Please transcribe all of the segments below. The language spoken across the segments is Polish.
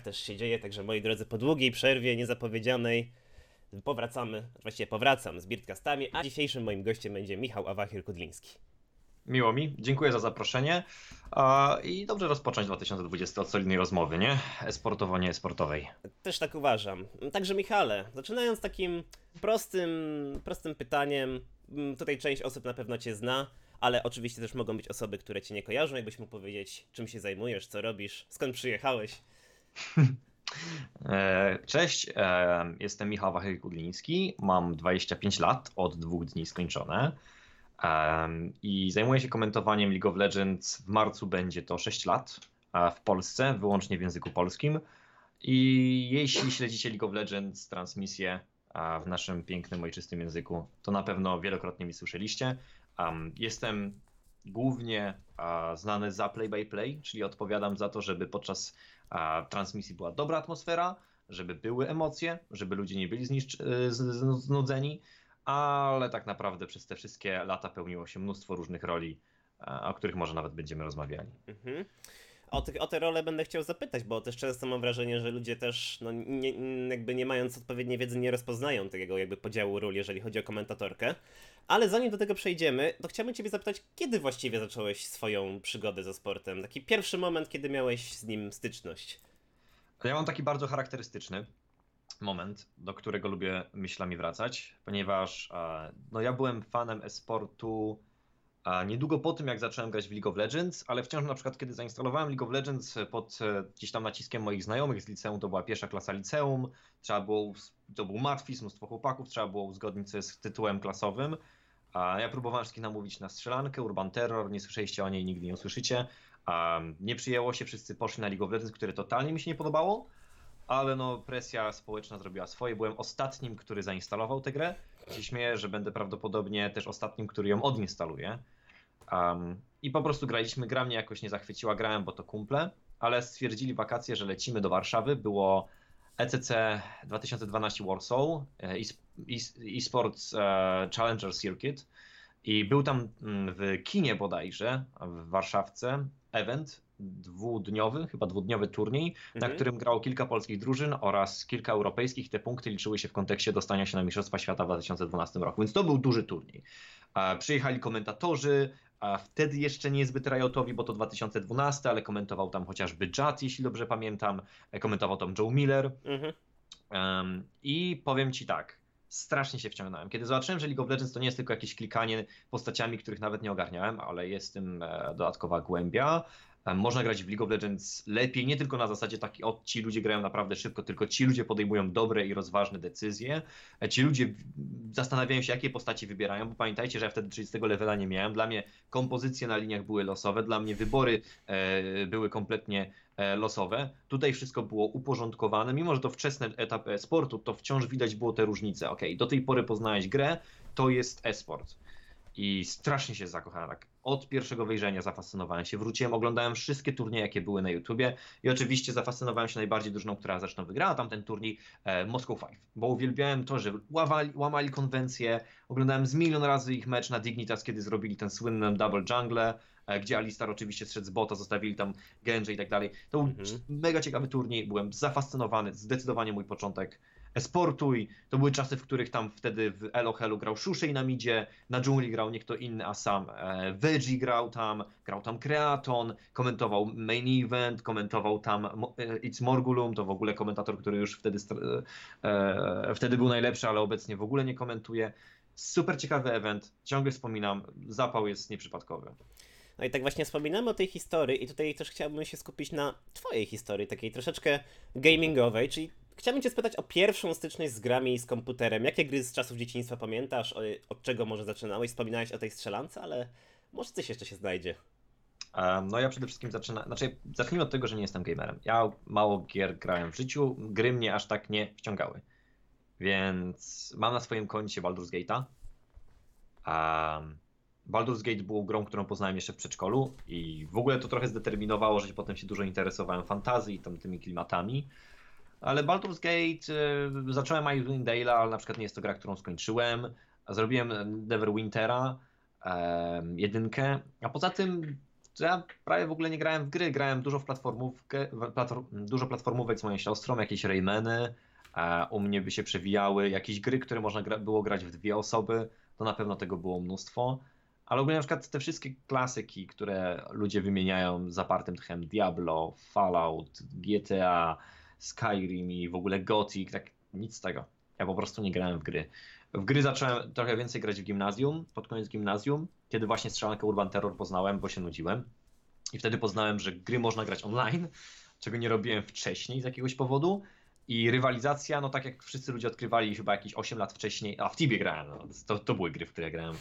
tak też się dzieje, także moi drodzy, po długiej przerwie niezapowiedzianej powracamy, właściwie powracam z Beardcastami, a dzisiejszym moim gościem będzie Michał Awachir-Kudliński. Miło mi, dziękuję za zaproszenie i dobrze rozpocząć 2020 od solidnej rozmowy, nie? Sportowo, nie sportowej. Też tak uważam. Także Michale, zaczynając takim prostym, prostym pytaniem, tutaj część osób na pewno Cię zna, ale oczywiście też mogą być osoby, które Cię nie kojarzą, jakbyś mógł powiedzieć, czym się zajmujesz, co robisz, skąd przyjechałeś. E, Cześć, e, jestem Michał Wachyk-Kudliński, mam 25 lat, od dwóch dni skończone Em, i zajmuję się komentowaniem League of Legends. W marcu będzie to 6 lat w Polsce, wyłącznie w języku polskim. I jeśli śledzicie League of Legends transmisję w naszym pięknym, ojczystym języku, to na pewno wielokrotnie mi słyszeliście. Em, Jestem głównie znany za play-by-play, czyli odpowiadam za to, żeby podczas transmisji była dobra atmosfera, żeby były emocje, żeby ludzie nie byli z- znudzeni, ale tak naprawdę przez te wszystkie lata pełniło się mnóstwo różnych roli, o których może nawet będziemy rozmawiali. Mhm. O, te, o te role będę chciał zapytać, bo też często mam wrażenie, że ludzie też, no, nie, jakby nie mając odpowiedniej wiedzy, nie rozpoznają tego jakby podziału ról, jeżeli chodzi o komentatorkę. Ale zanim do tego przejdziemy, to chciałbym Ciebie zapytać, kiedy właściwie zacząłeś swoją przygodę ze sportem? Taki pierwszy moment, kiedy miałeś z nim styczność. Ja mam taki bardzo charakterystyczny moment, do którego lubię myślami wracać, ponieważ e, no, ja byłem fanem e-sportu niedługo po tym, jak zacząłem grać w League of Legends, ale wciąż na przykład, kiedy zainstalowałem League of Legends pod e, gdzieś tam naciskiem moich znajomych z liceum, to była pierwsza klasa liceum, trzeba było, to był matwis, mnóstwo chłopaków, trzeba było uzgodnić sobie z tytułem klasowym. A ja próbowałem wszystkich namówić na strzelankę, Urban Terror, nie słyszeliście o niej, nigdy nie usłyszycie. Nie przyjęło się, wszyscy poszli na League of Legends, które totalnie mi się nie podobało, ale no presja społeczna zrobiła swoje. Byłem ostatnim, który zainstalował tę grę. Się śmieję, że będę prawdopodobnie też ostatnim, który ją odinstaluje. Um, I po prostu graliśmy, gra mnie jakoś nie zachwyciła, grałem, bo to kumple, ale stwierdzili wakacje, że lecimy do Warszawy. Było ECC 2012 Warsaw, e, e- eSports e, Challenger Circuit i był tam mm, w kinie bodajże, w Warszawce, event dwudniowy, chyba dwudniowy turniej, na Mhm. którym grało kilka polskich drużyn oraz kilka europejskich. Te punkty liczyły się w kontekście dostania się na Mistrzostwa Świata w 2012 roku, więc to był duży turniej. Przyjechali komentatorzy, a wtedy jeszcze niezbyt riotowi, bo to 2012, ale komentował tam chociażby Jad, jeśli dobrze pamiętam, komentował tam Joe Miller. Mhm. Um, I powiem ci tak, strasznie się wciągnąłem. Kiedy zobaczyłem, że League of Legends to nie jest tylko jakieś klikanie postaciami, których nawet nie ogarniałem, ale jest tym e, dodatkowa głębia. Można grać w League of Legends lepiej, nie tylko na zasadzie takiej, o ci ludzie grają naprawdę szybko, tylko ci ludzie podejmują dobre i rozważne decyzje. E, Ci ludzie zastanawiają się, jakie postaci wybierają, bo pamiętajcie, że ja wtedy 30 levela nie miałem. Dla mnie kompozycje na liniach były losowe, dla mnie wybory e, były kompletnie e, losowe. Tutaj wszystko było uporządkowane, mimo że to wczesny etap e-sportu, to wciąż widać było te różnice. Ok, do tej pory poznałeś grę, to jest e-sport. I strasznie się zakochałem. Tak. Od pierwszego wejrzenia zafascynowałem się. Wróciłem, oglądałem wszystkie turnieje, jakie były na YouTubie. I oczywiście zafascynowałem się najbardziej drużyną, która zresztą wygrała tamten turniej, e, Moscow Five. Bo uwielbiałem to, że łamali, łamali konwencje. Oglądałem z milion razy ich mecz na Dignitas, kiedy zrobili ten słynny double jungle, e, gdzie Alistar oczywiście zszedł z bota, zostawili tam Genji i tak dalej. To był Mhm. mega ciekawy turniej, byłem zafascynowany, zdecydowanie mój początek e-sportu i to były czasy, w których tam wtedy w Elo Hellu grał Shushei na midzie, na dżungli grał nie kto inny, a sam e, Veggie grał tam, grał tam Kreaton, komentował main event, komentował tam e, It's Morgulum, to w ogóle komentator, który już wtedy, e, wtedy był najlepszy, ale obecnie w ogóle nie komentuje. Super ciekawy event, ciągle wspominam, zapał jest nieprzypadkowy. No i tak właśnie wspominamy o tej historii i tutaj też chciałbym się skupić na twojej historii, takiej troszeczkę gamingowej, czyli chciałbym cię spytać o pierwszą styczność z grami i z komputerem. Jakie gry z czasów dzieciństwa pamiętasz? Od czego może zaczynałeś? Wspominałeś o tej strzelance, ale może coś jeszcze się znajdzie. No ja przede wszystkim zaczynam, znaczy zacznijmy od tego, że nie jestem gamerem. Ja mało gier grałem w życiu, gry mnie aż tak nie wciągały. Więc mam na swoim koncie Baldur's Gate'a. Um, Baldur's Gate był grą, którą poznałem jeszcze w przedszkolu i w ogóle to trochę zdeterminowało, że potem się dużo interesowałem fantazji i tam tymi klimatami. Ale Baldur's Gate, y, zacząłem Icewind Dale'a, ale na przykład nie jest to gra, którą skończyłem. Zrobiłem Neverwintera, em, jedynkę, a poza tym ja prawie w ogóle nie grałem w gry, grałem dużo w platformówkę, dużo platformówek z moją siostrą, jakieś Raymany, e, u mnie by się przewijały jakieś gry, które można było grać w dwie osoby, to na pewno tego było mnóstwo. Ale ogólnie na przykład te wszystkie klasyki, które ludzie wymieniają zapartym tchem Diablo, Fallout, GTA, Skyrim i w ogóle Gothic, tak nic z tego. Ja po prostu nie grałem w gry. W gry zacząłem trochę więcej grać w gimnazjum, pod koniec gimnazjum, kiedy właśnie strzelankę Urban Terror poznałem, bo się nudziłem. I wtedy poznałem, że gry można grać online, czego nie robiłem wcześniej z jakiegoś powodu. I rywalizacja, no tak jak wszyscy ludzie odkrywali chyba jakieś 8 lat wcześniej, a w Tibie grałem, no, to, to były gry, w które grałem.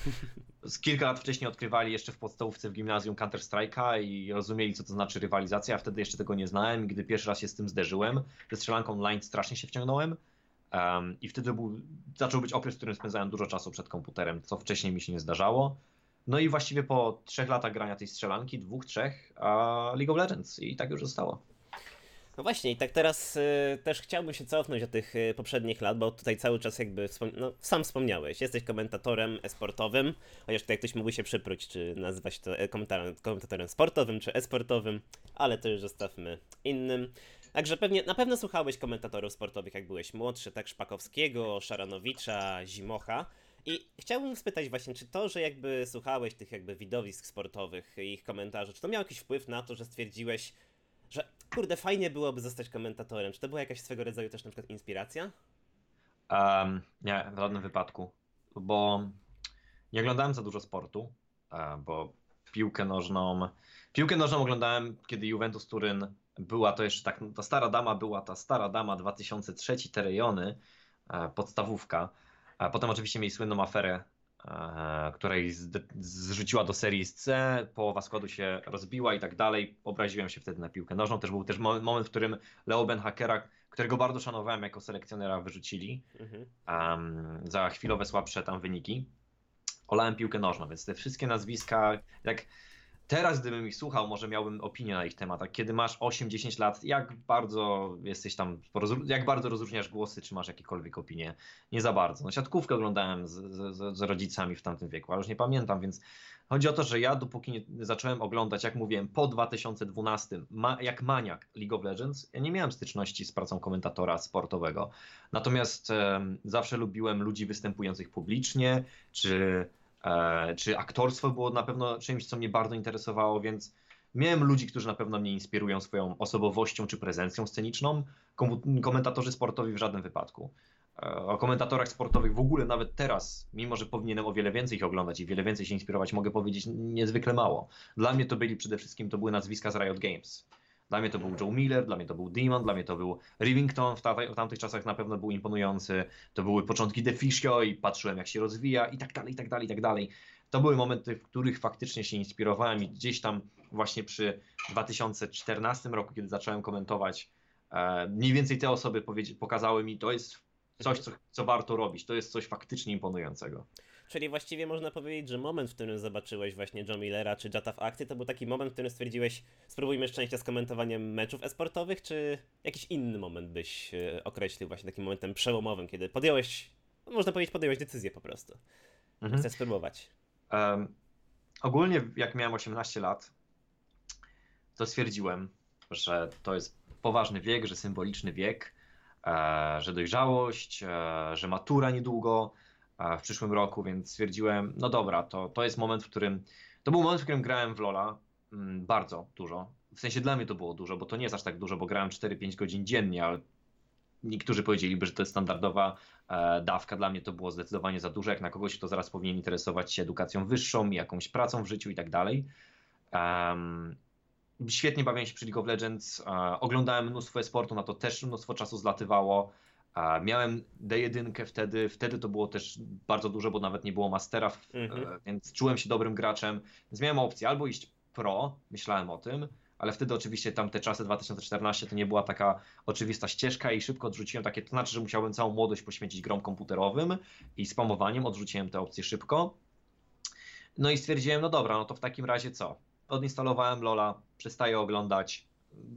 Z kilka lat wcześniej odkrywali jeszcze w podstawówce w gimnazjum Counter Strike'a i rozumieli, co to znaczy rywalizacja. Ja wtedy jeszcze tego nie znałem gdy pierwszy raz się z tym zderzyłem, ze strzelanką online strasznie się wciągnąłem. Um, I wtedy był, zaczął być okres, w którym spędzałem dużo czasu przed komputerem, co wcześniej mi się nie zdarzało. No i właściwie po trzech latach grania tej strzelanki, dwóch, trzech, a League of Legends i tak już zostało. No właśnie, i tak teraz y, też chciałbym się cofnąć do tych y, poprzednich lat, bo tutaj cały czas jakby, wspom- no, sam wspomniałeś, jesteś komentatorem esportowym, chociaż tutaj ktoś mógł się przypróć, czy nazywać to e, komentatorem, komentatorem sportowym, czy esportowym, ale to już zostawmy innym. Także pewnie, na pewno słuchałeś komentatorów sportowych, jak byłeś młodszy, tak Szpakowskiego, Szaranowicza, Zimocha. I chciałbym spytać właśnie, czy to, że jakby słuchałeś tych jakby widowisk sportowych i ich komentarzy, czy to miało jakiś wpływ na to, że stwierdziłeś, kurde, fajnie byłoby zostać komentatorem? Czy to była jakaś swego rodzaju też na przykład inspiracja? Um, nie, w żadnym wypadku, bo nie oglądałem za dużo sportu, e, bo piłkę nożną, piłkę nożną oglądałem, kiedy Juventus Turyn była to jeszcze tak, ta stara dama była ta stara dama 2003 te rejony, e, podstawówka. A potem oczywiście mieli słynną aferę, e, której zde- zrzuciła do serii z C, połowa składu się rozbiła i tak dalej. Obraziłem się wtedy na piłkę nożną. Też był też mo- moment, w którym Leo Ben Hakera, którego bardzo szanowałem jako selekcjonera, wyrzucili Mhm. um, za chwilowe słabsze tam wyniki. Olałem piłkę nożną, więc te wszystkie nazwiska, jak teraz gdybym ich słuchał, może miałbym opinię na ich tematach. Kiedy masz 8-10 lat, jak bardzo jesteś tam, jak bardzo rozróżniasz głosy, czy masz jakiekolwiek opinie? Nie za bardzo. No, siatkówkę oglądałem z, z, z rodzicami w tamtym wieku, ale już nie pamiętam, więc chodzi o to, że ja dopóki nie zacząłem oglądać, jak mówiłem, po 2012, ma, jak maniak League of Legends, ja nie miałem styczności z pracą komentatora sportowego. Natomiast em, zawsze lubiłem ludzi występujących publicznie, czy, e, czy aktorstwo było na pewno czymś, co mnie bardzo interesowało, więc miałem ludzi, którzy na pewno mnie inspirują swoją osobowością czy prezencją sceniczną. Komentatorzy sportowi w żadnym wypadku. E, O komentatorach sportowych w ogóle nawet teraz, mimo że powinienem o wiele więcej ich oglądać i wiele więcej się inspirować, mogę powiedzieć niezwykle mało. Dla mnie to byli przede wszystkim, to były nazwiska z Riot Games. Dla mnie to był Joe Miller, dla mnie to był Demon, dla mnie to był Rivington, w, w tamtych czasach na pewno był imponujący. To były początki Deficio i patrzyłem jak się rozwija i tak dalej, i tak dalej, i tak dalej. To były momenty, w których faktycznie się inspirowałem i gdzieś tam właśnie przy 2014 roku, kiedy zacząłem komentować, e, mniej więcej te osoby pokazały mi, to jest coś, co, co warto robić, to jest coś faktycznie imponującego. Czyli właściwie można powiedzieć, że moment, w którym zobaczyłeś właśnie John Millera czy Jata w akcji, to był taki moment, w którym stwierdziłeś, spróbujmy szczęścia z komentowaniem meczów esportowych, czy jakiś inny moment byś e, określił właśnie takim momentem przełomowym, kiedy podjąłeś, no można powiedzieć, podjąłeś decyzję po prostu. Mhm. Chcę spróbować. Em, ogólnie jak miałem 18 lat, to stwierdziłem, że to jest poważny wiek, że symboliczny wiek, e, że dojrzałość, e, że matura niedługo w przyszłym roku, więc stwierdziłem, no dobra, to, to jest moment, w którym, to był moment, w którym grałem w LoL'a mm, bardzo dużo. W sensie dla mnie to było dużo, bo to nie jest aż tak dużo, bo grałem 4-5 godzin dziennie, ale niektórzy powiedzieliby, że to jest standardowa e, dawka. Dla mnie to było zdecydowanie za dużo, jak na kogoś, kto zaraz powinien interesować się edukacją wyższą, jakąś pracą w życiu i tak dalej. Em, Świetnie bawiłem się przy League of Legends, e, oglądałem mnóstwo e-sportu, na to też mnóstwo czasu zlatywało. Miałem D1 wtedy, wtedy to było też bardzo dużo, bo nawet nie było mastera, Mhm. e, więc czułem się dobrym graczem, więc miałem opcję albo iść pro, myślałem o tym, ale wtedy oczywiście tam te czasy 2014 to nie była taka oczywista ścieżka i szybko odrzuciłem takie, to znaczy, że musiałbym całą młodość poświęcić grom komputerowym i spamowaniem, odrzuciłem te opcje szybko. No i stwierdziłem, no dobra, no to w takim razie co? Odinstalowałem Lola, przestaję oglądać,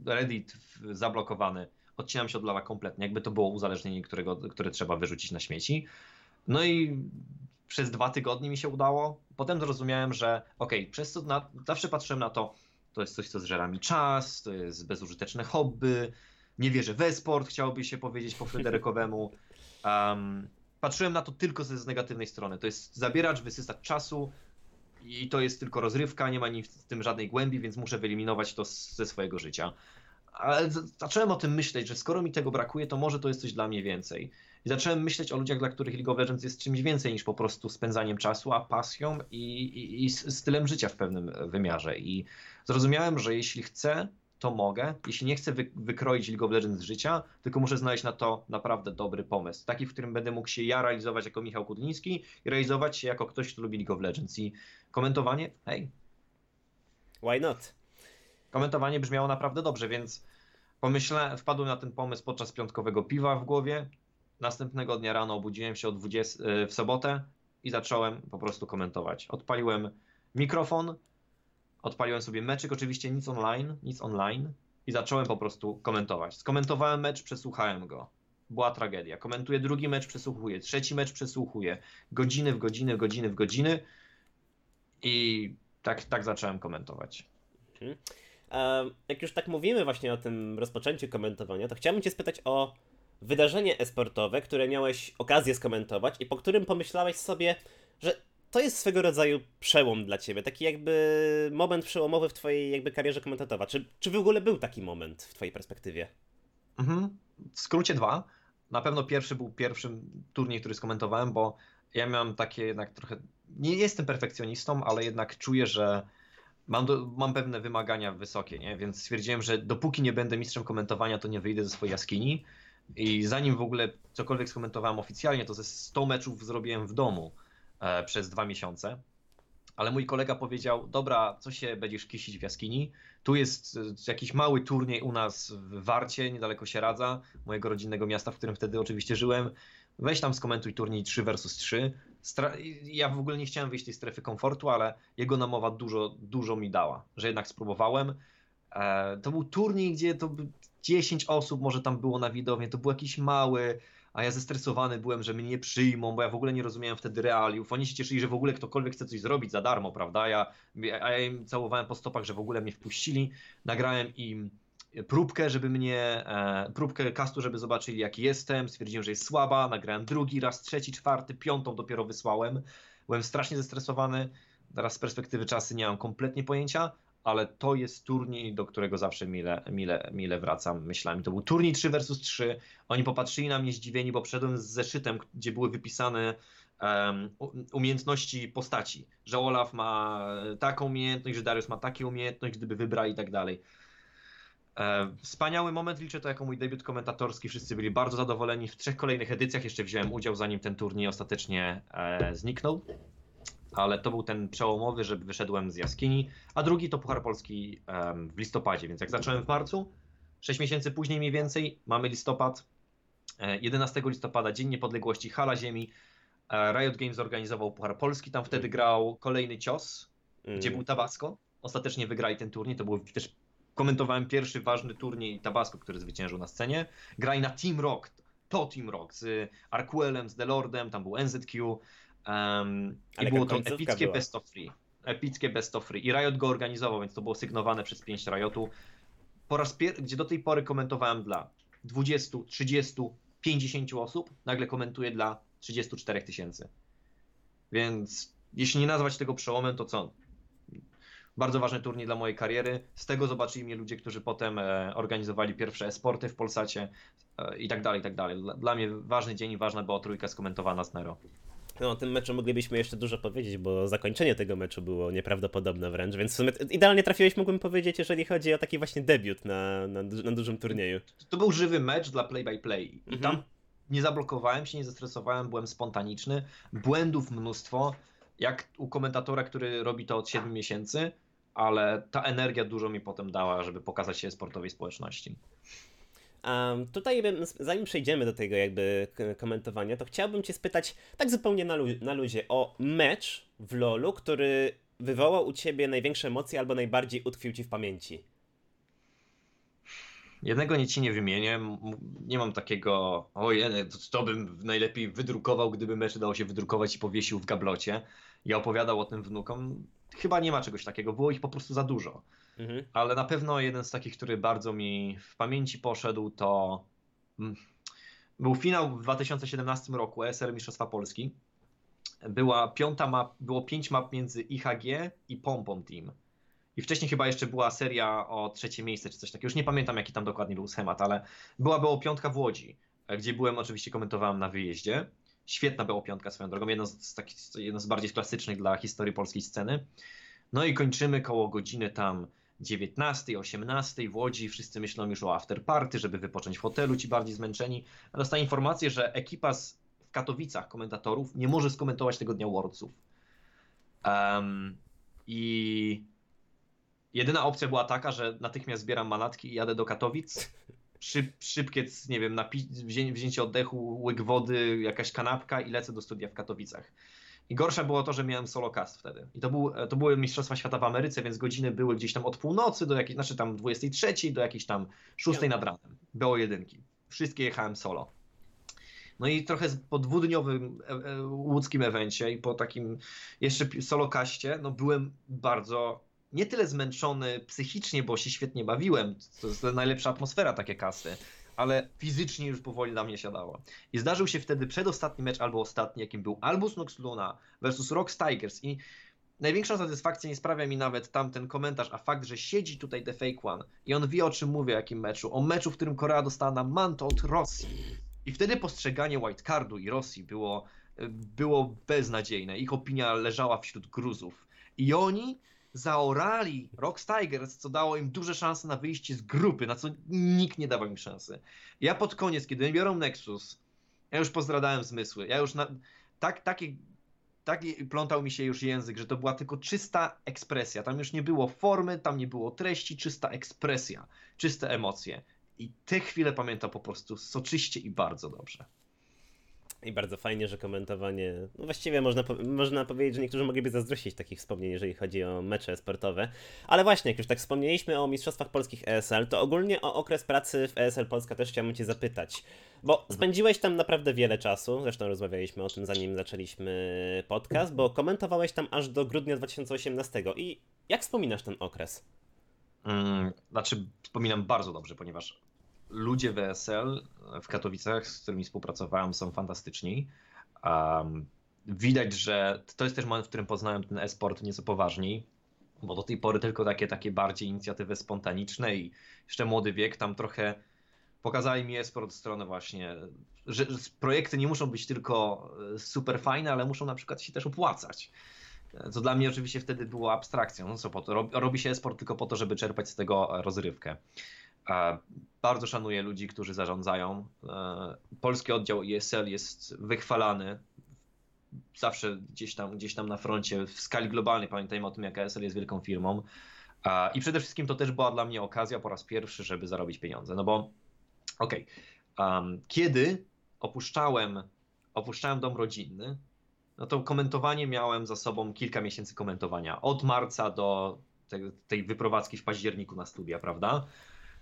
Reddit zablokowany, odcinam się od Lola kompletnie, jakby to było uzależnienie, którego, które trzeba wyrzucić na śmieci. No i przez dwa tygodnie mi się udało. Potem zrozumiałem, że okej, przez to na, zawsze patrzyłem na to, to jest coś, co zżera mi czas, to jest bezużyteczne hobby, nie wierzę we sport, chciałoby się powiedzieć po Fryderykowemu. Um, patrzyłem na to tylko z, z negatywnej strony. To jest zabieracz, wysysać czasu i to jest tylko rozrywka, nie ma nic w tym żadnej głębi, więc muszę wyeliminować to z, ze swojego życia. Ale zacząłem o tym myśleć, że skoro mi tego brakuje, to może to jest coś dla mnie więcej. I zacząłem myśleć o ludziach, dla których League of Legends jest czymś więcej niż po prostu spędzaniem czasu, a pasją i, i, i stylem życia w pewnym wymiarze. I zrozumiałem, że jeśli chcę, to mogę. Jeśli nie chcę wy, wykroić League of Legends z życia, tylko muszę znaleźć na to naprawdę dobry pomysł. Taki, w którym będę mógł się ja realizować jako Michał Kudliński i realizować się jako ktoś, kto lubi League of Legends. I komentowanie, hej, Why not? Komentowanie brzmiało naprawdę dobrze, więc pomyślałem, wpadłem na ten pomysł podczas piątkowego piwa w głowie. Następnego dnia rano obudziłem się o 20, e, w sobotę i zacząłem po prostu komentować. Odpaliłem mikrofon, odpaliłem sobie meczyk, oczywiście nic online, nic online i zacząłem po prostu komentować. Skomentowałem mecz, przesłuchałem go. Była tragedia. Komentuję drugi mecz, przesłuchuję. Trzeci mecz przesłuchuję. Godziny w godziny, godziny w godziny i tak, tak zacząłem komentować. E, Jak już tak mówimy właśnie o tym rozpoczęciu komentowania, to chciałbym Cię spytać o wydarzenie esportowe, które miałeś okazję skomentować i po którym pomyślałeś sobie, że to jest swego rodzaju przełom dla Ciebie, taki jakby moment przełomowy w Twojej jakby karierze komentatowa. Czy, czy w ogóle był taki moment w Twojej perspektywie? Mhm. W skrócie dwa. Na pewno pierwszy był pierwszym turniej, który skomentowałem, bo ja miałem takie jednak trochę. Nie jestem perfekcjonistą, ale jednak czuję, że mam, do, mam pewne wymagania wysokie, nie? Więc stwierdziłem, że dopóki nie będę mistrzem komentowania, to nie wyjdę ze swojej jaskini. I zanim w ogóle cokolwiek skomentowałem oficjalnie, to ze 100 meczów zrobiłem w domu e, przez dwa miesiące. Ale mój kolega powiedział: Dobra, co się będziesz kisić w jaskini? Tu jest e, jakiś mały turniej u nas w Warcie, niedaleko Sieradza, mojego rodzinnego miasta, w którym wtedy oczywiście żyłem. Weź tam skomentuj turniej 3 versus 3. Ja w ogóle nie chciałem wyjść z tej strefy komfortu, ale jego namowa dużo, dużo mi dała, że jednak spróbowałem. E, to był turniej, gdzie to by- 10 osób może tam było na widowni, to był jakiś mały, a ja zestresowany byłem, że mnie nie przyjmą, bo ja w ogóle nie rozumiałem wtedy realiów. Oni się cieszyli, że w ogóle ktokolwiek chce coś zrobić za darmo, prawda? Ja, ja im całowałem po stopach, że w ogóle mnie wpuścili. Nagrałem im próbkę, żeby mnie, e, próbkę castu, żeby zobaczyli jaki jestem. Stwierdziłem, że jest słaba. Nagrałem drugi raz, trzeci, czwarty, piątą dopiero wysłałem. Byłem strasznie zestresowany. Teraz z perspektywy czasu nie mam kompletnie pojęcia, ale to jest turniej, do którego zawsze mile, mile, mile wracam myślami. To był turniej 3 versus 3. Oni popatrzyli na mnie zdziwieni, bo wszedłem z zeszytem, gdzie były wypisane um, umiejętności postaci. Że Olaf ma taką umiejętność, że Darius ma taką umiejętność, gdyby wybrali i tak dalej. E, Wspaniały moment, liczę to jako mój debiut komentatorski. Wszyscy byli bardzo zadowoleni. W trzech kolejnych edycjach jeszcze wziąłem udział, zanim ten turniej ostatecznie e, zniknął. Ale to był ten przełomowy, że wyszedłem z jaskini. A drugi to Puchar Polski em, w listopadzie. Więc jak zacząłem w marcu, 6 miesięcy później mniej więcej, mamy listopad. E, 11 listopada, Dzień Niepodległości, Hala Ziemi. E, Riot Games zorganizował Puchar Polski. Tam wtedy grał kolejny cios, gdzie Mm. był Tabasco. Ostatecznie wygrali ten turniej. To był też komentowałem pierwszy ważny turniej Tabasco, który zwyciężył na scenie. Grali na Team Rock. To Team Rock z Arquelem, z Delordem, tam był NZQ. Um, I było to epickie była. best of three. Epickie best of three. I Riot go organizował, więc to było sygnowane przez pięć Riotu. Po raz pier- gdzie do tej pory komentowałem dla 20, 30, 50 osób, nagle komentuję dla 34 tysięcy. Więc jeśli nie nazwać tego przełomem, to co? Bardzo ważny turniej dla mojej kariery. Z tego zobaczyli mnie ludzie, którzy potem e, organizowali pierwsze e-sporty w Polsacie e, i tak dalej, i tak dalej. Dla, mnie ważny dzień i ważna była trójka skomentowana z Nero. No, o tym meczu moglibyśmy jeszcze dużo powiedzieć, bo zakończenie tego meczu było nieprawdopodobne wręcz, więc w sumie idealnie trafiłeś, mógłbym powiedzieć, jeżeli chodzi o taki właśnie debiut na, na, na dużym turnieju. To był żywy mecz dla play by play. I Mhm. tam nie zablokowałem się, nie zestresowałem, byłem spontaniczny. Błędów mnóstwo, jak u komentatora, który robi to od 7 miesięcy, ale ta energia dużo mi potem dała, żeby pokazać się sportowej społeczności. A tutaj, zanim przejdziemy do tego jakby komentowania, to chciałbym cię spytać tak zupełnie na, lu- na luzie o mecz w LoLu, który wywołał u ciebie największe emocje albo najbardziej utkwił ci w pamięci. Jednego nie ci nie wymienię. Nie mam takiego, ojej, to, to bym najlepiej wydrukował, gdyby mecz dało się wydrukować i powiesił w gablocie. Ja opowiadał o tym wnukom. Chyba nie ma czegoś takiego, było ich po prostu za dużo. Mhm. ale na pewno jeden z takich, który bardzo mi w pamięci poszedł, to mm, był finał w 2017 roku ESL Mistrzostwa Polski. Była piąta map, było pięć map między IHG i Pompon Team. I wcześniej chyba jeszcze była seria o trzecie miejsce czy coś takiego. Już nie pamiętam jaki tam dokładnie był schemat, ale była było piątka w Łodzi, gdzie byłem oczywiście komentowałem na wyjeździe. Świetna było piątka swoją drogą, jedno z, takich, jedno z bardziej klasycznych dla historii polskiej sceny. No i kończymy koło godziny tam 19, 18 w Łodzi. Wszyscy myślą już o afterparty, żeby wypocząć w hotelu, ci bardziej zmęczeni. Dostaję informację, że ekipa z, w Katowicach komentatorów nie może skomentować tego dnia Worldsów. Um, I jedyna opcja była taka, że natychmiast zbieram manatki i jadę do Katowic. Szyb, szybkie, nie wiem, napi- wzię, wzięcie oddechu, łyk wody, jakaś kanapka i lecę do studia w Katowicach. I gorsze było to, że miałem solo cast wtedy. I to, był, to były Mistrzostwa Świata w Ameryce, więc godziny były gdzieś tam od północy do jakiejś, znaczy tam 23 do jakiejś tam 6 nad ranem. Było jedynki. Wszystkie jechałem solo. No i trochę po dwudniowym e, e, łódzkim evencie i po takim jeszcze solo kaście, no byłem bardzo nie tyle zmęczony psychicznie, bo się świetnie bawiłem. To jest najlepsza atmosfera takie kasy ale fizycznie już powoli na mnie siadało. I zdarzył się wtedy przedostatni mecz albo ostatni, jakim był Albus Nox Luna versus Rock Tigers i największą satysfakcję nie sprawia mi nawet tamten komentarz, a fakt, że siedzi tutaj The Fake One i on wie o czym mówię, o jakim meczu, o meczu, w którym Korea dostała na manto od Rosji. I wtedy postrzeganie Whitecardu i Rosji było, było beznadziejne. Ich opinia leżała wśród Gruzów. I oni zaorali Rocks Tigers, co dało im duże szanse na wyjście z grupy, na co nikt nie dawał im szansy. Ja pod koniec, kiedy biorą Nexus, ja już pozdradałem zmysły. Ja już na, tak, taki, taki plątał mi się już język, że to była tylko czysta ekspresja. Tam już nie było formy, tam nie było treści, czysta ekspresja, czyste emocje. I te chwile pamiętam po prostu soczyście i bardzo dobrze. I bardzo fajnie, że komentowanie. No właściwie można, można powiedzieć, że niektórzy mogliby zazdrościć takich wspomnień, jeżeli chodzi o mecze sportowe. Ale właśnie, jak już tak wspomnieliśmy o Mistrzostwach Polskich ESL, to ogólnie o okres pracy w ESL Polska też chciałbym Cię zapytać. Bo spędziłeś tam naprawdę wiele czasu, zresztą rozmawialiśmy o tym zanim zaczęliśmy podcast, bo komentowałeś tam aż do grudnia 2018. I jak wspominasz ten okres? Hmm, znaczy, wspominam bardzo dobrze, ponieważ ludzie w ESL w Katowicach, z którymi współpracowałem, są fantastyczni. Um, widać, że to jest też moment, w którym poznałem ten e-sport nieco poważniej, bo do tej pory tylko takie, takie bardziej inicjatywy spontaniczne i jeszcze młody wiek tam trochę pokazali mi e-sport stronę właśnie, że projekty nie muszą być tylko e, super fajne, ale muszą na przykład się też opłacać. Co dla mnie oczywiście wtedy było abstrakcją. No co po to? Robi się e-sport tylko po to, żeby czerpać z tego rozrywkę. Bardzo szanuję ludzi, którzy zarządzają. E, polski oddział ESL jest wychwalany zawsze gdzieś tam, gdzieś tam na froncie, w skali globalnej. Pamiętajmy o tym, jak ESL jest wielką firmą. I przede wszystkim to też była dla mnie okazja po raz pierwszy, żeby zarobić pieniądze. No bo, okej, okay, kiedy opuszczałem, opuszczałem dom rodzinny, no to komentowanie miałem za sobą kilka miesięcy komentowania. Od marca do tej wyprowadzki w październiku na studia, prawda?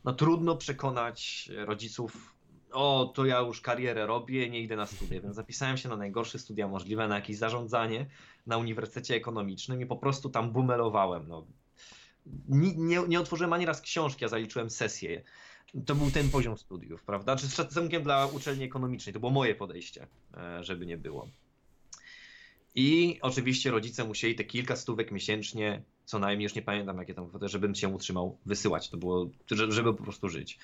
No trudno przekonać rodziców, o, to ja już karierę robię, nie idę na studia, więc zapisałem się na najgorsze studia możliwe, na jakieś zarządzanie na Uniwersytecie Ekonomicznym i po prostu tam bumelowałem. No. Nie, nie, nie otworzyłem ani raz książki, a zaliczyłem sesję. To był ten poziom studiów, prawda? Czy z szacunkiem dla uczelni ekonomicznej, to było moje podejście, e, żeby nie było. I oczywiście rodzice musieli te kilka stówek miesięcznie co najmniej, już nie pamiętam jakie tam kwoty, żebym się utrzymał, wysyłać. To było, żeby po prostu żyć.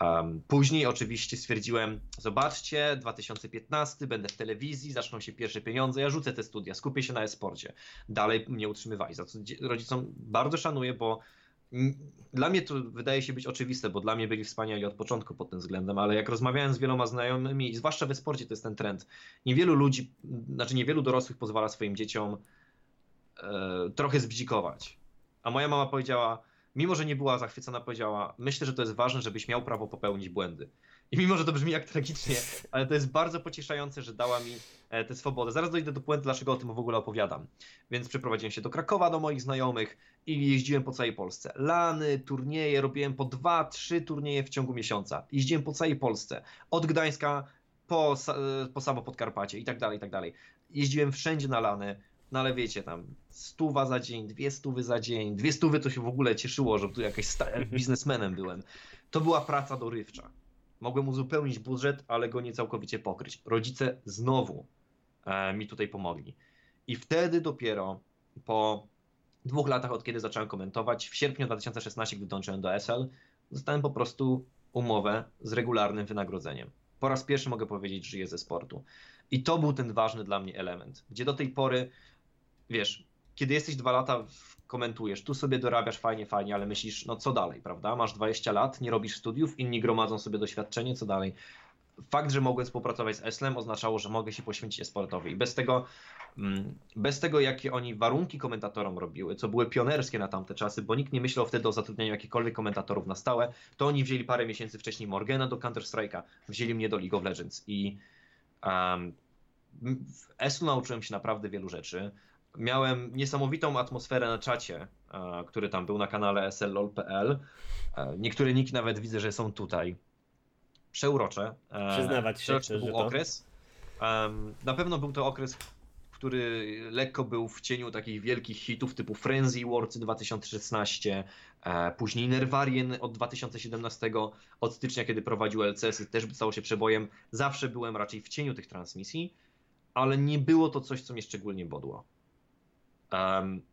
Um, później oczywiście stwierdziłem, zobaczcie, 2015, będę w telewizji, zaczną się pierwsze pieniądze, ja rzucę te studia, skupię się na e-sporcie. Dalej mnie utrzymywali, za co rodzicom bardzo szanuję, bo dla mnie to wydaje się być oczywiste, bo dla mnie byli wspaniali od początku pod tym względem, ale jak rozmawiałem z wieloma znajomymi, zwłaszcza we sporcie to jest ten trend, niewielu ludzi, znaczy niewielu dorosłych pozwala swoim dzieciom trochę zbzikować. A moja mama powiedziała, mimo że nie była zachwycona, powiedziała: Myślę, że to jest ważne, żebyś miał prawo popełnić błędy. I mimo, że to brzmi jak tragicznie, ale to jest bardzo pocieszające, że dała mi e, tę swobodę. Zaraz dojdę do puenty, dlaczego o tym w ogóle opowiadam. Więc przeprowadziłem się do Krakowa do moich znajomych i jeździłem po całej Polsce. Lany, turnieje, robiłem po dwa, trzy turnieje w ciągu miesiąca. Jeździłem po całej Polsce. Od Gdańska po, e, po samo Podkarpacie i tak dalej, i tak dalej. Jeździłem wszędzie na lany no ale wiecie, tam stuwa za dzień, dwie stówy za dzień, dwie stówy to się w ogóle cieszyło, że tu jakaś sta- biznesmenem byłem. To była praca dorywcza. Mogłem uzupełnić budżet, ale go nie całkowicie pokryć. Rodzice znowu e, mi tutaj pomogli. I wtedy dopiero po dwóch latach od kiedy zacząłem komentować, w sierpniu 2016, gdy dołączyłem do SL, dostałem po prostu umowę z regularnym wynagrodzeniem. Po raz pierwszy mogę powiedzieć, że żyję ze sportu. I to był ten ważny dla mnie element, gdzie do tej pory, wiesz, kiedy jesteś dwa lata, komentujesz, tu sobie dorabiasz fajnie, fajnie, ale myślisz, no co dalej, prawda? Masz 20 lat, nie robisz studiów, inni gromadzą sobie doświadczenie, co dalej? Fakt, że mogłem współpracować z Eslem oznaczało, że mogę się poświęcić sportowi. I bez tego, mm, bez tego, jakie oni warunki komentatorom robiły, co były pionerskie na tamte czasy, bo nikt nie myślał wtedy o zatrudnianiu jakichkolwiek komentatorów na stałe, to oni wzięli parę miesięcy wcześniej Morgana do Counter-Strike'a, wzięli mnie do League of Legends i um, w Eslu nauczyłem się naprawdę wielu rzeczy. Miałem niesamowitą atmosferę na czacie, e, który tam był na kanale slol.pl. E, Niektóre niki nawet widzę, że są tutaj. Przeurocze. E, Przyznawać się, przeuroczy że był okres. Na pewno był to okres, który lekko był w cieniu takich wielkich hitów typu Frenzy Wars 2016, e, później Nervarien od 2017, od stycznia, kiedy prowadził LCS, też stało się przebojem. Zawsze byłem raczej w cieniu tych transmisji, ale nie było to coś, co mnie szczególnie bodło.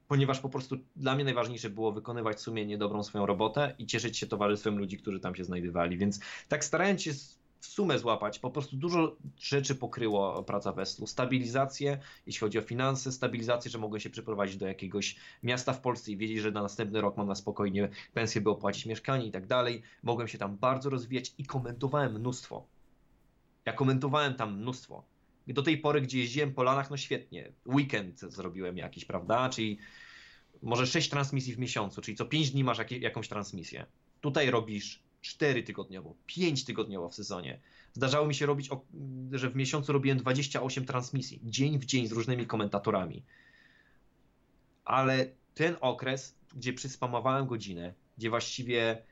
Ponieważ po prostu dla mnie najważniejsze było wykonywać sumiennie dobrą swoją robotę i cieszyć się towarzystwem ludzi, którzy tam się znajdowali. Więc tak starając się w sumę złapać, po prostu dużo rzeczy pokryło praca Westlu. Stabilizację, jeśli chodzi o finanse, stabilizację, że mogłem się przeprowadzić do jakiegoś miasta w Polsce i wiedzieć, że na następny rok mam na spokojnie pensję, by opłacić mieszkanie i tak dalej. Mogłem się tam bardzo rozwijać i komentowałem mnóstwo. Ja komentowałem tam mnóstwo. Do tej pory, gdzie jeździłem po lanach, no świetnie. Weekend zrobiłem jakiś, prawda? Czyli może 6 transmisji w miesiącu, czyli co 5 dni masz jakie, jakąś transmisję. Tutaj robisz 4 tygodniowo, 5 tygodniowo w sezonie. Zdarzało mi się robić, że w miesiącu robiłem 28 transmisji, dzień w dzień z różnymi komentatorami. Ale ten okres, gdzie przyspamowałem godzinę, gdzie właściwie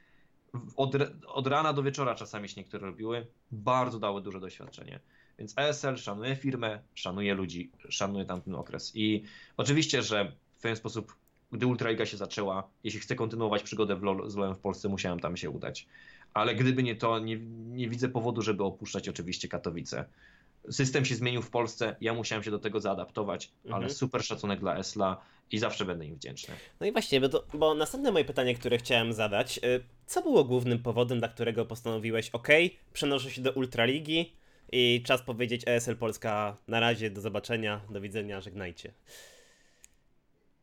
od, od rana do wieczora czasami się niektóre robiły, bardzo dały duże doświadczenie. Więc ESL szanuje firmę, szanuje ludzi, szanuje tamten okres. I oczywiście, że w ten sposób, gdy Ultraliga się zaczęła, jeśli chcę kontynuować przygodę w LoL z LoLem w Polsce, musiałem tam się udać. Ale gdyby nie to, nie, nie widzę powodu, żeby opuszczać oczywiście Katowice. System się zmienił w Polsce, ja musiałem się do tego zaadaptować, Mhm. ale super szacunek dla Esla i zawsze będę im wdzięczny. No i właśnie, bo, to, bo następne moje pytanie, które chciałem zadać, y, co było głównym powodem, dla którego postanowiłeś, ok, przenoszę się do Ultraligi i czas powiedzieć ESL Polska na razie, do zobaczenia, do widzenia, żegnajcie.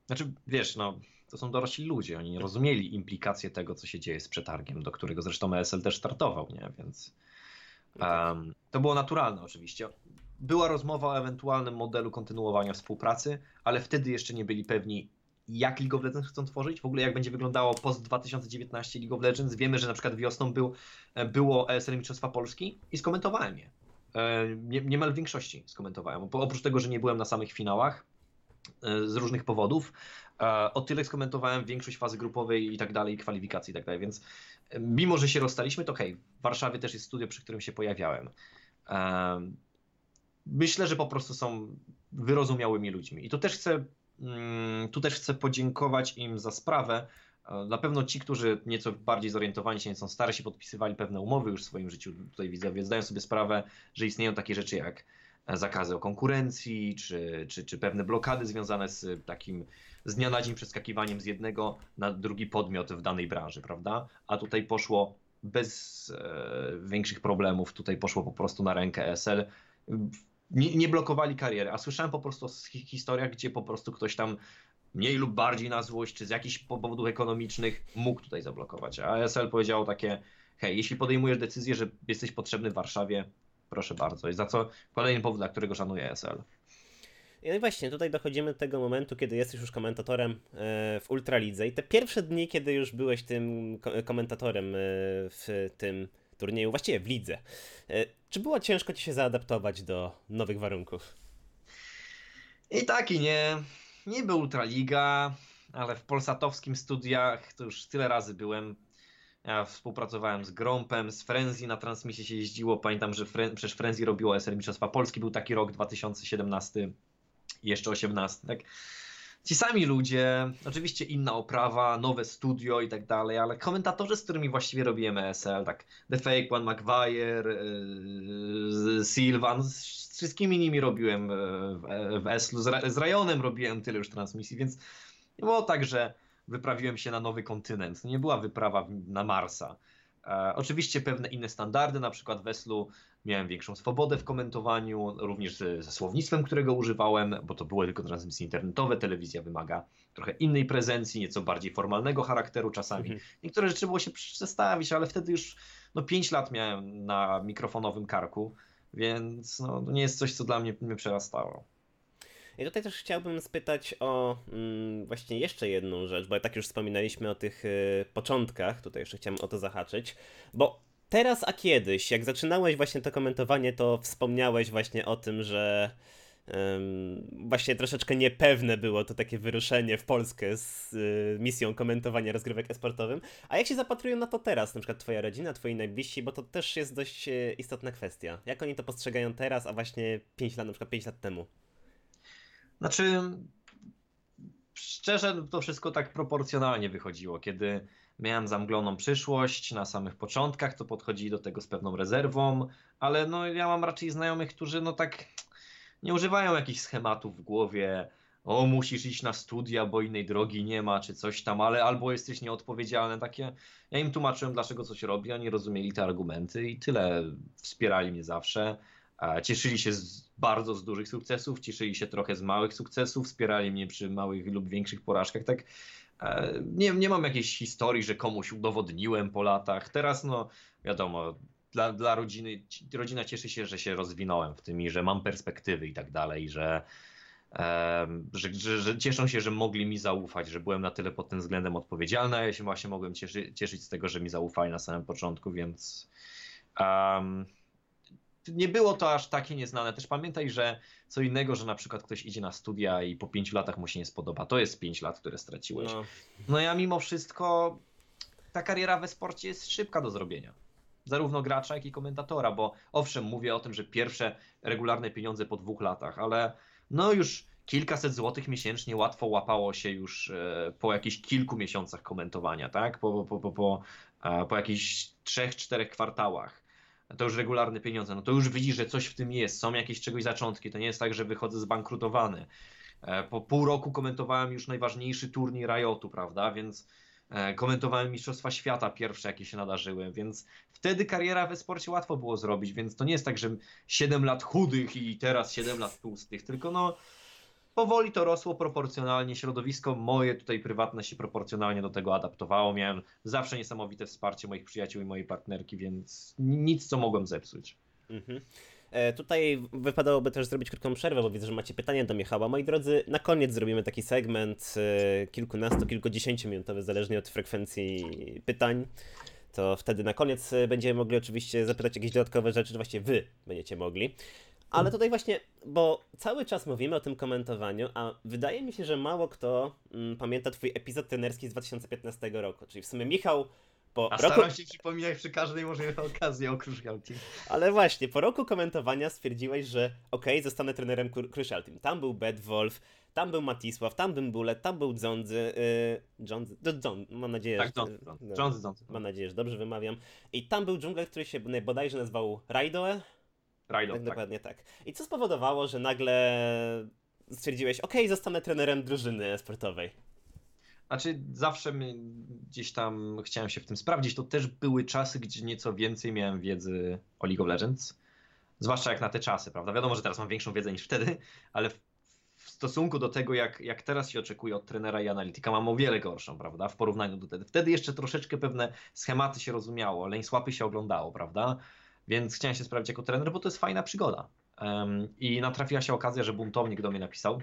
Znaczy, wiesz, no, to są dorośli ludzie, oni nie rozumieli implikacji tego, co się dzieje z przetargiem, do którego zresztą ESL też startował, nie? Więc em, to było naturalne oczywiście. Była rozmowa o ewentualnym modelu kontynuowania współpracy, ale wtedy jeszcze nie byli pewni, jak League of Legends chcą tworzyć, w ogóle jak będzie wyglądało post 2019 League of Legends. Wiemy, że na przykład wiosną był, e, było ESL Mistrzostwa Polski i skomentowałem je. E, Nie, niemal w większości skomentowałem. Bo Oprócz tego, że nie byłem na samych finałach e, z różnych powodów, e, o tyle skomentowałem większość fazy grupowej i tak dalej, kwalifikacji i tak dalej, więc mimo, że się rozstaliśmy, to hej, w Warszawie też jest studio, przy którym się pojawiałem. Em, Myślę, że po prostu są wyrozumiałymi ludźmi. I tu też chcę, mm, tu też chcę podziękować im za sprawę. Na pewno ci, którzy nieco bardziej zorientowani się, są starsi, podpisywali pewne umowy już w swoim życiu, tutaj widzowie, zdają sobie sprawę, że istnieją takie rzeczy jak e, zakazy o konkurencji, czy, czy, czy pewne blokady związane z takim z dnia na dzień przeskakiwaniem z jednego na drugi podmiot w danej branży, prawda? A tutaj poszło bez e, większych problemów, tutaj poszło po prostu na rękę ESL. Nie, nie blokowali kariery, a słyszałem po prostu o hi- historiach, gdzie po prostu ktoś tam mniej lub bardziej na złość, czy z jakichś powodów ekonomicznych mógł tutaj zablokować. A ESL powiedziało takie, hej, jeśli podejmujesz decyzję, że jesteś potrzebny w Warszawie, proszę bardzo. I za co kolejny powód, dla którego szanuję ESL. No i właśnie, tutaj dochodzimy do tego momentu, kiedy jesteś już komentatorem e, w Ultralidze i te pierwsze dni, kiedy już byłeś tym ko- komentatorem e, w tym turnieju, właściwie w lidze. E, Czy było ciężko ci się zaadaptować do nowych warunków? I tak i nie. Niby Ultraliga, ale w polsatowskim studiach to już tyle razy byłem. Ja współpracowałem z Grompem, z Frenzy, na transmisję się jeździło. Pamiętam, że Fren przecież Frenzy robiło SR Mistrzostwa Polski, był taki rok 2017. i jeszcze 18. Tak? Ci sami ludzie, oczywiście inna oprawa, nowe studio i tak dalej, ale komentatorzy, z którymi właściwie robiłem ESL, tak The Fake One, Maguire, yy, Sylvan, z wszystkimi nimi robiłem e, w, w Eslu, z, z Rajonem robiłem tyle już transmisji, więc nie było tak, że wyprawiłem się na nowy kontynent. Nie była wyprawa na Marsa. E, oczywiście pewne inne standardy, na przykład w Eslu miałem większą swobodę w komentowaniu, również ze, ze słownictwem, którego używałem, bo to były tylko transmisje internetowe, telewizja wymaga trochę innej prezencji, nieco bardziej formalnego charakteru czasami. Mhm. Niektóre rzeczy było się przestawić, ale wtedy już no, 5 lat miałem na mikrofonowym karku, więc no, to nie jest coś, co dla mnie, mnie przerastało. I tutaj też chciałbym spytać o mm, właśnie jeszcze jedną rzecz, bo tak już wspominaliśmy o tych y, początkach, tutaj jeszcze chciałem o to zahaczyć, bo teraz a kiedyś, jak zaczynałeś właśnie to komentowanie, to wspomniałeś właśnie o tym, że właśnie troszeczkę niepewne było to takie wyruszenie w Polskę z y, misją komentowania rozgrywek esportowym. A jak się zapatrują na to teraz, na przykład twoja rodzina, twoi najbliżsi, bo to też jest dość y, istotna kwestia. Jak oni to postrzegają teraz, a właśnie 5 lat, na przykład 5 lat temu? Znaczy, szczerze, to wszystko tak proporcjonalnie wychodziło. Kiedy miałem zamgloną przyszłość na samych początkach, to podchodzili do tego z pewną rezerwą, ale no, ja mam raczej znajomych, którzy no tak nie używają jakichś schematów w głowie. O, musisz iść na studia, bo innej drogi nie ma, czy coś tam, ale albo jesteś nieodpowiedzialny. Takie. Ja im tłumaczyłem, dlaczego coś robię, oni rozumieli te argumenty i tyle. Wspierali mnie zawsze. E, Cieszyli się z, bardzo z dużych sukcesów, cieszyli się trochę z małych sukcesów, wspierali mnie przy małych lub większych porażkach. Tak, e, nie, nie mam jakiejś historii, że komuś udowodniłem po latach. Teraz, no wiadomo, dla, dla rodziny, rodzina cieszy się, że się rozwinąłem w tym i że mam perspektywy i tak dalej, że, em, że, że, że cieszą się, że mogli mi zaufać, że byłem na tyle pod tym względem odpowiedzialny, ja się właśnie mogłem cieszy, cieszyć z tego, że mi zaufali na samym początku, więc em, nie było to aż takie nieznane. Też pamiętaj, że co innego, że na przykład ktoś idzie na studia i po pięciu latach mu się nie spodoba. To jest pięć lat, które straciłeś. No, No ja mimo wszystko ta kariera we sporcie jest szybka do zrobienia. Zarówno gracza, jak i komentatora, bo owszem, mówię o tym, że pierwsze regularne pieniądze po dwóch latach, ale no już kilkaset złotych miesięcznie łatwo łapało się już e, po jakichś kilku miesiącach komentowania, tak? Po, po, po, po, po jakichś trzech, czterech kwartałach. To już regularne pieniądze. No to już widzisz, że coś w tym jest, są jakieś czegoś zaczątki. To nie jest tak, że wychodzę zbankrutowany. E, Po pół roku komentowałem już najważniejszy turniej Riotu, prawda? Więc e, komentowałem Mistrzostwa Świata pierwsze, jakie się nadarzyły, więc wtedy kariera we sporcie łatwo było zrobić, więc to nie jest tak, że 7 lat chudych i teraz 7 lat tłustych, tylko no powoli to rosło proporcjonalnie, środowisko moje tutaj prywatne się proporcjonalnie do tego adaptowało, miałem zawsze niesamowite wsparcie moich przyjaciół i mojej partnerki, więc nic, co mogłem zepsuć. Mhm. E, Tutaj wypadałoby też zrobić krótką przerwę, bo widzę, że macie pytania do Michała. Moi drodzy, na koniec zrobimy taki segment e, kilkunastu, kilkudziesięciominutowy, zależnie od frekwencji pytań. To wtedy na koniec będziemy mogli oczywiście zapytać jakieś dodatkowe rzeczy, że właściwie wy będziecie mogli. Ale tutaj właśnie, bo cały czas mówimy o tym komentowaniu, a wydaje mi się, że mało kto mm, pamięta twój epizod trenerski z 2015 roku. Czyli w sumie Michał po A roku... staram się przypominać przy każdej możliwej okazji o Crucial Team. Ale właśnie, po roku komentowania stwierdziłeś, że okej, zostanę trenerem Cru- Crucial Team. Tam był Bad Wolf, tam był Matisław, tam był Bullet, tam był Dządzy, yy, do- Dżon, mam nadzieję, Tak, że... Johnson, no, Johnson, Johnson. Mam nadzieję, że dobrze wymawiam. I tam był dżungler, który się bodajże nazywał Raidoe, Rajdo, tak, tak. dokładnie tak. I co spowodowało, że nagle stwierdziłeś, okej, zostanę trenerem drużyny sportowej. Znaczy, zawsze gdzieś tam chciałem się w tym sprawdzić. To też były czasy, gdzie nieco więcej miałem wiedzy o League of Legends. Zwłaszcza jak na te czasy, prawda? Wiadomo, że teraz mam większą wiedzę niż wtedy, ale w, w stosunku do tego, jak, jak teraz się oczekuje od trenera i analityka, mam o wiele gorszą, prawda? W porównaniu do wtedy. Wtedy jeszcze troszeczkę pewne schematy się rozumiało, lane swapy się oglądało, prawda? Więc chciałem się sprawdzić jako trener, bo to jest fajna przygoda. I natrafiła się okazja, że buntownik do mnie napisał,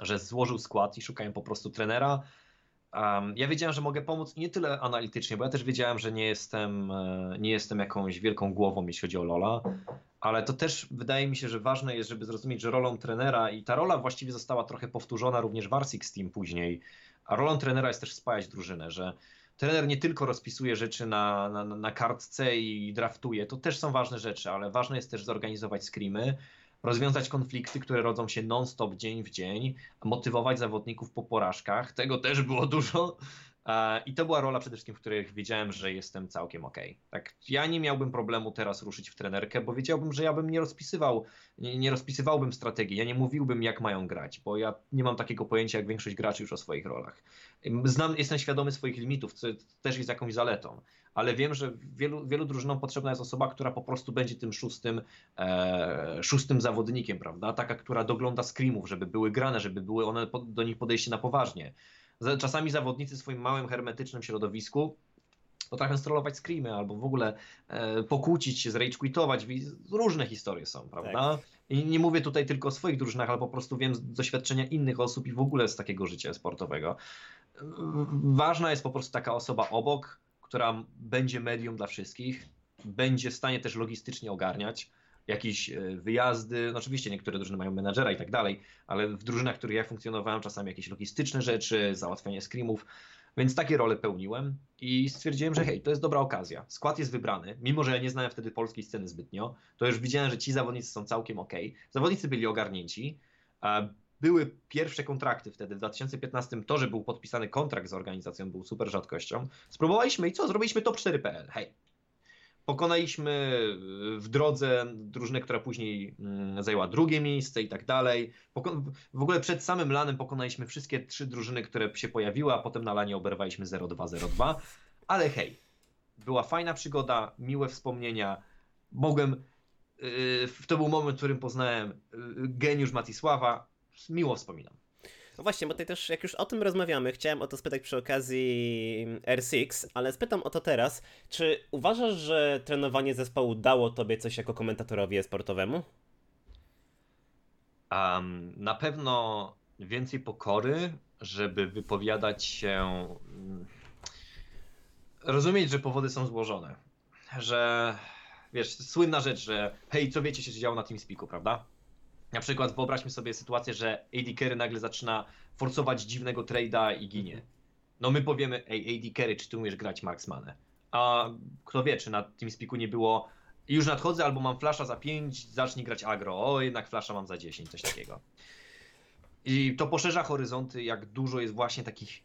że złożył skład i szukałem po prostu trenera. Ja wiedziałem, że mogę pomóc nie tyle analitycznie, bo ja też wiedziałem, że nie jestem, e, nie jestem jakąś wielką głową, jeśli chodzi o Lola, ale to też wydaje mi się, że ważne jest, żeby zrozumieć, że rolą trenera i ta rola właściwie została trochę powtórzona również w Arsix Team później, a rolą trenera jest też spajać drużynę, że trener nie tylko rozpisuje rzeczy na, na, na kartce i draftuje, to też są ważne rzeczy, ale ważne jest też zorganizować screamy, rozwiązać konflikty, które rodzą się non-stop dzień w dzień, motywować zawodników po porażkach. Tego też było dużo. E, I to była rola przede wszystkim, w której wiedziałem, że jestem całkiem ok. Tak, ja nie miałbym problemu teraz ruszyć w trenerkę, bo wiedziałbym, że ja bym nie rozpisywał, nie, nie rozpisywałbym strategii, ja nie mówiłbym, jak mają grać, bo ja nie mam takiego pojęcia, jak większość graczy już o swoich rolach. Znam, jestem świadomy swoich limitów, co też jest jakąś zaletą, ale wiem, że wielu, wielu drużynom potrzebna jest osoba, która po prostu będzie tym szóstym, e, szóstym zawodnikiem, prawda? Taka, która dogląda screamów, żeby były grane, żeby były one do nich podejście na poważnie czasami zawodnicy w swoim małym, hermetycznym środowisku potrafią strollować screamy albo w ogóle e, pokłócić się, quitować. Różne historie są, prawda? Tak. I nie mówię tutaj tylko o swoich drużynach, ale po prostu wiem z doświadczenia innych osób i w ogóle z takiego życia sportowego. Ważna jest po prostu taka osoba obok, która będzie medium dla wszystkich, będzie w stanie też logistycznie ogarniać jakieś e, wyjazdy. No oczywiście niektóre drużyny mają menadżera i tak dalej, ale w drużynach, w których ja funkcjonowałem, czasami jakieś logistyczne rzeczy, załatwianie screamów. Więc takie role pełniłem i stwierdziłem, że hej, to jest dobra okazja. Skład jest wybrany, mimo że ja nie znałem wtedy polskiej sceny zbytnio, to już widziałem, że ci zawodnicy są całkiem ok. Zawodnicy byli ogarnięci. Były pierwsze kontrakty wtedy, w 2015 to, że był podpisany kontrakt z organizacją, był super rzadkością. Spróbowaliśmy i co? Zrobiliśmy top 4.pl. Hej, Pokonaliśmy w drodze drużynę, która później mm, zajęła drugie miejsce i tak dalej. W ogóle przed samym lanem pokonaliśmy wszystkie trzy drużyny, które się pojawiły, a potem na lanie oberwaliśmy 0-2-0-2. Ale hej, była fajna przygoda, miłe wspomnienia. Mogłem. Yy, to był moment, w którym poznałem yy, geniusz Matisława. Miło wspominam. No właśnie, bo tutaj też jak już o tym rozmawiamy, chciałem o to spytać przy okazji R6, ale spytam o to teraz. Czy uważasz, że trenowanie zespołu dało tobie coś jako komentatorowi sportowemu? Um, na pewno więcej pokory, żeby wypowiadać się. Mm, rozumieć, że powody są złożone. Że wiesz, słynna rzecz, że hej, co wiecie, się działo na TeamSpeaku, prawda? Na przykład wyobraźmy sobie sytuację, że AD Carry nagle zaczyna forsować dziwnego trade'a i ginie. No my powiemy, ej AD Carry, czy ty umiesz grać Marksmanę? A kto wie, czy na TeamSpeaku nie było już nadchodzę albo mam flasza za 5, zacznij grać agro. O, jednak flasza mam za 10, coś takiego. I to poszerza horyzonty, jak dużo jest właśnie takich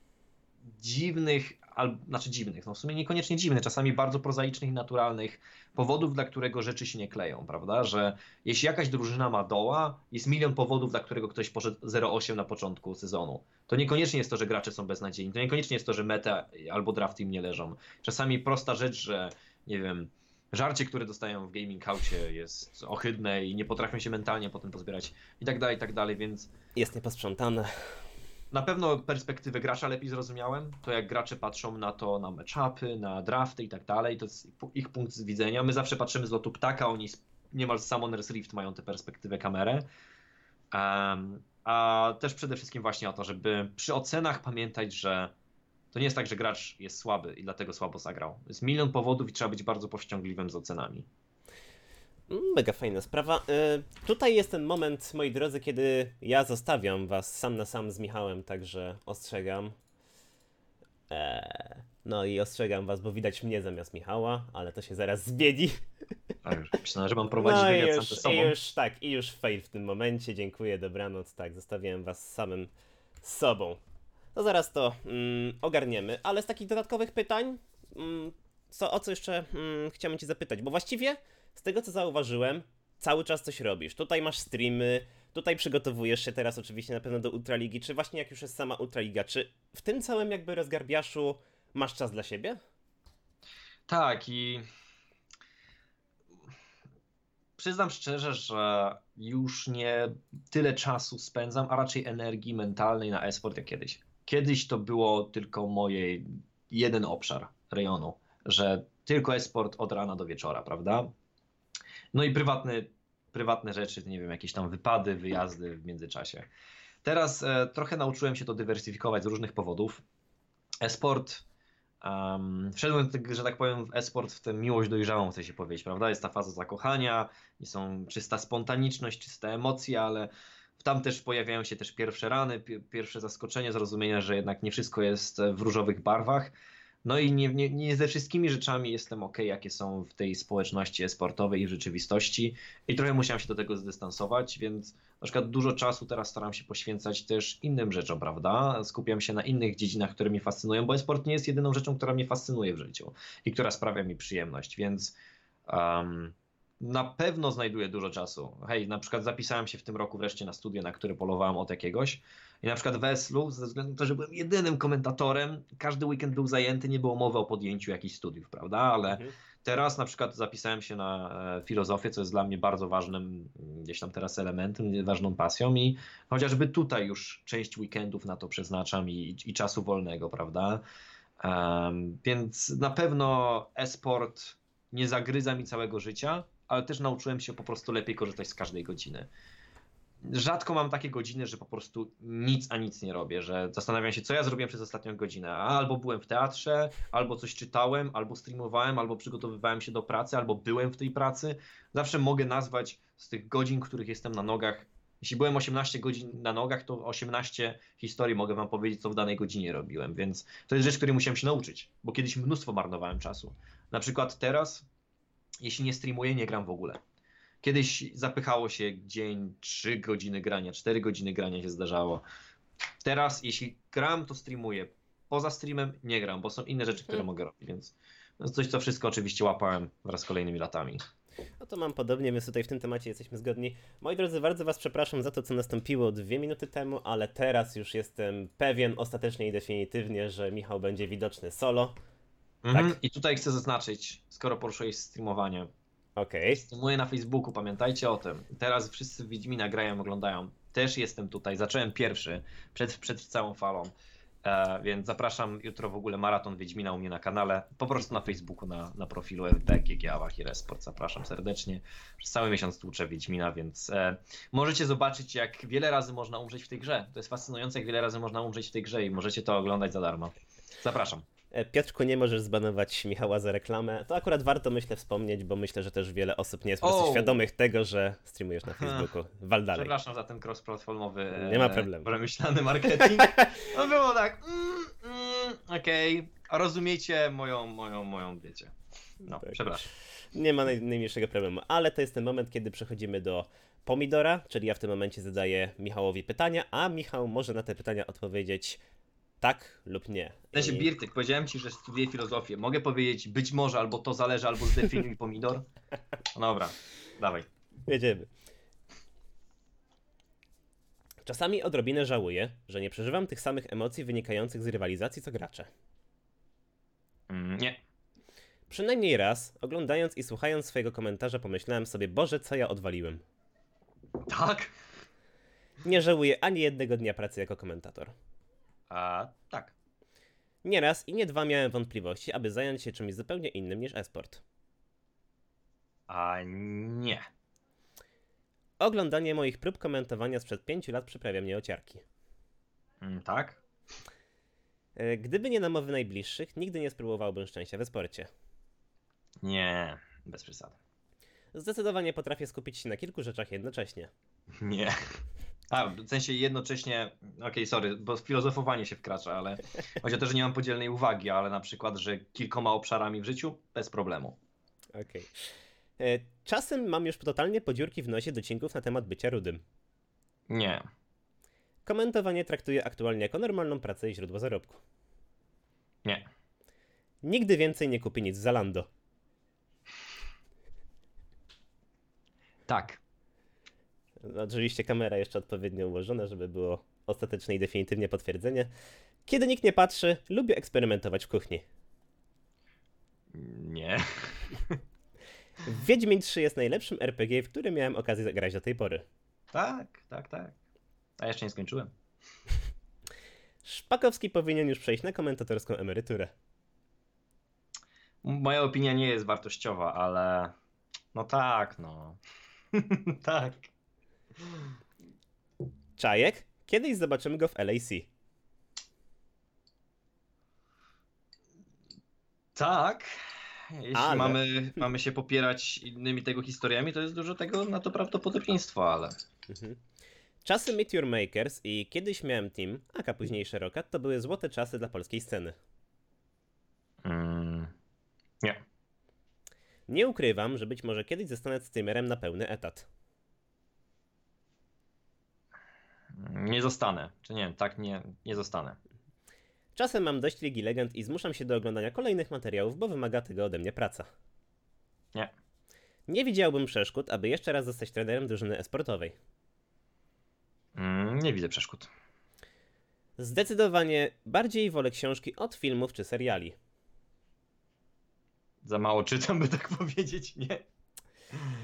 dziwnych, al, znaczy dziwnych, no w sumie niekoniecznie dziwnych, czasami bardzo prozaicznych i naturalnych powodów, dla którego rzeczy się nie kleją, prawda? Że jeśli jakaś drużyna ma doła, jest milion powodów, dla którego ktoś poszedł 0,8 na początku sezonu. To niekoniecznie jest to, że gracze są beznadziejni, to niekoniecznie jest to, że meta albo drafty im nie leżą. Czasami prosta rzecz, że nie wiem, żarcie, które dostają w gaming house'ie jest ohydne i nie potrafią się mentalnie potem pozbierać i tak dalej, i tak dalej, więc... Jest nieposprzątane na pewno perspektywę gracza lepiej zrozumiałem, to jak gracze patrzą na to, na matchupy, na drafty i tak dalej, to jest ich punkt widzenia. My zawsze patrzymy z lotu ptaka, oni niemal z Summoner's Rift mają tę perspektywę kamerę. Um, a też przede wszystkim właśnie o to, żeby przy ocenach pamiętać, że to nie jest tak, że gracz jest słaby i dlatego słabo zagrał. Jest milion powodów i trzeba być bardzo powściągliwym z ocenami. Mega fajna sprawa. Y, tutaj jest ten moment, moi drodzy, kiedy ja zostawiam was sam na sam z Michałem, także ostrzegam. Eee, no i ostrzegam was, bo widać mnie zamiast Michała, ale to się zaraz zmieni. A już myślałem, że mam prowadzić no wywiad już, sam ze sobą. I już, tak, i już fail w tym momencie. Dziękuję, dobranoc. Tak, zostawiłem was samym sobą. To zaraz to mm, ogarniemy, ale z takich dodatkowych pytań, mm, co, o co jeszcze mm, chciałem cię zapytać, bo właściwie z tego co zauważyłem, cały czas coś robisz. Tutaj masz streamy, tutaj przygotowujesz się teraz oczywiście na pewno do Ultraligi, czy właśnie jak już jest sama Ultraliga, czy w tym całym jakby rozgarbiaszu masz czas dla siebie? Tak i przyznam szczerze, że już nie tyle czasu spędzam, a raczej energii mentalnej na esport jak kiedyś. Kiedyś to było tylko moje jeden obszar rejonu, że tylko esport od rana do wieczora, prawda? No i prywatne, prywatne rzeczy, nie wiem, jakieś tam wypady, wyjazdy w międzyczasie. Teraz e, trochę nauczyłem się to dywersyfikować z różnych powodów. Esport, um, wszedłem, że tak powiem, w esport w tę miłość dojrzałą, chcę się powiedzieć, prawda? Jest ta faza zakochania, są czysta spontaniczność, czyste emocje, ale tam też pojawiają się też pierwsze rany, pierwsze zaskoczenie, zrozumienia, że jednak nie wszystko jest w różowych barwach. No i nie, nie, nie ze wszystkimi rzeczami jestem ok, jakie są w tej społeczności e-sportowej i rzeczywistości. I trochę musiałem się do tego zdystansować, więc na przykład dużo czasu teraz staram się poświęcać też innym rzeczom, prawda? Skupiam się na innych dziedzinach, które mnie fascynują, bo e-sport nie jest jedyną rzeczą, która mnie fascynuje w życiu i która sprawia mi przyjemność, więc um, na pewno znajduję dużo czasu. Hej, na przykład zapisałem się w tym roku wreszcie na studia, na które polowałem od jakiegoś. I na przykład w Eslu, ze względu na to, że byłem jedynym komentatorem, każdy weekend był zajęty, nie było mowy o podjęciu jakichś studiów, prawda? Ale Mhm. teraz na przykład zapisałem się na e, filozofię, co jest dla mnie bardzo ważnym mm, gdzieś tam teraz elementem, ważną pasją i chociażby tutaj już część weekendów na to przeznaczam i, i czasu wolnego, prawda? Em, więc na pewno e-sport nie zagryza mi całego życia, ale też nauczyłem się po prostu lepiej korzystać z każdej godziny. Rzadko mam takie godziny, że po prostu nic a nic nie robię, że zastanawiam się, co ja zrobiłem przez ostatnią godzinę. Albo byłem w teatrze, albo coś czytałem, albo streamowałem, albo przygotowywałem się do pracy, albo byłem w tej pracy. Zawsze mogę nazwać z tych godzin, których jestem na nogach. Jeśli byłem 18 godzin na nogach, to 18 historii mogę wam powiedzieć, co w danej godzinie robiłem, więc to jest rzecz, której musiałem się nauczyć, bo kiedyś mnóstwo marnowałem czasu. Na przykład teraz, jeśli nie streamuję, nie gram w ogóle. Kiedyś zapychało się dzień, 3 godziny grania, 4 godziny grania się zdarzało. Teraz, jeśli gram, to streamuję. Poza streamem nie gram, bo są inne rzeczy, które Hmm. mogę robić, więc coś, co wszystko oczywiście łapałem wraz z kolejnymi latami. No to mam podobnie, więc tutaj w tym temacie jesteśmy zgodni. Moi drodzy, bardzo Was przepraszam za to, co nastąpiło dwie minuty temu, ale teraz już jestem pewien ostatecznie i definitywnie, że Michał będzie widoczny solo. Mhm. I tutaj chcę zaznaczyć, skoro poruszyłeś streamowanie. Okej. Streamuję na Facebooku, pamiętajcie o tym. Teraz wszyscy Wiedźmina grają, oglądają. Też jestem tutaj, zacząłem pierwszy, przed, przed całą falą. E, więc zapraszam jutro w ogóle maraton Wiedźmina u mnie na kanale. Po prostu na Facebooku, na, na profilu FBGG Awach i Resport. Zapraszam serdecznie. Przez cały miesiąc tłuczę Wiedźmina, więc e, możecie zobaczyć, jak wiele razy można umrzeć w tej grze. To jest fascynujące, jak wiele razy można umrzeć w tej grze i możecie to oglądać za darmo. Zapraszam. E, Piotrku, nie możesz zbanować Michała za reklamę. To akurat warto, myślę, wspomnieć, bo myślę, że też wiele osób nie jest po prostu O! świadomych tego, że streamujesz na. Facebooku. Wal dalej. Przepraszam za ten cross-platformowy Nie ma e, problemu. przemyślany marketing. No było tak, mm, mm, okej, A rozumiecie moją, moją, moją, wiecie. No, Tak. przepraszam. Nie ma naj, najmniejszego problemu, ale to jest ten moment, kiedy przechodzimy do pomidora, czyli ja w tym momencie zadaję Michałowi pytania, a Michał może na te pytania odpowiedzieć tak lub nie. W sensie, Birtyk, powiedziałem ci, że studiuję filozofię. Mogę powiedzieć być może, albo to zależy, albo zdefiniuj pomidor? No dobra, dawaj. Jedziemy. Czasami odrobinę żałuję, że nie przeżywam tych samych emocji wynikających z rywalizacji co gracze. Mm, nie. Przynajmniej raz, oglądając i słuchając swojego komentarza, pomyślałem sobie, Boże, co ja odwaliłem. Tak? Nie żałuję ani jednego dnia pracy jako komentator. A, tak. Nieraz i nie dwa miałem wątpliwości, aby zająć się czymś zupełnie innym niż esport. A nie. Oglądanie moich prób komentowania sprzed pięciu lat przyprawia mnie ociarki. Mm, tak? E, Gdyby nie namowy najbliższych, nigdy nie spróbowałbym szczęścia we sporcie. Nie. Bez przesady. Zdecydowanie potrafię skupić się na kilku rzeczach jednocześnie. Nie. A, w sensie jednocześnie, okej, sorry, bo filozofowanie się wkracza, ale chodzi o to, że nie mam podzielnej uwagi, ale na przykład, że kilkoma obszarami w życiu bez problemu. Okej. E, Czasem mam już totalnie podziurki w nosie docinków na temat bycia rudym. Nie. Komentowanie traktuję aktualnie jako normalną pracę i źródło zarobku. Nie. Nigdy więcej nie kupię nic z Zalando. Tak. Oczywiście kamera jeszcze odpowiednio ułożona, żeby było ostateczne i definitywnie potwierdzenie. Kiedy nikt nie patrzy, lubię eksperymentować w kuchni. Nie. Wiedźmin 3 jest najlepszym RPG, w którym miałem okazję zagrać do tej pory. Tak, tak, tak. A jeszcze nie skończyłem. Szpakowski powinien już przejść na komentatorską emeryturę. Moja opinia nie jest wartościowa, ale no tak, no. tak. Czajek? Kiedyś zobaczymy go w LAC. Tak. Jeśli Ale- mamy, mamy się popierać innymi tego historiami, to jest dużo tego na to prawdopodobieństwo, ale. Mhm. Czasy Meteor Makers i kiedyś miałem team, aka późniejsze Rocket, to były złote czasy dla polskiej sceny. Mm, nie. Nie ukrywam, że być może kiedyś zostanę streamerem na pełny etat. Nie zostanę. Czy nie, tak nie, nie zostanę. Czasem mam dość Ligi Legend i zmuszam się do oglądania kolejnych materiałów, bo wymaga tego ode mnie praca. Nie. Nie widziałbym przeszkód, aby jeszcze raz zostać trenerem drużyny esportowej. Mm, nie widzę przeszkód. Zdecydowanie bardziej wolę książki od filmów czy seriali. Za mało czytam, by tak powiedzieć, nie.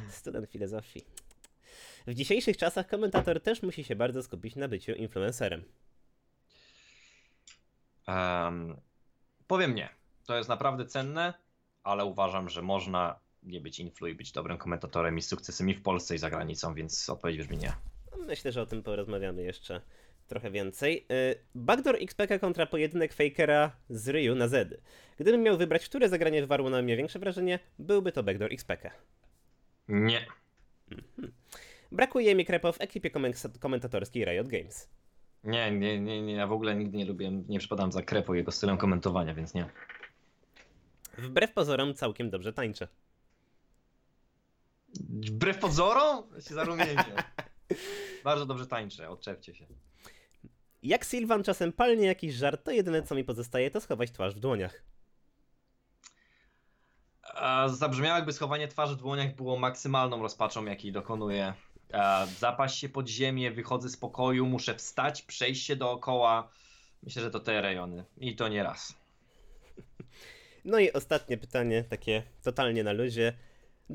Student filozofii. W dzisiejszych czasach komentator też musi się bardzo skupić na byciu influencerem. Um, powiem nie. To jest naprawdę cenne, ale uważam, że można nie być influ i być dobrym komentatorem i z sukcesem i w Polsce i za granicą, więc odpowiedź brzmi nie. Myślę, że o tym porozmawiamy jeszcze trochę więcej. Y, Backdoor XPK kontra pojedynek Fakera z Ryu na Z. Gdybym miał wybrać, które zagranie wywarło na mnie większe wrażenie, byłby to Backdoor XPK. Nie. Brakuje mi krepa w ekipie komentatorskiej Riot Games. Nie, nie, nie, nie, ja w ogóle nigdy nie lubiłem, nie przypadam za Krepo jego stylem komentowania, więc nie. Wbrew pozorom całkiem dobrze tańczę. Wbrew pozorom? Się zarumienię. Bardzo dobrze tańczę, odczepcie się. Jak Sylvan czasem palnie jakiś żart, to jedyne co mi pozostaje to schować twarz w dłoniach. Zabrzmiało jakby schowanie twarzy w dłoniach było maksymalną rozpaczą, jakiej dokonuję. A Zapaść się pod ziemię, wychodzę z pokoju, muszę wstać, przejść się dookoła. Myślę, że to te rejony. I to nie raz. No i ostatnie pytanie, takie totalnie na luzie.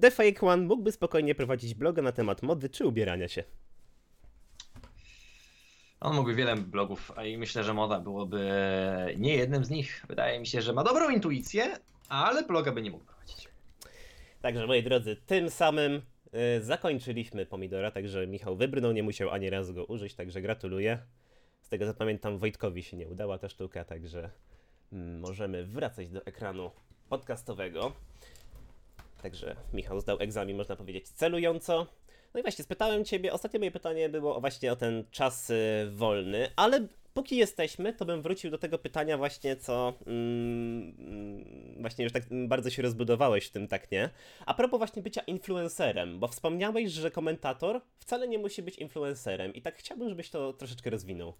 The Fake One mógłby spokojnie prowadzić bloga na temat mody czy ubierania się. On mógłby wiele blogów, a i myślę, że moda byłoby nie jednym z nich. Wydaje mi się, że ma dobrą intuicję, ale bloga by nie mógł prowadzić. Także moi drodzy, tym samym zakończyliśmy Pomidora, także Michał wybrnął, nie musiał ani razu go użyć, także gratuluję. Z tego co pamiętam Wojtkowi się nie udała ta sztuka, także mm, możemy wracać do ekranu podcastowego. Także Michał zdał egzamin, można powiedzieć, celująco. No i właśnie, spytałem Ciebie, ostatnie moje pytanie było właśnie o ten czas y, wolny, ale póki jesteśmy, to bym wrócił do tego pytania właśnie, co mm, właśnie już tak bardzo się rozbudowałeś w tym, tak nie? A propos właśnie bycia influencerem, bo wspomniałeś, że komentator wcale nie musi być influencerem i tak chciałbym, żebyś to troszeczkę rozwinął.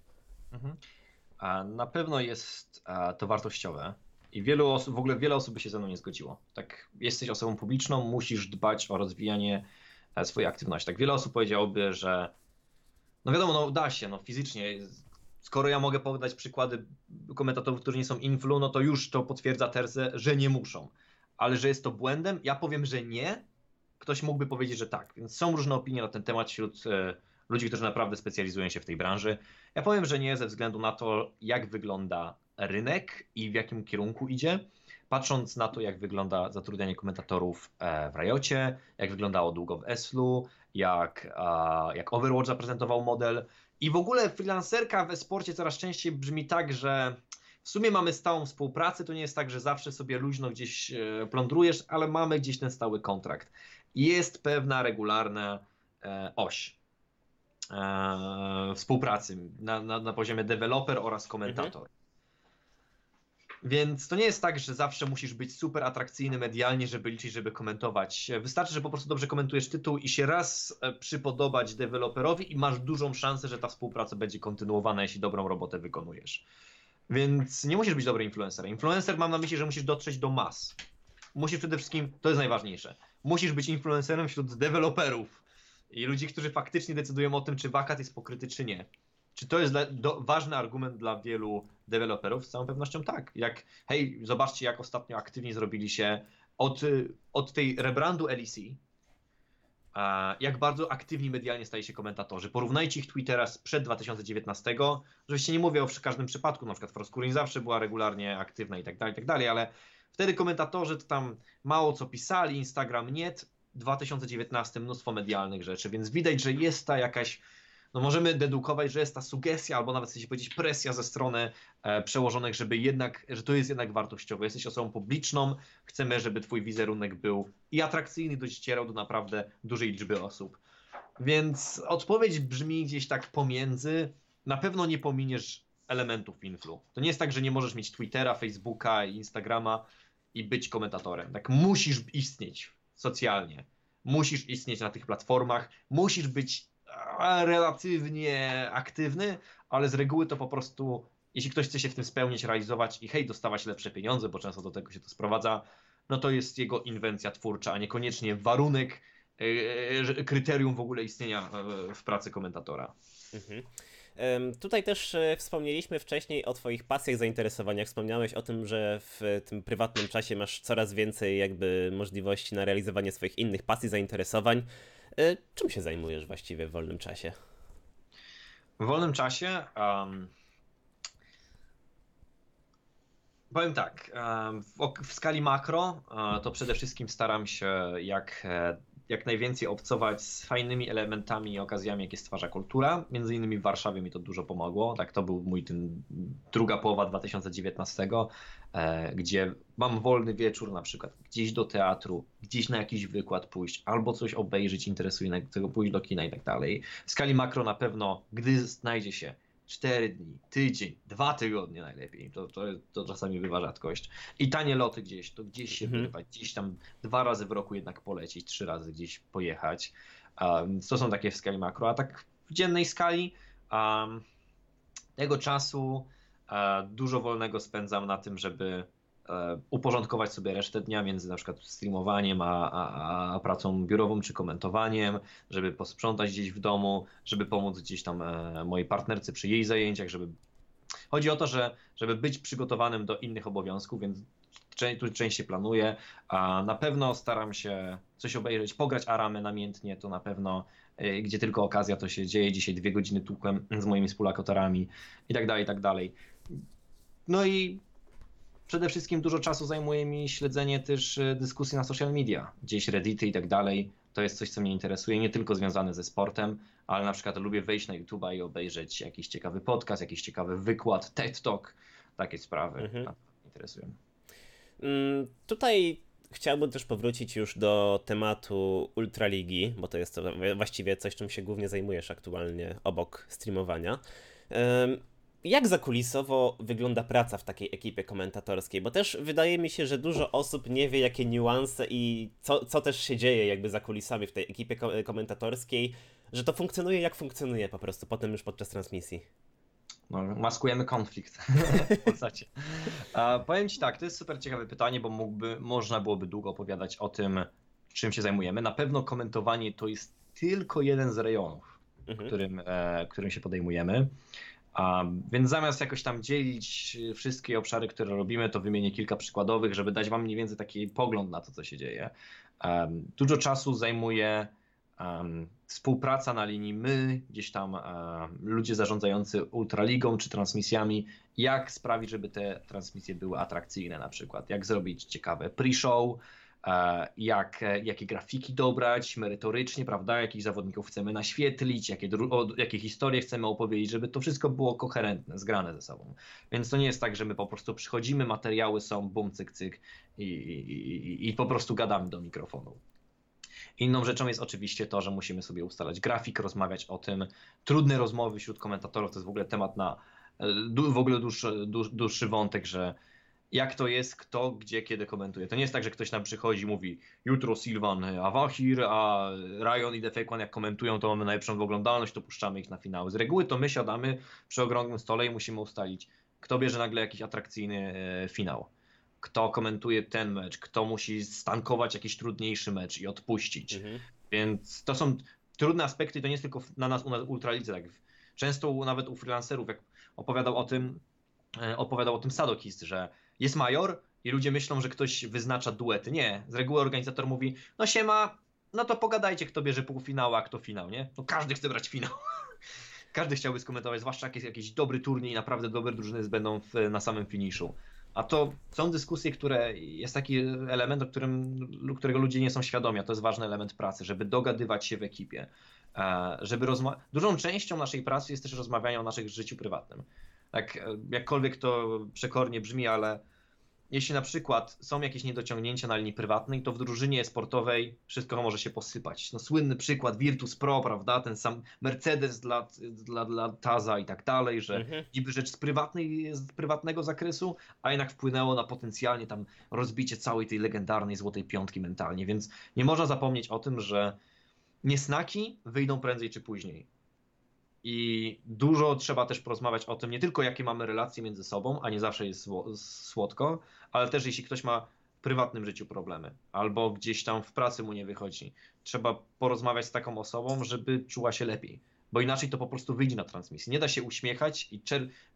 A na pewno jest a, to wartościowe i wielu w ogóle wiele osób by się ze mną nie zgodziło. Tak, jesteś osobą publiczną, musisz dbać o rozwijanie e, swojej aktywności. Tak, wiele osób powiedziałoby, że no wiadomo, no da się, no fizycznie. Skoro ja mogę podać przykłady komentatorów, którzy nie są influ, no to już to potwierdza tezę, że nie muszą. Ale że jest to błędem, ja powiem, że nie. Ktoś mógłby powiedzieć, że tak. Więc są różne opinie na ten temat wśród e, ludzi, którzy naprawdę specjalizują się w tej branży. Ja powiem, że nie ze względu na to, jak wygląda rynek i w jakim kierunku idzie. Patrząc na to, jak wygląda zatrudnianie komentatorów e, w Riocie, jak wyglądało długo w Eslu, jak, jak Overwatch zaprezentował model i w ogóle freelancerka w sporcie coraz częściej brzmi tak, że w sumie mamy stałą współpracę, to nie jest tak, że zawsze sobie luźno gdzieś e, plądrujesz, ale mamy gdzieś ten stały kontrakt. Jest pewna regularna e, oś e, współpracy na, na, na poziomie deweloper oraz komentator. Więc to nie jest tak, że zawsze musisz być super atrakcyjny medialnie, żeby liczyć, żeby komentować. Wystarczy, że po prostu dobrze komentujesz tytuł i się raz e, przypodobać deweloperowi i masz dużą szansę, że ta współpraca będzie kontynuowana, jeśli dobrą robotę wykonujesz. Więc nie musisz być dobrym influencerem. Influencer mam na myśli, że musisz dotrzeć do mas. Musisz przede wszystkim, to jest najważniejsze, musisz być influencerem wśród deweloperów i ludzi, którzy faktycznie decydują o tym, czy wakat jest pokryty, czy nie. Czy to jest dla, do, ważny argument dla wielu deweloperów? Z całą pewnością tak. Jak, hej, zobaczcie, jak ostatnio aktywnie zrobili się od, od tej rebrandu LEC, jak bardzo aktywni medialnie staje się komentatorzy. Porównajcie ich Twittera sprzed 2019. Oczywiście nie mówię o każdym przypadku, na przykład Froskurin zawsze była regularnie aktywna i tak dalej, i tak dalej, ale wtedy komentatorzy to tam mało co pisali, Instagram nie, 2019 mnóstwo medialnych rzeczy, więc widać, że jest ta jakaś no możemy dedukować, że jest ta sugestia, albo nawet chcecie powiedzieć presja ze strony e, przełożonych, żeby jednak, że to jest jednak wartościowe. Jesteś osobą publiczną, chcemy, żeby twój wizerunek był i atrakcyjny, docierał do naprawdę dużej liczby osób. Więc odpowiedź brzmi gdzieś tak pomiędzy. Na pewno nie pominiesz elementów influ. To nie jest tak, że nie możesz mieć Twittera, Facebooka, Instagrama i być komentatorem. Tak musisz istnieć socjalnie. Musisz istnieć na tych platformach, musisz być relatywnie aktywny, ale z reguły to po prostu, jeśli ktoś chce się w tym spełnić, realizować i hej, dostawać lepsze pieniądze, bo często do tego się to sprowadza, no to jest jego inwencja twórcza, a niekoniecznie warunek, yy, kryterium w ogóle istnienia w pracy komentatora. Mhm. Tutaj też e, wspomnieliśmy wcześniej o Twoich pasjach, zainteresowaniach. Wspomniałeś o tym, że w tym prywatnym czasie masz coraz więcej jakby możliwości na realizowanie swoich innych pasji, zainteresowań. E, czym się zajmujesz właściwie w wolnym czasie? W wolnym czasie um, powiem tak, w, skali makro uh, to przede wszystkim staram się jak jak najwięcej obcować z fajnymi elementami i okazjami, jakie stwarza kultura. Między innymi w Warszawie mi to dużo pomogło. Tak, to był mój ten druga połowa 2019, e, gdzie mam wolny wieczór na przykład gdzieś do teatru, gdzieś na jakiś wykład pójść, albo coś obejrzeć interesującego, pójść do kina i tak dalej. W skali makro na pewno, gdy znajdzie się 4 dni, tydzień, dwa tygodnie najlepiej. To, to, to czasami bywa rzadkość. I tanie loty gdzieś, to gdzieś się mhm. wyrwać, gdzieś tam dwa razy w roku jednak polecieć, trzy razy gdzieś pojechać. Um, to są takie w skali makro, a tak w dziennej skali um, tego czasu um, dużo wolnego spędzam na tym, żeby uporządkować sobie resztę dnia między na przykład streamowaniem a, a, a, pracą biurową czy komentowaniem, żeby posprzątać gdzieś w domu, żeby pomóc gdzieś tam e, mojej partnerce przy jej zajęciach, żeby. Chodzi o to, że żeby być przygotowanym do innych obowiązków, więc tu częściej planuję, a na pewno staram się coś obejrzeć, pograć aramy namiętnie, to na pewno e, gdzie tylko okazja to się dzieje. Dzisiaj dwie godziny tłukłem z moimi współlokatorami i tak dalej, i tak dalej. No i przede wszystkim dużo czasu zajmuje mi śledzenie też e, dyskusji na social media, gdzieś reddity i tak dalej. To jest coś, co mnie interesuje, nie tylko związane ze sportem, ale na przykład lubię wejść na YouTube i obejrzeć jakiś ciekawy podcast, jakiś ciekawy wykład, TED Talk, takie sprawy mhm. interesują. Mm, tutaj chciałbym też powrócić już do tematu Ultraligi, bo to jest to właściwie coś, czym się głównie zajmujesz aktualnie obok streamowania jak zakulisowo wygląda praca w takiej ekipie komentatorskiej? Bo też wydaje mi się, że dużo osób nie wie, jakie niuanse i co, co też się dzieje jakby za kulisami w tej ekipie komentatorskiej, że to funkcjonuje jak funkcjonuje po prostu potem już podczas transmisji. No, maskujemy konflikt w zasadzie. A, powiem Ci tak, to jest super ciekawe pytanie, bo mógłby, można byłoby długo opowiadać o tym, czym się zajmujemy. Na pewno komentowanie to jest tylko jeden z rejonów, mhm. którym, e, którym się podejmujemy. Więc zamiast jakoś tam dzielić wszystkie obszary, które robimy, to wymienię kilka przykładowych, żeby dać Wam mniej więcej taki pogląd na to, co się dzieje. Dużo czasu zajmuje współpraca na linii my, gdzieś tam um, ludzie zarządzający Ultraligą czy transmisjami, jak sprawić, żeby te transmisje były atrakcyjne na przykład, jak zrobić ciekawe pre-show, E, jak, e, jakie grafiki dobrać merytorycznie, prawda, jakich zawodników chcemy naświetlić, jakie, jakie historie chcemy opowiedzieć, żeby to wszystko było koherentne, zgrane ze sobą. Więc to nie jest tak, że my po prostu przychodzimy, materiały są, bum, cyk, cyk i, i, i, i po prostu gadamy do mikrofonu. Inną rzeczą jest oczywiście to, że musimy sobie ustalać grafik, rozmawiać o tym. Trudne rozmowy wśród komentatorów to jest w ogóle temat na e, w ogóle dłuższy, dłuższy wątek, że jak to jest, kto, gdzie, kiedy komentuje. To nie jest tak, że ktoś nam przychodzi i mówi jutro Silvan Awahir, a Ryan i Defekwan jak komentują, to mamy najlepszą oglądalność, to puszczamy ich na finały. Z reguły to my siadamy przy okrągłym stole i musimy ustalić, kto bierze nagle jakiś atrakcyjny e, finał. Kto komentuje ten mecz, kto musi stankować jakiś trudniejszy mecz i odpuścić. Mhm. Więc to są trudne aspekty, to nie jest tylko na nas u nas ultralidze. Tak. Często nawet u freelancerów, jak opowiadał o tym, e, opowiadał o tym Sadokist, że jest major i ludzie myślą, że ktoś wyznacza duety. Nie, z reguły organizator mówi, no siema, no to pogadajcie, kto bierze półfinał, a kto finał, nie? No każdy chce brać finał. każdy chciałby skomentować, zwłaszcza jak jest jakiś dobry turniej i naprawdę dobre drużyny będą w, na samym finiszu. A to są dyskusje, które jest taki element, o którym, którego ludzie nie są świadomi, a to jest ważny element pracy, żeby dogadywać się w ekipie. E, żeby rozma- Dużą częścią naszej pracy jest też rozmawianie o naszym życiu prywatnym tak jakkolwiek to przekornie brzmi, ale jeśli na przykład są jakieś niedociągnięcia na linii prywatnej, to w drużynie sportowej wszystko może się posypać. No, słynny przykład Virtus Pro, prawda? Ten sam Mercedes dla, dla, dla Taza i tak dalej, że Mhm. niby rzecz z, prywatnej, z prywatnego zakresu, a jednak wpłynęło na potencjalnie tam rozbicie całej tej legendarnej złotej piątki mentalnie, więc nie można zapomnieć o tym, że niesnaki wyjdą prędzej czy później. I dużo trzeba też porozmawiać o tym, nie tylko jakie mamy relacje między sobą, a nie zawsze jest sło- słodko, ale też jeśli ktoś ma w prywatnym życiu problemy, albo gdzieś tam w pracy mu nie wychodzi, trzeba porozmawiać z taką osobą, żeby czuła się lepiej, bo inaczej to po prostu wyjdzie na transmisji. Nie da się uśmiechać i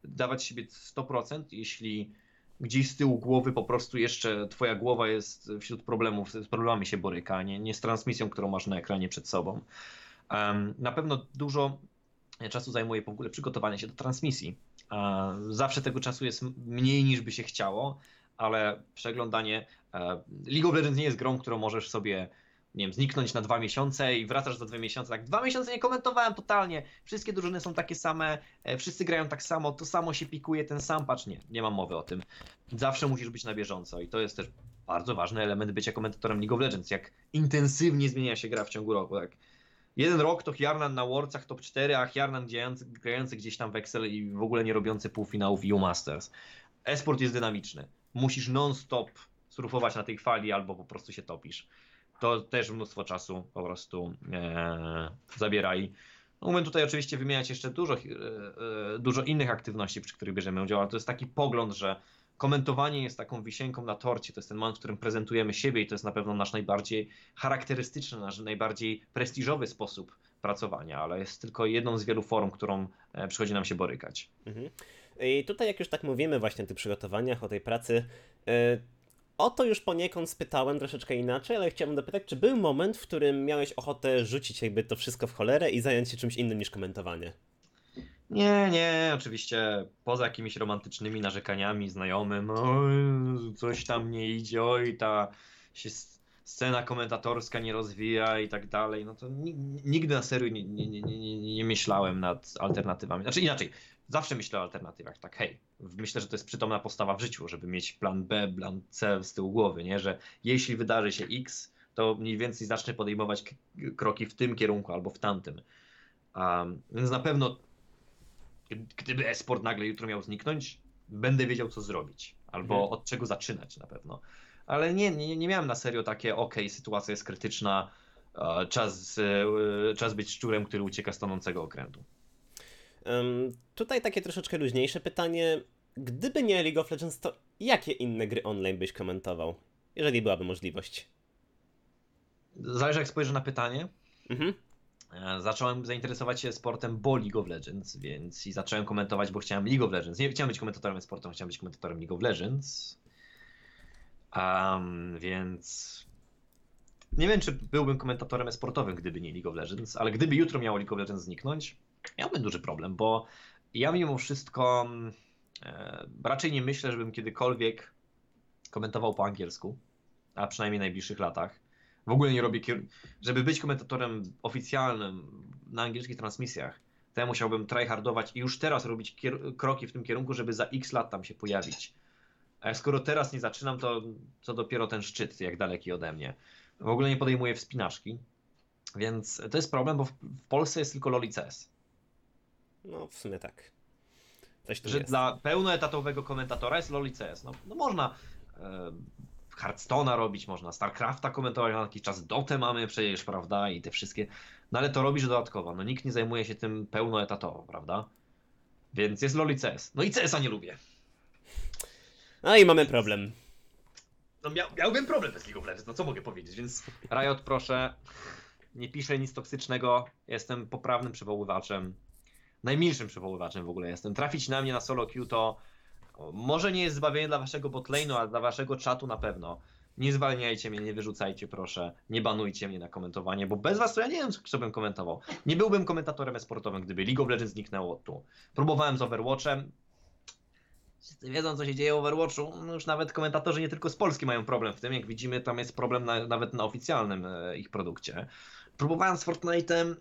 dawać siebie 100%, jeśli gdzieś z tyłu głowy po prostu jeszcze twoja głowa jest wśród problemów, z problemami się boryka, nie, nie z transmisją, którą masz na ekranie przed sobą. Na pewno dużo czasu zajmuje w ogóle przygotowanie się do transmisji. Zawsze tego czasu jest mniej niż by się chciało, ale przeglądanie e, League of Legends nie jest grą, którą możesz sobie nie wiem, zniknąć na dwa miesiące i wracasz za dwa miesiące. Tak, dwa miesiące nie komentowałem totalnie. Wszystkie drużyny są takie same, e, wszyscy grają tak samo, to samo się pikuje, ten sam patch. Nie, nie mam mowy o tym. Zawsze musisz być na bieżąco i to jest też bardzo ważny element bycia komentatorem League of Legends. Jak intensywnie zmienia się gra w ciągu roku. Tak. Jeden rok to Hjarnan na Worldsach top 4, a Hjarnan grający, grający gdzieś tam w Excel i w ogóle nie robiący półfinałów EU Masters. Esport jest dynamiczny. Musisz non-stop surfować na tej fali albo po prostu się topisz. To też mnóstwo czasu po prostu e, zabiera i Mógłbym tutaj oczywiście wymieniać jeszcze dużo, e, e, dużo innych aktywności, przy których bierzemy udział, ale to jest taki pogląd, że komentowanie jest taką wisienką na torcie. To jest ten moment, w którym prezentujemy siebie i to jest na pewno nasz najbardziej charakterystyczny, nasz najbardziej prestiżowy sposób pracowania, ale jest tylko jedną z wielu form, którą e, przychodzi nam się borykać. Mhm. I tutaj, jak już tak mówimy właśnie o tych przygotowaniach, o tej pracy, e, o to już poniekąd spytałem troszeczkę inaczej, ale chciałbym dopytać, czy był moment, w którym miałeś ochotę rzucić jakby to wszystko w cholerę i zająć się czymś innym niż komentowanie? Nie, nie, oczywiście poza jakimiś romantycznymi narzekaniami znajomym, oj, coś tam nie idzie, oj, ta się scena komentatorska nie rozwija i tak dalej, no to ni- nigdy na serio nie, nie, nie, nie, nie myślałem nad alternatywami. Znaczy inaczej, zawsze myślę o alternatywach, tak hej, myślę, że to jest przytomna postawa w życiu, żeby mieć plan B, plan C z tyłu głowy, nie, że jeśli wydarzy się X, to mniej więcej zacznę podejmować kroki w tym kierunku albo w tamtym. Um, więc na pewno gdyby esport nagle jutro miał zniknąć, będę wiedział, co zrobić. Albo Mhm. od czego zaczynać na pewno. Ale nie, nie, nie miałem na serio takie, okej, sytuacja jest krytyczna, e, czas, e, czas być szczurem, który ucieka z tonącego okrętu. Em, tutaj takie troszeczkę luźniejsze pytanie. Gdyby nie League of Legends, to jakie inne gry online byś komentował? Jeżeli byłaby możliwość. Zależy, jak spojrzę na pytanie. Mhm. E, Zacząłem zainteresować się sportem, bo League of Legends, więc i zacząłem komentować, bo chciałem League of Legends. Nie chciałem być komentatorem sportu, chciałem być komentatorem League of Legends. Um, więc nie wiem, czy byłbym komentatorem sportowym, gdyby nie League of Legends, ale gdyby jutro miało League of Legends zniknąć, miałbym duży problem, bo ja mimo wszystko mm, e, raczej nie myślę, żebym kiedykolwiek komentował po angielsku, a przynajmniej w najbliższych latach. W ogóle nie robię, kier- żeby być komentatorem oficjalnym na angielskich transmisjach, to ja musiałbym tryhardować i już teraz robić kier- kroki w tym kierunku, żeby za x lat tam się pojawić. A skoro teraz nie zaczynam, to, to dopiero ten szczyt, jak daleki ode mnie. W ogóle nie podejmuję wspinaczki, więc to jest problem, bo w, w Polsce jest tylko LoL i CS. No, w sumie tak. Coś Że jest. dla pełnoetatowego komentatora jest LoL i CS. No, no można e, Hearthstone'a robić, można StarCrafta komentować, na jakiś czas Dotę mamy przecież, prawda, i te wszystkie. No ale to robisz dodatkowo, no nikt nie zajmuje się tym pełnoetatowo, prawda? Więc jest LoL i CS. No i CS-a nie lubię. No i mamy problem. No miał, miałbym problem bez League of Legends, no co mogę powiedzieć, więc Riot proszę, nie piszę nic toksycznego, jestem poprawnym przywoływaczem, najmilszym przywoływaczem w ogóle jestem. Trafić na mnie na solo queue to może nie jest zbawienie dla waszego botlane'u, ale dla waszego czatu na pewno. Nie zwalniajcie mnie, nie wyrzucajcie proszę, nie banujcie mnie na komentowanie, bo bez was to ja nie wiem, co bym komentował. Nie byłbym komentatorem esportowym, gdyby League of Legends zniknęło tu. Próbowałem z Overwatchem, Wszyscy wiedzą, co się dzieje w Overwatchu. No już nawet komentatorzy nie tylko z Polski mają problem w tym. Jak widzimy, tam jest problem na, nawet na oficjalnym e, ich produkcie. Próbowałem z Fortnite'em.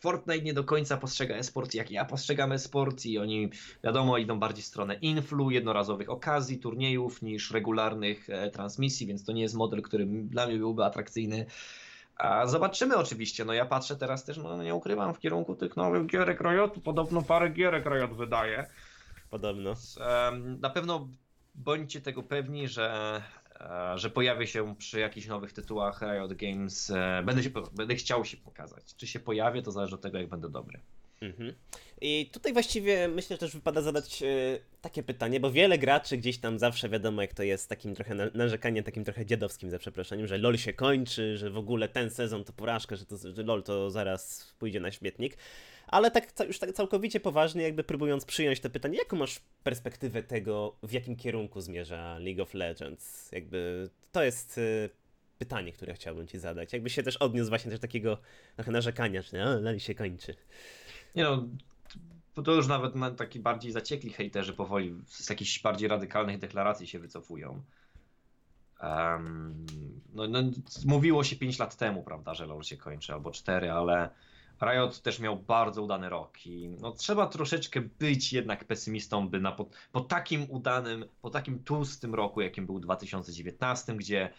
Fortnite nie do końca postrzega e-sport jak ja postrzegam e-sport i oni wiadomo idą bardziej w stronę influ, jednorazowych okazji, turniejów niż regularnych e, transmisji, więc to nie jest model, który dla mnie byłby atrakcyjny. A zobaczymy oczywiście, no ja patrzę teraz też, no nie ukrywam, w kierunku tych nowych gierek Riotu, podobno parę gierek Riot wydaje. Podobno. Na pewno bądźcie tego pewni, że, że pojawi się przy jakichś nowych tytułach Riot Games. e, Będę, się, będę chciał się pokazać. Czy się pojawię, to zależy od tego, jak będę dobry. Mhm. I tutaj właściwie myślę, że też wypada zadać e, takie pytanie, bo wiele graczy gdzieś tam zawsze wiadomo, jak to jest takim trochę na, narzekaniem, takim trochę dziadowskim za przeproszeniem, że LOL się kończy, że w ogóle ten sezon to porażka, że, to, że LOL to zaraz pójdzie na śmietnik. Ale tak już tak całkowicie poważnie, jakby próbując przyjąć to pytanie, jaką masz perspektywę tego, w jakim kierunku zmierza League of Legends? Jakby to jest e, pytanie, które chciałbym ci zadać. Jakby się też odniósł właśnie do takiego trochę narzekania, że o, LOL się kończy. Nie no, to- już nawet na- taki bardziej zaciekli hejterzy powoli z jakichś bardziej radykalnych deklaracji się wycofują. Em, no, no, mówiło się 5 lat temu, prawda, że LoL się kończy, albo 4, ale Riot też miał bardzo udany rok i no, trzeba troszeczkę być jednak pesymistą, by na, po, po takim udanym, po takim tłustym roku, jakim był 2019, gdzie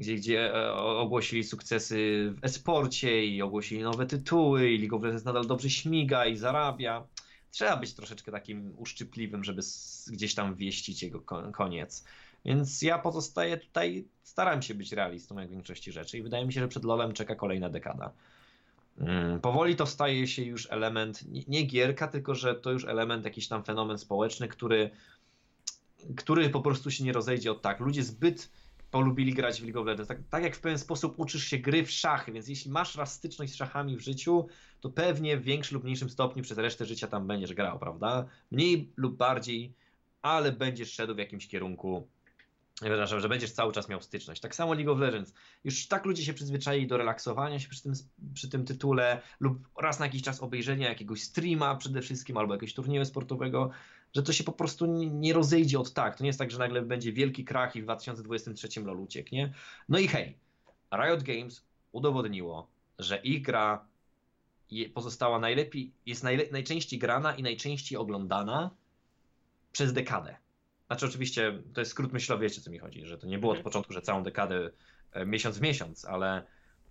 gdzie, gdzie e, ogłosili sukcesy w esporcie i ogłosili nowe tytuły i League of Legends nadal dobrze śmiga i zarabia. Trzeba być troszeczkę takim uszczypliwym, żeby gdzieś tam wieścić jego ko- koniec. Więc ja pozostaję tutaj, staram się być realistą jak w większości rzeczy i wydaje mi się, że przed LoLem czeka kolejna dekada. Mm, Powoli to staje się już element, nie, nie gierka, tylko że to już element, jakiś tam fenomen społeczny, który, który po prostu się nie rozejdzie od tak. Ludzie zbyt polubili grać w League of Legends. Tak, tak jak w pewien sposób uczysz się gry w szachy, więc jeśli masz raz styczność z szachami w życiu, to pewnie w większym lub mniejszym stopniu przez resztę życia tam będziesz grał, prawda? Mniej lub bardziej, ale będziesz szedł w jakimś kierunku, że, że będziesz cały czas miał styczność. Tak samo League of Legends. Już tak ludzie się przyzwyczaili do relaksowania się przy tym, przy tym tytule lub raz na jakiś czas obejrzenia jakiegoś streama przede wszystkim albo jakiegoś turnieju sportowego, że to się po prostu nie, rozejdzie od tak. To nie jest tak, że nagle będzie wielki krach i w 2023 LoL ucieknie. No i hej, Riot Games udowodniło, że ich gra pozostała najlepiej, jest najle, najczęściej grana i najczęściej oglądana przez dekadę. Znaczy oczywiście to jest skrót myślowy, wiecie o co mi chodzi, że to nie było od Mhm. początku, że całą dekadę e, miesiąc w miesiąc, ale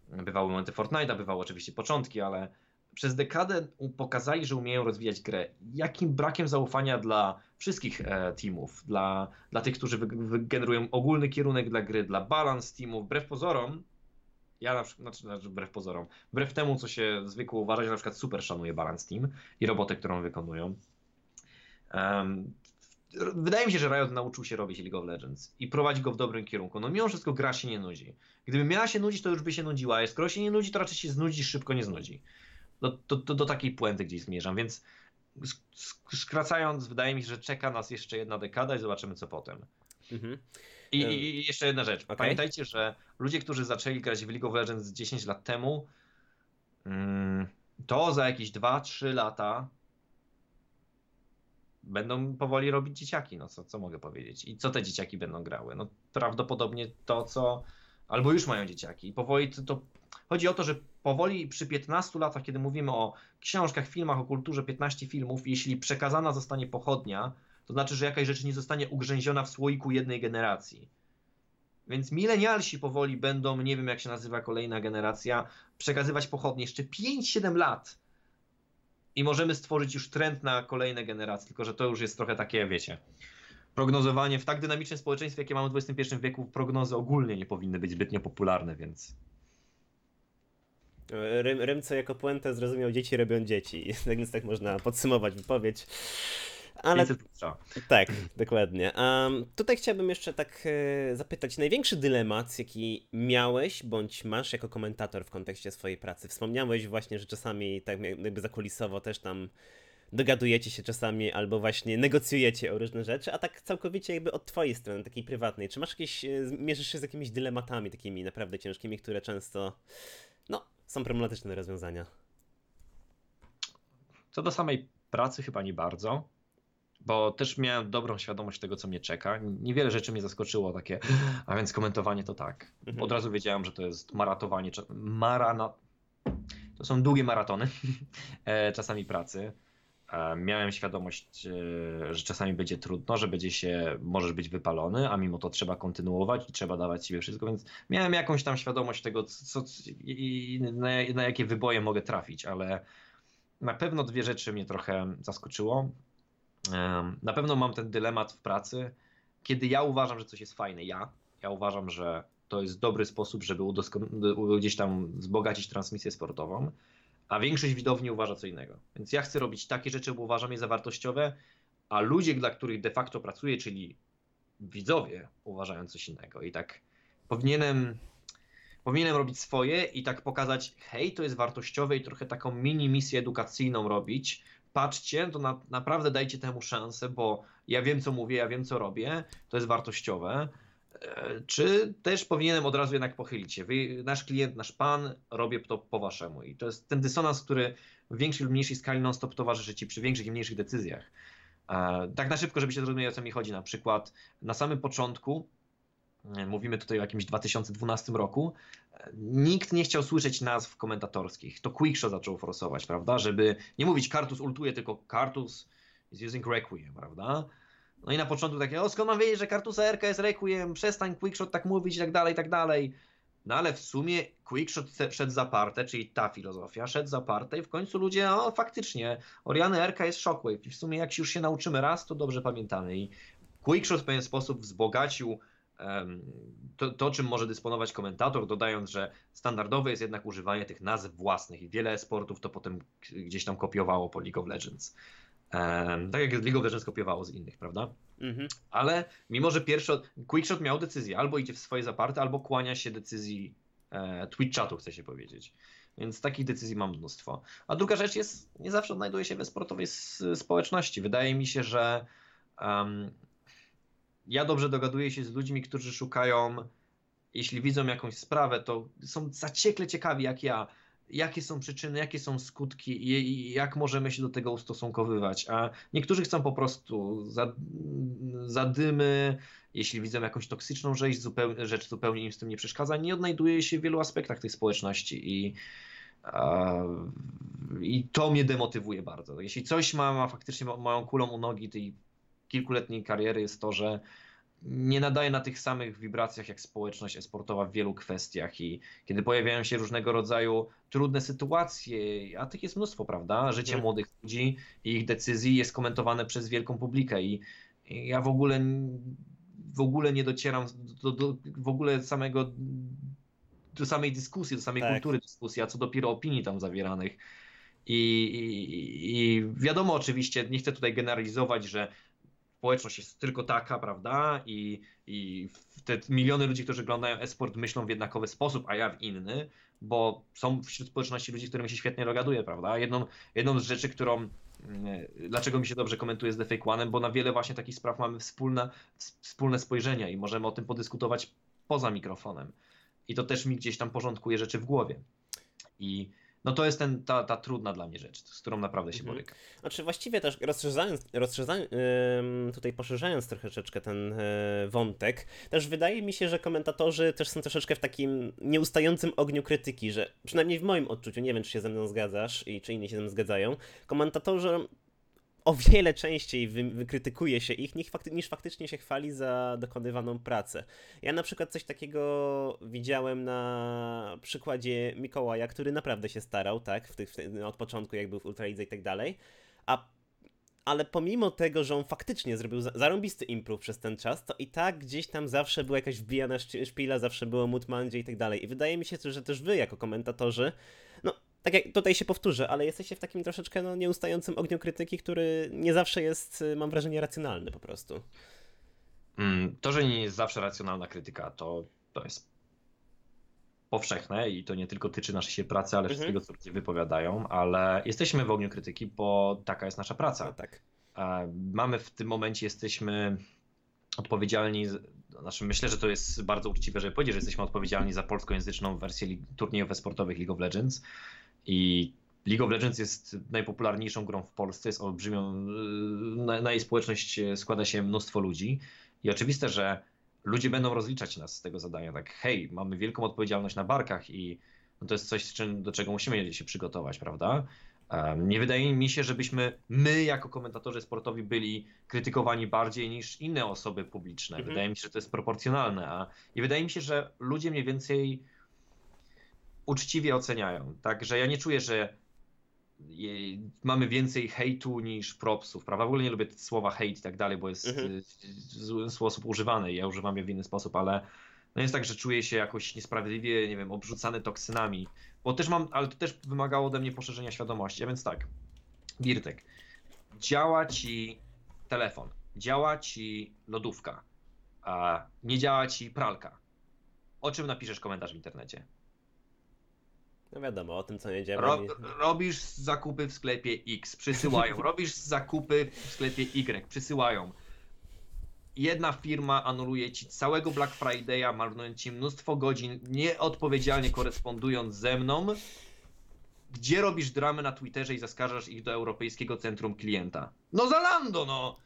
bywały momenty Fortnite'a, bywały oczywiście początki, ale przez dekadę pokazali, że umieją rozwijać grę. Jakim brakiem zaufania dla wszystkich e, teamów, dla, dla tych, którzy wy, wygenerują ogólny kierunek dla gry, dla balans teamów, wbrew pozorom, ja na przykład, znaczy, znaczy wbrew pozorom, wbrew temu, co się zwykło uważać, że na przykład super szanuję balans team i robotę, którą wykonują. Em, wydaje mi się, że Riot nauczył się robić League of Legends i prowadzi go w dobrym kierunku. No mimo wszystko gra się nie nudzi. Gdyby miała się nudzić, to już by się nudziła, a skoro się nie nudzi, to raczej się znudzi, szybko nie znudzi. Do, do, do, do takiej puenty gdzieś zmierzam, więc sk- sk- skracając, wydaje mi się, że czeka nas jeszcze jedna dekada i zobaczymy co potem. Mhm. I, i jeszcze jedna rzecz. okej. Pamiętajcie, że ludzie, którzy zaczęli grać w League of Legends 10 lat temu, mm, to za jakieś 2-3 lata będą powoli robić dzieciaki. No co, co mogę powiedzieć? I co te dzieciaki będą grały? No prawdopodobnie to, co. Albo już mają dzieciaki. I powoli to, to. Chodzi o to, że powoli przy 15 latach, kiedy mówimy o książkach, filmach, o kulturze 15 filmów, jeśli przekazana zostanie pochodnia, to znaczy, że jakaś rzecz nie zostanie ugrzęziona w słoiku jednej generacji. Więc milenialsi powoli będą, nie wiem jak się nazywa kolejna generacja, przekazywać pochodnie jeszcze 5-7 lat. I możemy stworzyć już trend na kolejne generacje, tylko że to już jest trochę takie, wiecie, prognozowanie w tak dynamicznym społeczeństwie, jakie mamy w XXI wieku, prognozy ogólnie nie powinny być zbytnio popularne, więc Rym, Rymco jako puentę zrozumiał dzieci robią dzieci. Tak więc tak można podsumować wypowiedź. Ale 500 strzał. tak, dokładnie. Um, tutaj chciałbym jeszcze tak e, zapytać, największy dylemat, jaki miałeś bądź masz jako komentator w kontekście swojej pracy. Wspomniałeś właśnie, że czasami tak jakby zakulisowo też tam dogadujecie się czasami albo właśnie negocjujecie o różne rzeczy, a tak całkowicie jakby od twojej strony, takiej prywatnej. Czy masz jakieś, e, mierzysz się z jakimiś dylematami takimi naprawdę ciężkimi, które często, no, są problematyczne rozwiązania? Co do samej pracy, chyba nie bardzo, bo też miałem dobrą świadomość tego, co mnie czeka. Niewiele rzeczy mnie zaskoczyło, takie, a więc komentowanie to tak. Mhm. Od razu wiedziałem, że to jest maratowanie, marana... to są długie maratony, e, czasami pracy. Miałem świadomość, e, że czasami będzie trudno, że będzie się, możesz być wypalony, a mimo to trzeba kontynuować i trzeba dawać siebie wszystko, więc miałem jakąś tam świadomość tego, co, i na, na jakie wyboje mogę trafić, ale na pewno dwie rzeczy mnie trochę zaskoczyło. Na pewno mam ten dylemat w pracy, kiedy ja uważam, że coś jest fajne, ja, ja uważam, że to jest dobry sposób, żeby gdzieś tam wzbogacić transmisję sportową, a większość widowni uważa co innego. Więc ja chcę robić takie rzeczy, bo uważam je za wartościowe, a ludzie, dla których de facto pracuję, czyli widzowie, uważają coś innego. I tak powinienem, powinienem robić swoje i tak pokazać, hej, to jest wartościowe i trochę taką mini misję edukacyjną robić. Patrzcie, to na, naprawdę dajcie temu szansę, bo ja wiem, co mówię, ja wiem, co robię, to jest wartościowe. E, czy też powinienem od razu jednak pochylić się? Wy, nasz klient, nasz pan, robię to po waszemu. I to jest ten dysonans, który w większej lub mniejszej skali non-stop towarzyszy ci przy większych i mniejszych decyzjach. E, tak na szybko, żebyście zrozumieli, o co mi chodzi. Na przykład na samym początku, e, mówimy tutaj o jakimś 2012 roku, nikt nie chciał słyszeć nazw komentatorskich. To Quickshow zaczął forsować, prawda? Żeby nie mówić Kartus ultuje, tylko Kartus is using Requiem, prawda? No i na początku takie, o skąd mam wiedzieć, że Kartusa RK jest Requiem, przestań Quickshot tak mówić i tak dalej, i tak dalej. No ale w sumie Quickshot szedł zaparte, czyli ta filozofia, szedł zaparte i w końcu ludzie, o faktycznie, Oriany RK jest Shockwave i w sumie jak już się nauczymy raz, to dobrze pamiętamy. I Quickshot w pewien sposób wzbogacił to, to, czym może dysponować komentator, dodając, że standardowe jest jednak używanie tych nazw własnych i wiele sportów to potem gdzieś tam kopiowało po League of Legends. Um, tak jak League of Legends kopiowało z innych, prawda? Mhm. Ale mimo, że pierwszy Quickshot miał decyzję, albo idzie w swoje zaparte, albo kłania się decyzji e, Twitch chatu, chce się powiedzieć. Więc takich decyzji mam mnóstwo. A druga rzecz jest, nie zawsze odnajduje się we sportowej społeczności. Wydaje mi się, że um, ja dobrze dogaduję się z ludźmi, którzy szukają, jeśli widzą jakąś sprawę, to są zaciekle ciekawi jak ja, jakie są przyczyny, jakie są skutki i jak możemy się do tego ustosunkowywać. A niektórzy chcą po prostu zadymy, jeśli widzą jakąś toksyczną rzecz, zupełnie, rzecz zupełnie im z tym nie przeszkadza, nie odnajduje się w wielu aspektach tej społeczności i, i to mnie demotywuje bardzo. Jeśli coś ma, ma faktycznie moją kulą u nogi tej kilkuletniej kariery jest to, że nie nadaje na tych samych wibracjach jak społeczność esportowa w wielu kwestiach i kiedy pojawiają się różnego rodzaju trudne sytuacje, a tych jest mnóstwo, prawda? Życie hmm. młodych ludzi i ich decyzji jest komentowane przez wielką publikę i, i ja w ogóle w ogóle nie docieram do, do, w ogóle samego do samej dyskusji, do samej tak. kultury dyskusji, a co dopiero opinii tam zawieranych. I, i, I wiadomo oczywiście, nie chcę tutaj generalizować, że społeczność jest tylko taka, prawda? I, i te miliony ludzi, którzy oglądają esport, myślą w jednakowy sposób, a ja w inny, bo są wśród społeczności ludzi, z którymi się świetnie dogaduję, prawda? Jedną, jedną z rzeczy, którą mm, dlaczego mi się dobrze komentuje z The Fake One, bo na wiele właśnie takich spraw mamy wspólne, wspólne spojrzenia i możemy o tym podyskutować poza mikrofonem. I to też mi gdzieś tam porządkuje rzeczy w głowie. I no to jest ten, ta, ta trudna dla mnie rzecz, z którą naprawdę się mhm. borykam. Znaczy właściwie też rozszerzając, rozszerzając tutaj poszerzając troszeczkę ten e, wątek, też wydaje mi się, że komentatorzy też są troszeczkę w takim nieustającym ogniu krytyki, że przynajmniej w moim odczuciu, nie wiem czy się ze mną zgadzasz i czy inni się ze mną zgadzają, komentatorzy o wiele częściej wy, wykrytykuje się ich niż, fakty, niż faktycznie się chwali za dokonywaną pracę. Ja na przykład coś takiego widziałem na przykładzie Mikołaja, który naprawdę się starał, tak, w tych, w, od początku jak był w Ultralidze i tak dalej, a ale pomimo tego, że on faktycznie zrobił zarąbisty improve przez ten czas, to i tak gdzieś tam zawsze była jakaś wbijana szpila, zawsze było Mutmandzie i tak dalej. I wydaje mi się, że też wy jako komentatorzy, no tak jak tutaj się powtórzę, ale jesteście w takim troszeczkę no, nieustającym ogniu krytyki, który nie zawsze jest, y, mam wrażenie, racjonalny po prostu. Mm, to, że nie jest zawsze racjonalna krytyka, to, to jest powszechne i to nie tylko tyczy naszej się pracy, ale mhm. wszystkiego, co ludzie wypowiadają, ale jesteśmy w ogniu krytyki, bo taka jest nasza praca. No tak. Mamy w tym momencie, jesteśmy odpowiedzialni, znaczy myślę, że to jest bardzo uczciwe, żeby powiedzieć, że jesteśmy odpowiedzialni za polskojęzyczną wersję turniejów sportowych League of Legends i League of Legends jest najpopularniejszą grą w Polsce, jest olbrzymią, na, na jej społeczność składa się mnóstwo ludzi i oczywiste, że ludzie będą rozliczać nas z tego zadania, tak hej, mamy wielką odpowiedzialność na barkach i no to jest coś, czym, do czego musimy się przygotować, prawda? Nie wydaje mi się, żebyśmy my, jako komentatorzy sportowi, byli krytykowani bardziej niż inne osoby publiczne. Mhm. Wydaje mi się, że to jest proporcjonalne. A, I wydaje mi się, że ludzie mniej więcej uczciwie oceniają. Tak, że ja nie czuję, że mamy więcej hejtu niż propsów, prawda? W ogóle nie lubię słowa hejt i tak dalej, bo jest Mhm. y, w zły sposób używany i ja używam je w inny sposób, ale no jest tak, że czuję się jakoś niesprawiedliwie, nie wiem, obrzucany toksynami, bo też mam, ale to też wymagało ode mnie poszerzenia świadomości, a więc tak, Birtek, działa ci telefon, działa ci lodówka, a nie działa ci pralka. O czym napiszesz komentarz w internecie? No wiadomo, o tym co nie działa. Ro, robisz zakupy w sklepie X, przysyłają. Robisz zakupy w sklepie Y, przysyłają. Jedna firma anuluje ci całego Black Friday'a, marnując ci mnóstwo godzin, nieodpowiedzialnie korespondując ze mną. Gdzie robisz dramy na Twitterze i zaskarżasz ich do Europejskiego Centrum Klienta? No Zalando, no!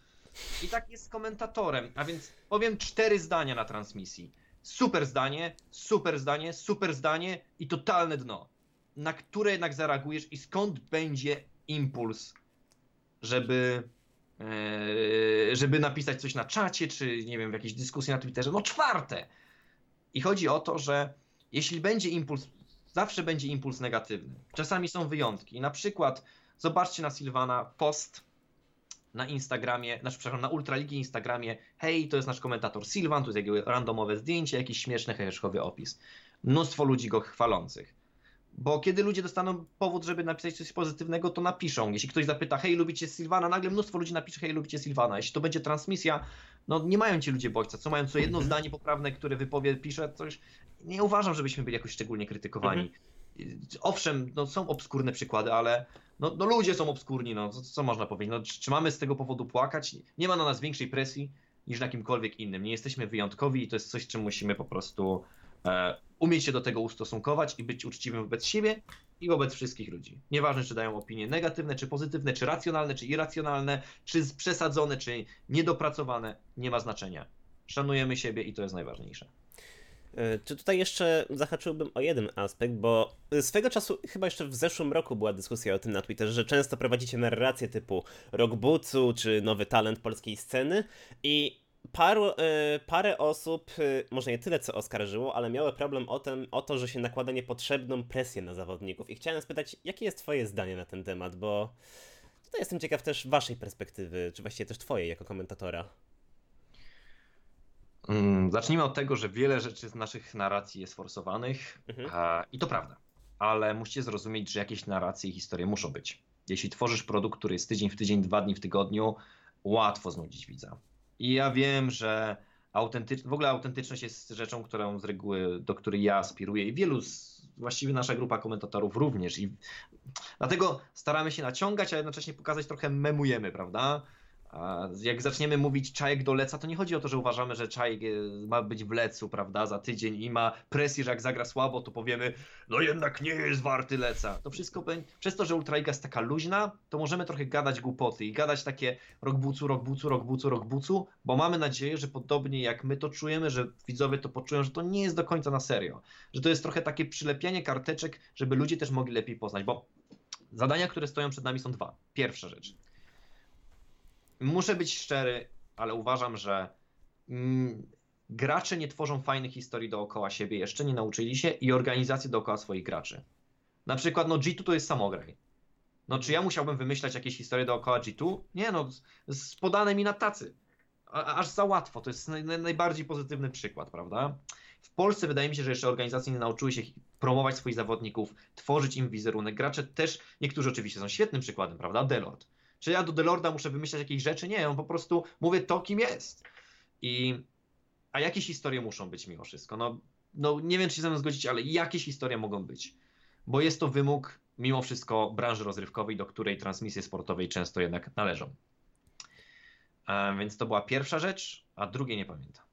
I tak jest z komentatorem, a więc powiem cztery zdania na transmisji. Super zdanie, super zdanie, super zdanie i totalne dno. Na które jednak zareagujesz i skąd będzie impuls, żeby, e, żeby napisać coś na czacie, czy nie wiem, w jakiejś dyskusji na Twitterze? No czwarte! I chodzi o to, że jeśli będzie impuls, zawsze będzie impuls negatywny. Czasami są wyjątki. Na przykład zobaczcie na Silvana post na Instagramie, znaczy, przepraszam, na Ultraligi Instagramie, hej, to jest nasz komentator Silvan, tu jest jego randomowe zdjęcie, jakiś śmieszny heheszkowy opis. Mnóstwo ludzi go chwalących. Bo kiedy ludzie dostaną powód, żeby napisać coś pozytywnego, to napiszą. Jeśli ktoś zapyta, hej, lubicie Silvana, nagle mnóstwo ludzi napisze, hej, lubicie Silvana. Jeśli to będzie transmisja, no nie mają ci ludzie bodźca. Co mają co jedno Mhm. zdanie poprawne, które wypowie, pisze coś. Nie uważam, żebyśmy byli jakoś szczególnie krytykowani. Owszem, no są obskurne przykłady, ale no, no ludzie są obskurni, no co, co można powiedzieć? No, czy, czy mamy z tego powodu płakać? Nie ma na nas większej presji niż na kimkolwiek innym. Nie jesteśmy wyjątkowi i to jest coś, czym musimy po prostu e, umieć się do tego ustosunkować i być uczciwym wobec siebie i wobec wszystkich ludzi. Nieważne, czy dają opinie negatywne, czy pozytywne, czy racjonalne, czy irracjonalne, czy przesadzone, czy niedopracowane, nie ma znaczenia. Szanujemy siebie i to jest najważniejsze. E, Czy tutaj jeszcze zahaczyłbym o jeden aspekt, bo swego czasu, chyba jeszcze w zeszłym roku była dyskusja o tym na Twitterze, że często prowadzicie narracje typu Rock czy nowy talent polskiej sceny i paru, e, parę osób, e, może nie tyle co oskarżyło, ale miały problem o, tym, o to, że się nakłada niepotrzebną presję na zawodników. I chciałem spytać, jakie jest twoje zdanie na ten temat, bo tutaj jestem ciekaw też waszej perspektywy, czy właściwie też twojej jako komentatora. Mm, Zacznijmy od tego, że wiele rzeczy z naszych narracji jest forsowanych Mhm. i to prawda, ale musicie zrozumieć, że jakieś narracje i historie muszą być. Jeśli tworzysz produkt, który jest tydzień w tydzień, dwa dni w tygodniu, łatwo znudzić widza. I ja wiem, że autentycz... w ogóle autentyczność jest rzeczą, którą z reguły, do której ja aspiruję i wielu, z... właściwie nasza grupa komentatorów również. I dlatego staramy się naciągać, a jednocześnie pokazać trochę memujemy, prawda? Jak zaczniemy mówić czajek do leca, to nie chodzi o to, że uważamy, że czajek e, ma być w lecu, prawda, za tydzień i ma presję, że jak zagra słabo, to powiemy, no jednak nie jest warty leca. To wszystko będzie, przez to, że Ultraliga jest taka luźna, to możemy trochę gadać głupoty i gadać takie rok bucu, rok bucu, rok bucu, rok bucu, bo mamy nadzieję, że podobnie jak my to czujemy, że widzowie to poczują, że to nie jest do końca na serio. Że to jest trochę takie przylepianie karteczek, żeby ludzie też mogli lepiej poznać, bo zadania, które stoją przed nami są dwa. Pierwsza rzecz. Muszę być szczery, ale uważam, że mm, gracze nie tworzą fajnych historii dookoła siebie, jeszcze nie nauczyli się i organizacje dookoła swoich graczy. Na przykład, no G2 to jest samograj. No czy ja musiałbym wymyślać jakieś historie dookoła G2? Nie no, z, podane mi na tacy. Aż za łatwo, to jest naj, naj, najbardziej pozytywny przykład, prawda? W Polsce wydaje mi się, że jeszcze organizacje nie nauczyły się promować swoich zawodników, tworzyć im wizerunek. Gracze też, niektórzy oczywiście są świetnym przykładem, prawda? Delord. Czy ja do Delorda muszę wymyślać jakieś rzeczy? Nie, on po prostu mówię to, kim jest. I, a jakieś historie muszą być mimo wszystko. No, no nie wiem, czy się ze mną zgodzić, ale jakieś historie mogą być. Bo jest to wymóg mimo wszystko branży rozrywkowej, do której transmisje sportowej często jednak należą. E, więc to była pierwsza rzecz, a drugiej nie pamiętam.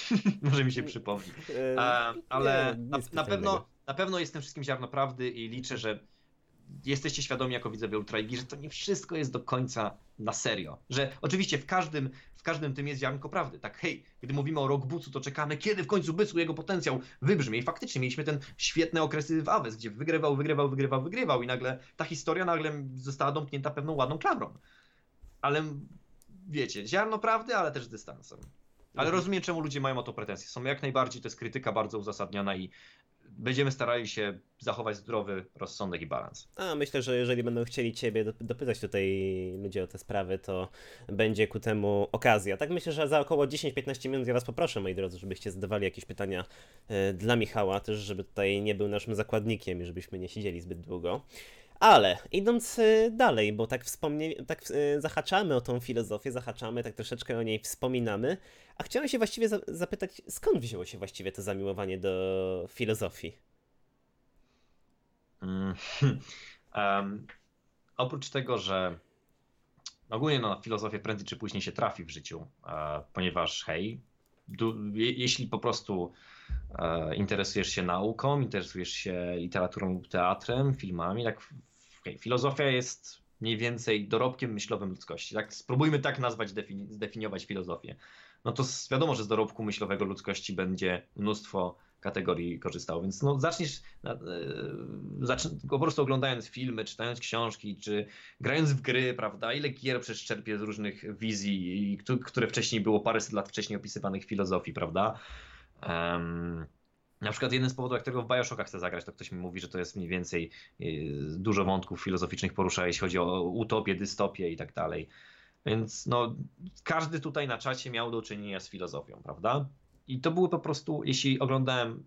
Może mi się przypomni. E, E, ale na, na, pewno, na pewno jest tym wszystkim ziarno prawdy i liczę, że jesteście świadomi jako widzowie Ultraligi, że to nie wszystko jest do końca na serio. Że oczywiście w każdym, w każdym tym jest ziarnko prawdy. Tak, hej, gdy mówimy o Rockbucu, to czekamy, kiedy w końcu Bycu jego potencjał wybrzmie. I faktycznie mieliśmy ten świetne okresy w Aves, gdzie wygrywał, wygrywał, wygrywał, wygrywał i nagle ta historia nagle została domknięta pewną ładną klamrą. Ale wiecie, ziarno prawdy, ale też dystansem. Ale Mhm. rozumiem, czemu ludzie mają o to pretensje. Są jak najbardziej, to jest krytyka bardzo uzasadniona i będziemy starali się zachować zdrowy rozsądek i balans. A myślę, że jeżeli będą chcieli ciebie dop- dopytać tutaj ludzie o te sprawy, to będzie ku temu okazja. Tak myślę, że za około 10-15 minut ja was poproszę, moi drodzy, żebyście zadawali jakieś pytania e, dla Michała, też żeby tutaj nie był naszym zakładnikiem i żebyśmy nie siedzieli zbyt długo. Ale idąc e, dalej, bo tak, wspomnie, tak e, zahaczamy o tą filozofię, zahaczamy, tak troszeczkę o niej wspominamy, a chciałem się właściwie za- zapytać, skąd wzięło się właściwie to zamiłowanie do filozofii? Em, oprócz tego, że ogólnie no, na filozofię prędzej czy później się trafi w życiu, e, ponieważ hej, du, je, jeśli po prostu e, interesujesz się nauką, interesujesz się literaturą lub teatrem, filmami, tak hej, filozofia jest mniej więcej dorobkiem myślowym ludzkości. Tak, spróbujmy tak nazwać, defini- zdefiniować filozofię. No to wiadomo, że z dorobku myślowego ludzkości będzie mnóstwo kategorii korzystało, więc no zaczniesz, e, zacz, po prostu oglądając filmy, czytając książki, czy grając w gry, prawda, ile gier przecież czerpie z różnych wizji, które wcześniej było paręset lat wcześniej opisywanych w filozofii, prawda. Em, na przykład jeden z powodów, dla którego w Bioshockach chcę zagrać, to ktoś mi mówi, że to jest mniej więcej y, dużo wątków filozoficznych porusza, jeśli chodzi o utopię, dystopię i tak dalej. Więc no, każdy tutaj na czacie miał do czynienia z filozofią, prawda? I to były po prostu, jeśli oglądałem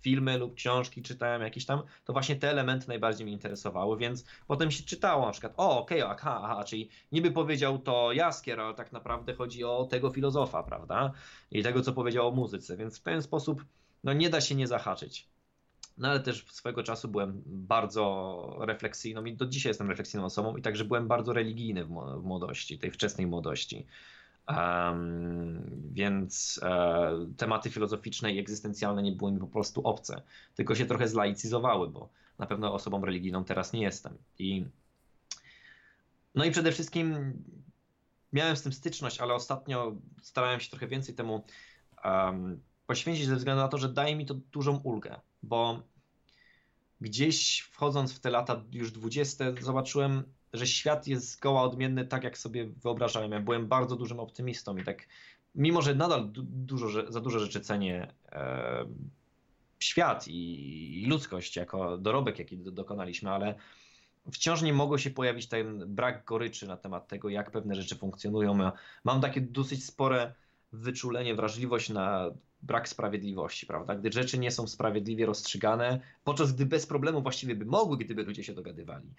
filmy lub książki, czytałem jakieś tam, to właśnie te elementy najbardziej mnie interesowały, więc potem się czytało na przykład, o okej, aha, aha, czyli niby powiedział to Jaskier, ale tak naprawdę chodzi o tego filozofa, prawda? I tego, co powiedział o muzyce, więc w pewien sposób no nie da się nie zahaczyć. No ale też swego czasu byłem bardzo refleksyjną i do dzisiaj jestem refleksyjną osobą i także byłem bardzo religijny w, młodości, tej wczesnej młodości. Em, więc e, tematy filozoficzne i egzystencjalne nie były mi po prostu obce, tylko się trochę zlaicyzowały, bo na pewno osobą religijną teraz nie jestem. I no i przede wszystkim miałem z tym styczność, ale ostatnio starałem się trochę więcej temu em, poświęcić ze względu na to, że daje mi to dużą ulgę, bo gdzieś wchodząc w te lata już 20, zobaczyłem, że świat jest zgoła odmienny tak, jak sobie wyobrażałem. Ja byłem bardzo dużym optymistą i tak, mimo że nadal du- dużo, za dużo rzeczy cenię e, świat i, i ludzkość jako dorobek, jaki do, dokonaliśmy, ale wciąż nie mogło się pojawić ten brak goryczy na temat tego, jak pewne rzeczy funkcjonują. Ja mam takie dosyć spore wyczulenie, wrażliwość na brak sprawiedliwości, prawda? Gdy rzeczy nie są sprawiedliwie rozstrzygane, podczas gdy bez problemu właściwie by mogły, gdyby ludzie się dogadywali.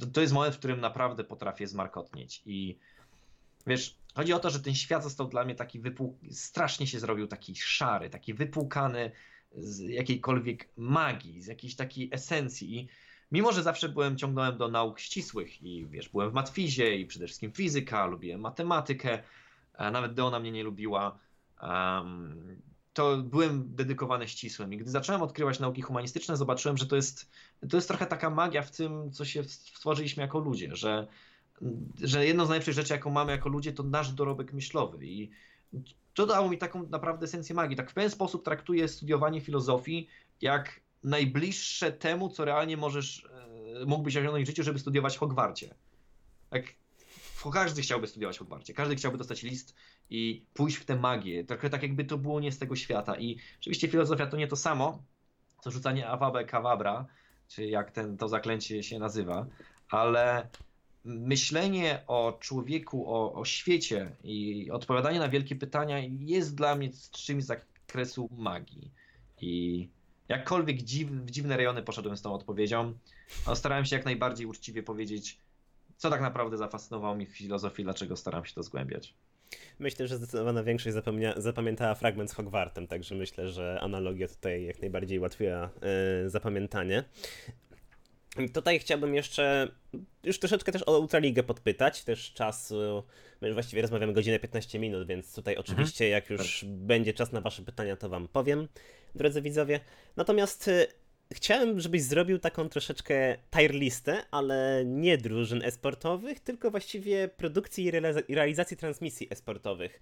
To, to jest moment, w którym naprawdę potrafię zmarkotnieć i wiesz, chodzi o to, że ten świat został dla mnie taki wypłuk... strasznie się zrobił taki szary, taki wypłukany z jakiejkolwiek magii, z jakiejś takiej esencji mimo, że zawsze byłem, ciągnąłem do nauk ścisłych i wiesz, byłem w matfizie i przede wszystkim fizyka, lubiłem matematykę, nawet Deona mnie nie lubiła, to byłem dedykowany ścisłym. I gdy zacząłem odkrywać nauki humanistyczne, zobaczyłem, że to jest, to jest trochę taka magia w tym, co się stworzyliśmy jako ludzie, że, że jedną z najlepszych rzeczy, jaką mamy jako ludzie, to nasz dorobek myślowy. I to dało mi taką naprawdę esencję magii. Tak w pewien sposób traktuję studiowanie filozofii jak najbliższe temu, co realnie możesz, e, mógłbyś osiągnąć w życiu, żeby studiować Hogwarcie. Tak, każdy chciałby studiować Hogwarcie, każdy chciałby dostać list i pójść w tę magię. Trochę tak jakby to było nie z tego świata. I oczywiście filozofia to nie to samo, co rzucanie awabe kawabra, czy jak ten, to zaklęcie się nazywa, ale myślenie o człowieku, o, o świecie i odpowiadanie na wielkie pytania jest dla mnie czymś z zakresu magii. I jakkolwiek dziw, w dziwne rejony poszedłem z tą odpowiedzią, starałem się jak najbardziej uczciwie powiedzieć, co tak naprawdę zafascynowało mnie w filozofii, dlaczego staram się to zgłębiać. Myślę, że zdecydowana większość zapamiętała fragment z Hogwartem, także myślę, że analogia tutaj jak najbardziej ułatwiła yy, zapamiętanie. Tutaj chciałbym jeszcze już troszeczkę też o Ultraligę podpytać, też czasu, my właściwie rozmawiamy godzinę 15 minut, więc tutaj oczywiście jak już będzie czas na wasze pytania, to wam powiem, drodzy widzowie. Natomiast y, chciałem, żebyś zrobił taką troszeczkę tier listę, ale nie drużyn esportowych, tylko właściwie produkcji i realiza- i realizacji transmisji esportowych.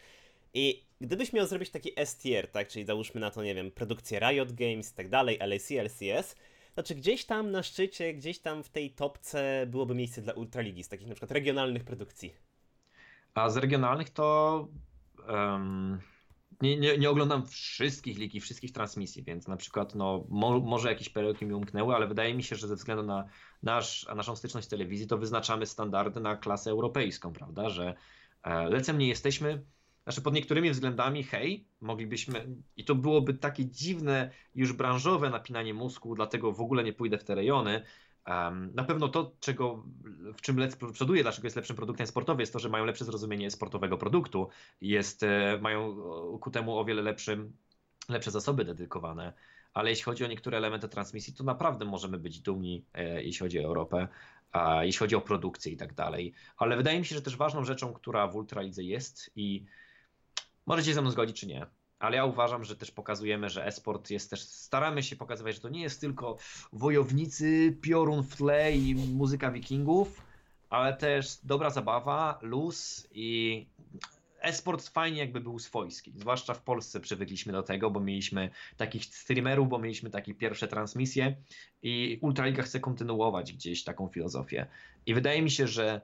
I gdybyś miał zrobić taki S-tier, tak, czyli załóżmy na to, nie wiem, produkcję Riot Games tak dalej, LAC, LCS, czy gdzieś tam na szczycie, gdzieś tam w tej topce byłoby miejsce dla Ultraligi, z takich na przykład regionalnych produkcji? A z regionalnych to em, nie, nie, nie oglądam wszystkich lig i wszystkich transmisji, więc na przykład no, mo, może jakieś perełki mi umknęły, ale wydaje mi się, że ze względu na nasz, naszą styczność telewizji, to wyznaczamy standardy na klasę europejską, prawda? Że e, lecem nie jesteśmy. Znaczy pod niektórymi względami, hej, moglibyśmy, i to byłoby takie dziwne, już branżowe napinanie mózgu, dlatego w ogóle nie pójdę w te rejony, na pewno to, czego, w czym Lec przoduje, dlaczego jest lepszym produktem sportowym, jest to, że mają lepsze zrozumienie sportowego produktu, jest, e, mają ku temu o wiele lepszym, lepsze zasoby dedykowane. Ale jeśli chodzi o niektóre elementy transmisji, to naprawdę możemy być dumni, e, jeśli chodzi o Europę, jeśli chodzi o produkcję i tak dalej. Ale wydaje mi się, że też ważną rzeczą, która w Ultralidze jest i możecie ze mną zgodzić czy nie, ale ja uważam, że też pokazujemy, że esport jest też, staramy się pokazywać, że to nie jest tylko wojownicy, piorun w tle i muzyka wikingów, ale też dobra zabawa, luz i esport fajnie jakby był swojski. Zwłaszcza w Polsce przywykliśmy do tego, bo mieliśmy takich streamerów, bo mieliśmy takie pierwsze transmisje i Ultraliga chce kontynuować gdzieś taką filozofię. I wydaje mi się, że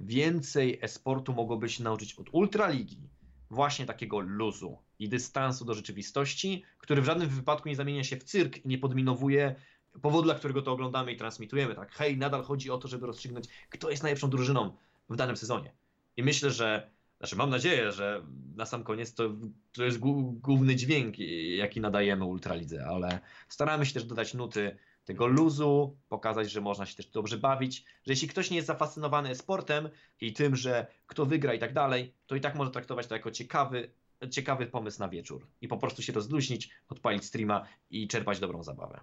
więcej esportu mogłoby się nauczyć od Ultraligi, właśnie takiego luzu i dystansu do rzeczywistości, który w żadnym wypadku nie zamienia się w cyrk i nie podminowuje powodu, dla którego to oglądamy i transmitujemy. Tak, hej, nadal chodzi o to, żeby rozstrzygnąć, kto jest najlepszą drużyną w danym sezonie. I myślę, że, znaczy mam nadzieję, że na sam koniec to, to jest główny dźwięk, jaki nadajemy Ultralidze, ale staramy się też dodać nuty tego luzu, pokazać, że można się też dobrze bawić, że jeśli ktoś nie jest zafascynowany sportem i tym, że kto wygra i tak dalej, to i tak może traktować to jako ciekawy, ciekawy pomysł na wieczór i po prostu się rozluźnić, odpalić streama i czerpać dobrą zabawę.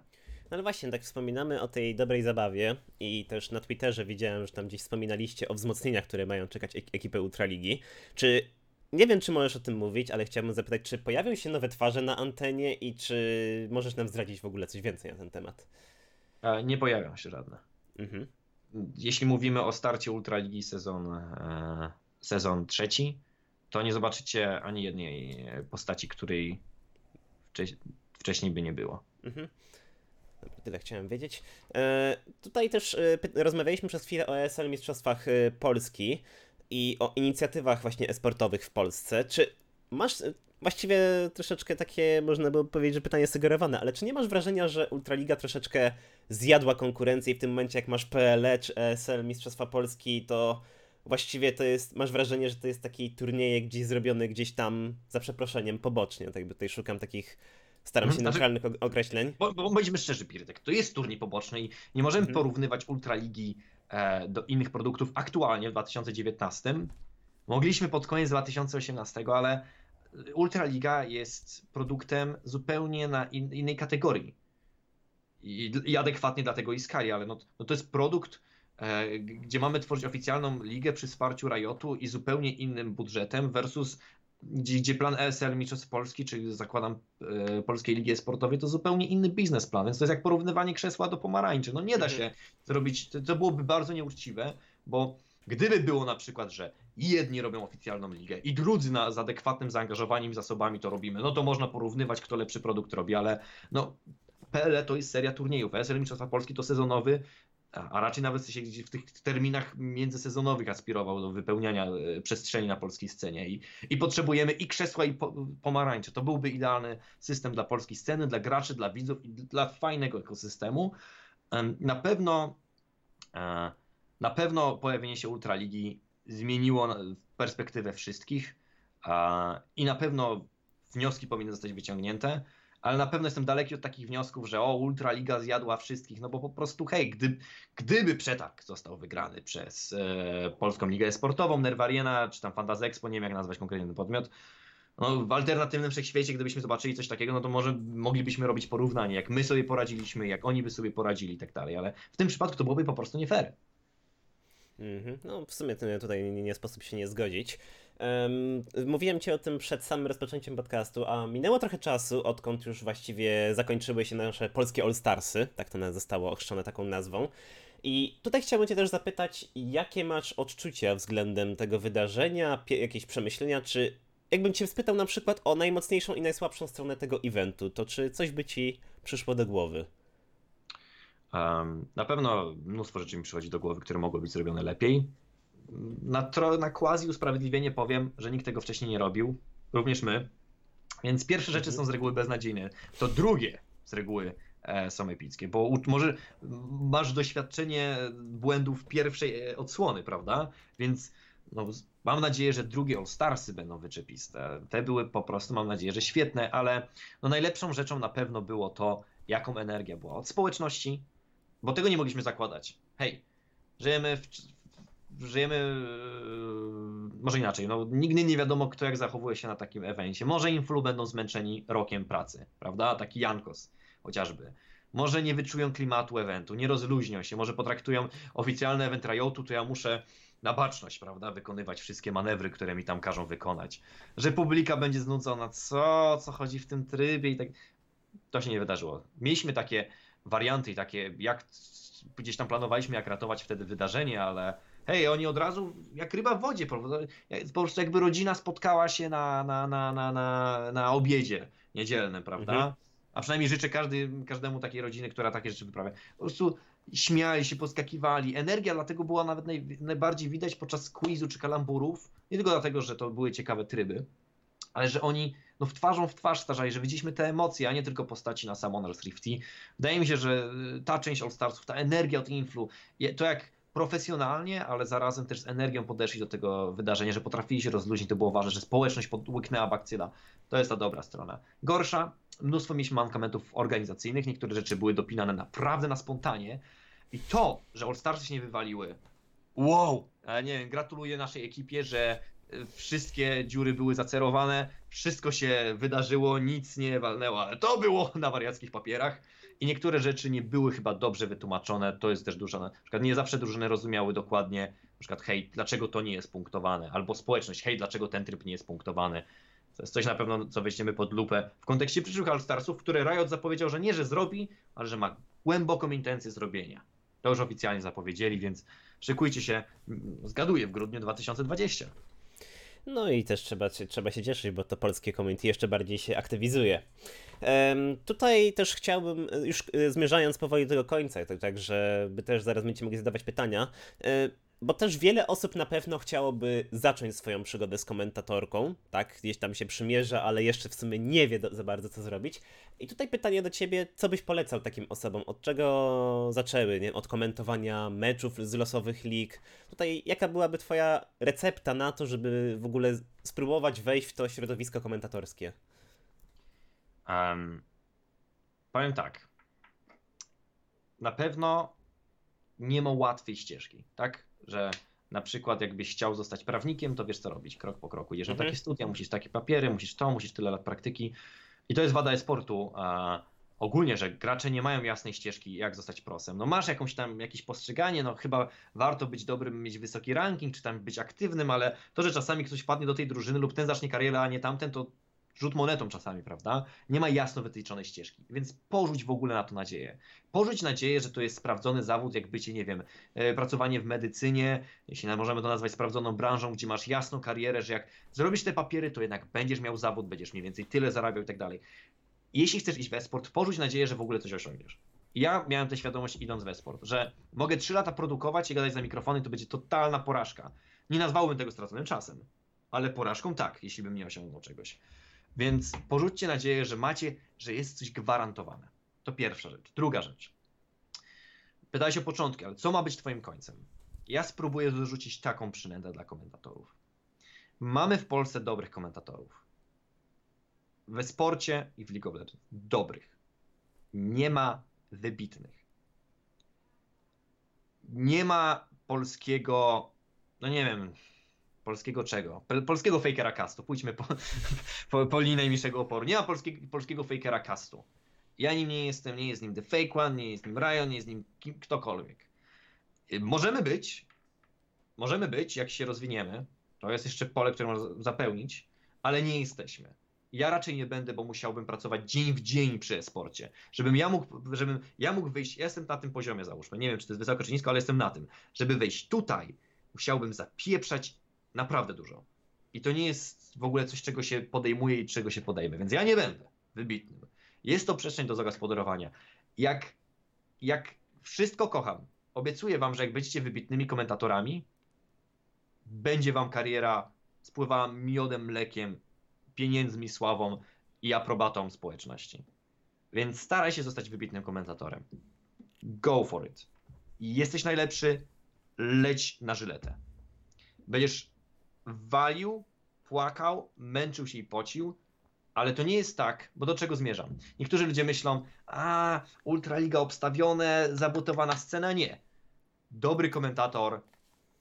No ale właśnie, tak wspominamy o tej dobrej zabawie i też na Twitterze widziałem, że tam gdzieś wspominaliście o wzmocnieniach, które mają czekać ekipy Ultraligi. Czy nie wiem, czy możesz o tym mówić, ale chciałbym zapytać, czy pojawią się nowe twarze na antenie i czy możesz nam zdradzić w ogóle coś więcej na ten temat? E, nie pojawią się żadne. Mhm. Jeśli mówimy o starcie Ultraligi sezon, e, sezon trzeci, to nie zobaczycie ani jednej postaci, której wcześniej by nie było. Mhm. Tyle chciałem wiedzieć. E, tutaj też e, rozmawialiśmy przez chwilę o ESL Mistrzostwach e, Polski i o inicjatywach właśnie esportowych w Polsce. Czy masz właściwie troszeczkę takie, można by powiedzieć, że pytanie sugerowane, ale czy nie masz wrażenia, że Ultraliga troszeczkę zjadła konkurencję i w tym momencie jak masz PLE czy ESL Mistrzostwa Polski, to właściwie to jest, masz wrażenie, że to jest taki turniejek gdzieś zrobiony gdzieś tam, za przeproszeniem, pobocznie, tak by tutaj szukam takich Staram się mhm. znaczy, neutralnych określeń. Bo, bo bądźmy szczerzy, Pirtek, to jest turniej poboczny i nie możemy mhm. porównywać Ultraligi e, do innych produktów aktualnie w 2019. Mogliśmy pod koniec 2018, ale Ultraliga jest produktem zupełnie na in, innej kategorii. I, I, adekwatnie dla tego Iskari, ale no, no to jest produkt, gdzie mamy tworzyć oficjalną ligę przy wsparciu Riotu i zupełnie innym budżetem versus gdzie, gdzie plan ESL Mistrzostw Polski, czyli zakładam e, Polskiej Ligi Sportowej, to zupełnie inny biznesplan, więc to jest jak porównywanie krzesła do pomarańczy. No nie da się zrobić, to, to byłoby bardzo nieuczciwe, bo gdyby było na przykład, że jedni robią oficjalną ligę i drudzy na, z adekwatnym zaangażowaniem i zasobami to robimy, no to można porównywać, kto lepszy produkt robi, ale no PLE to jest seria turniejów, ESL Mistrzostwa Polski to sezonowy, a raczej nawet się w tych terminach międzysezonowych aspirował do wypełniania e, przestrzeni na polskiej scenie i, i potrzebujemy i krzesła i po, pomarańcze. To byłby idealny system dla polskiej sceny, dla graczy, dla widzów i dla fajnego ekosystemu. Na pewno e, na pewno pojawienie się Ultraligi zmieniło perspektywę wszystkich i na pewno wnioski powinny zostać wyciągnięte ale na pewno jestem daleki od takich wniosków, że o, Ultraliga zjadła wszystkich, no bo po prostu hej, gdy, gdyby przetarg został wygrany przez e, Polską Ligę Sportową, Nerwariena, czy tam Fantasy Expo, nie wiem jak nazwać konkretny podmiot, no, w alternatywnym wszechświecie, gdybyśmy zobaczyli coś takiego, no to może moglibyśmy robić porównanie, jak my sobie poradziliśmy, jak oni by sobie poradzili i tak dalej, ale w tym przypadku to byłoby po prostu nie fair. Mhm. No, w sumie tutaj nie sposób się nie zgodzić. Em, mówiłem ci o tym przed samym rozpoczęciem podcastu, a minęło trochę czasu, odkąd już właściwie zakończyły się nasze polskie All-Starsy, tak to zostało ochrzczone taką nazwą. I tutaj chciałbym cię też zapytać, jakie masz odczucia względem tego wydarzenia, jakieś przemyślenia, czy jakbym cię spytał na przykład o najmocniejszą i najsłabszą stronę tego eventu, to czy coś by ci przyszło do głowy? Um, na pewno mnóstwo rzeczy mi przychodzi do głowy, które mogły być zrobione lepiej. Na, tro, na quasi usprawiedliwienie powiem, że nikt tego wcześniej nie robił, również my. Więc pierwsze rzeczy są z reguły beznadziejne. To drugie z reguły e, są epickie, bo u, może masz doświadczenie błędów pierwszej e, odsłony, prawda? Więc no, mam nadzieję, że drugie All Starsy będą wyczepiste. Te były po prostu, mam nadzieję, że świetne, ale no, najlepszą rzeczą na pewno było to, jaką energia była od społeczności, bo tego nie mogliśmy zakładać. Hej, żyjemy w, żyjemy, yy, może inaczej, no nigdy nie wiadomo kto jak zachowuje się na takim evencie. Może influ będą zmęczeni rokiem pracy, prawda? Taki Jankos chociażby. Może nie wyczują klimatu eventu, nie rozluźnią się, może potraktują oficjalny event Riotu, to ja muszę na baczność, prawda, wykonywać wszystkie manewry, które mi tam każą wykonać. Że publika będzie znudzona, co, co chodzi w tym trybie i tak. To się nie wydarzyło. Mieliśmy takie warianty i takie, jak gdzieś tam planowaliśmy, jak ratować wtedy wydarzenie, ale hej, oni od razu, jak ryba w wodzie, po prostu jakby rodzina spotkała się na, na, na, na, na, na obiedzie niedzielnym, prawda? Mhm. A przynajmniej życzę każdy, każdemu takiej rodziny, która takie rzeczy wyprawia. Po prostu śmiali się, poskakiwali. Energia dlatego była nawet naj, najbardziej widać podczas quizu czy kalamburów. Nie tylko dlatego, że to były ciekawe tryby, ale że oni no, w twarzą w twarz starzali, że widzieliśmy te emocje, a nie tylko postaci na Summoners Rifty. Wydaje mi się, że y, ta część All Starsów, ta energia od Influ, to jak profesjonalnie, ale zarazem też z energią podeszli do tego wydarzenia, że potrafili się rozluźnić, to było ważne, że społeczność podłyknęła bakcyla. To jest ta dobra strona. Gorsza, mnóstwo mieliśmy mankamentów organizacyjnych, niektóre rzeczy były dopinane naprawdę na spontanie i to, że All się nie wywaliły, wow, nie wiem, gratuluję naszej ekipie, że y, wszystkie dziury były zacerowane, wszystko się wydarzyło, nic nie walnęło, ale to było na wariackich papierach. I niektóre rzeczy nie były chyba dobrze wytłumaczone. To jest też duża. Na przykład nie zawsze drużyny rozumiały dokładnie, na przykład, hej, dlaczego to nie jest punktowane, albo społeczność, hej, dlaczego ten tryb nie jest punktowany. To jest coś na pewno, co weźmiemy pod lupę w kontekście przyszłych All-Starsów, które Riot zapowiedział, że nie, że zrobi, ale że ma głęboką intencję zrobienia. To już oficjalnie zapowiedzieli, więc szykujcie się. Zgaduję w grudniu 2020. No i też trzeba, trzeba się cieszyć, bo to polskie community jeszcze bardziej się aktywizuje. Tutaj też chciałbym, e, już e, zmierzając powoli do tego końca, tak, tak żeby też zaraz będziecie mogli zadawać pytania, e, bo też wiele osób na pewno chciałoby zacząć swoją przygodę z komentatorką, tak, gdzieś tam się przymierza, ale jeszcze w sumie nie wie do, za bardzo co zrobić. I tutaj pytanie do ciebie, co byś polecał takim osobom? Od czego zaczęły, nie? Od komentowania meczów z losowych lig? Tutaj jaka byłaby twoja recepta na to, żeby w ogóle spróbować wejść w to środowisko komentatorskie? Em, powiem tak. Na pewno nie ma łatwej ścieżki, tak? Że na przykład jakbyś chciał zostać prawnikiem, to wiesz co robić, krok po kroku. Idziesz Mhm. takie studia, musisz takie papiery, musisz to, musisz tyle lat praktyki. I to jest wada e-sportu. Ogólnie, że gracze nie mają jasnej ścieżki, jak zostać prosem. No masz jakąś tam, jakieś postrzeganie, no chyba warto być dobrym, mieć wysoki ranking, czy tam być aktywnym, ale to, że czasami ktoś padnie do tej drużyny lub ten zacznie karierę, a nie tamten, to rzut monetą czasami, prawda? Nie ma jasno wytyczonej ścieżki, więc porzuć w ogóle na to nadzieję. Porzuć nadzieję, że to jest sprawdzony zawód, jak bycie, nie wiem, e, pracowanie w medycynie, jeśli możemy to nazwać sprawdzoną branżą, gdzie masz jasną karierę, że jak zrobisz te papiery, to jednak będziesz miał zawód, będziesz mniej więcej tyle zarabiał i tak dalej. Jeśli chcesz iść w e-sport, porzuć nadzieję, że w ogóle coś osiągniesz. Ja miałem tę świadomość idąc w e-sport, że mogę 3 lata produkować i gadać za mikrofony, to będzie totalna porażka. Nie nazwałbym tego straconym czasem, ale porażką tak, jeśli bym nie osiągnął czegoś. Więc porzućcie nadzieję, że macie, że jest coś gwarantowane. To pierwsza rzecz. Druga rzecz. Pytałeś o początki, ale co ma być twoim końcem? Ja spróbuję dorzucić taką przynętę dla komentatorów. Mamy w Polsce dobrych komentatorów. We sporcie i w League of Legends. Dobrych. Nie ma wybitnych. Nie ma polskiego, no nie wiem, polskiego czego? Polskiego fakera castu. Pójdźmy po, po, po linii najmniejszego oporu. Nie ma polskiego fakera castu. Ja nim nie jestem, nie jest nim The Fake One, nie jest nim Ryan, nie jest nim kim, ktokolwiek. Y, Możemy być, możemy być, jak się rozwiniemy, to jest jeszcze pole, które można zapełnić, ale nie jesteśmy. Ja raczej nie będę, bo musiałbym pracować dzień w dzień przy e-sporcie. Żebym ja mógł, żebym ja mógł wyjść, ja jestem na tym poziomie załóżmy, nie wiem czy to jest wysoko czy nisko, ale jestem na tym. Żeby wejść tutaj, musiałbym zapieprzać naprawdę dużo. I to nie jest w ogóle coś, czego się podejmuje i czego się podejmę, więc ja nie będę wybitnym. Jest to przestrzeń do zagospodarowania. Jak, jak wszystko kocham, obiecuję wam, że jak będziecie wybitnymi komentatorami, będzie wam kariera spływała miodem, mlekiem, pieniędzmi, sławą i aprobatą społeczności. Więc staraj się zostać wybitnym komentatorem. Go for it. Jesteś najlepszy, leć na żyletę. Będziesz walił, płakał, męczył się i pocił, ale to nie jest tak, bo do czego zmierzam? Niektórzy ludzie myślą, a Ultraliga obstawione, zabutowana scena. Nie. Dobry komentator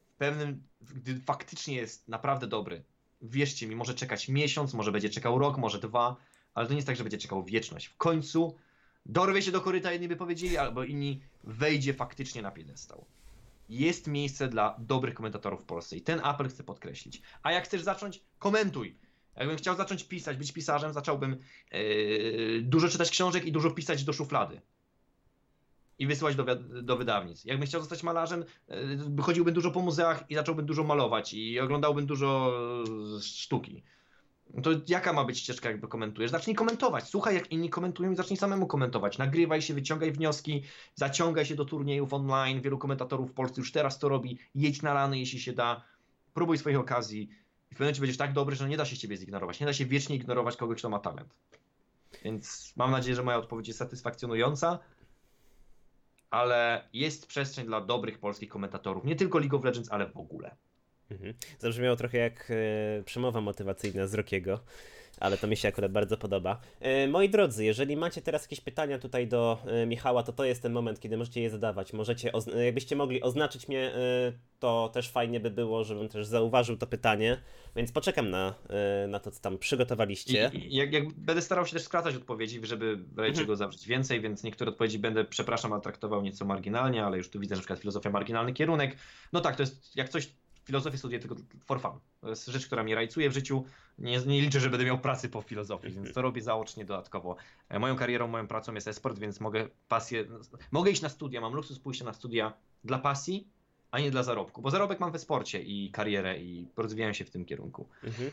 w pewnym, gdy faktycznie jest naprawdę dobry, wierzcie mi, może czekać miesiąc, może będzie czekał rok, może dwa, ale to nie jest tak, że będzie czekał wieczność. W końcu dorwie się do koryta, jedni by powiedzieli, albo inni wejdzie faktycznie na piedestał. Jest miejsce dla dobrych komentatorów w Polsce i ten apel chcę podkreślić. A jak chcesz zacząć, komentuj. Jakbym chciał zacząć pisać, być pisarzem, zacząłbym yy, dużo czytać książek i dużo pisać do szuflady. I wysyłać do, do wydawnictw. Jakbym chciał zostać malarzem, yy, chodziłbym dużo po muzeach i zacząłbym dużo malować i oglądałbym dużo yy, sztuki. To jaka ma być ścieżka, jakby komentujesz? Zacznij komentować. Słuchaj, jak inni komentują i zacznij samemu komentować. Nagrywaj się, wyciągaj wnioski, zaciągaj się do turniejów online. Wielu komentatorów w Polsce już teraz to robi. Jedź na rany, jeśli się da. Próbuj swoich okazji. I w pewnym momencie będziesz tak dobry, że nie da się ciebie zignorować. Nie da się wiecznie ignorować kogoś, kto ma talent. Więc mam nadzieję, że moja odpowiedź jest satysfakcjonująca. Ale jest przestrzeń dla dobrych polskich komentatorów. Nie tylko League of Legends, ale w ogóle. Mhm. Zabrzmiało trochę jak e, przemowa motywacyjna z Rockiego, ale to mi się akurat bardzo podoba. E, moi drodzy, jeżeli macie teraz jakieś pytania tutaj do e, Michała, to to jest ten moment, kiedy możecie je zadawać. Możecie, jakbyście mogli oznaczyć mnie, e, to też fajnie by było, żebym też zauważył to pytanie, więc poczekam na, e, na to, co tam przygotowaliście. I, i jak, jak będę starał się też skracać odpowiedzi, żeby razie Mhm. czego zawrzeć więcej, więc niektóre odpowiedzi będę, przepraszam, ale traktował nieco marginalnie, ale już tu widzę na przykład filozofia marginalny kierunek. No tak, to jest jak coś, filozofię studiuję tylko for fun. To jest rzecz, która mnie rajcuje w życiu. Nie, nie liczę, że będę miał pracy po filozofii, więc to robię zaocznie dodatkowo. E, Moją karierą, moją pracą jest e-sport, więc mogę pasję, mogę iść na studia, mam luksus pójścia na studia dla pasji, a nie dla zarobku, bo zarobek mam we sporcie i karierę i rozwijałem się w tym kierunku. Mhm.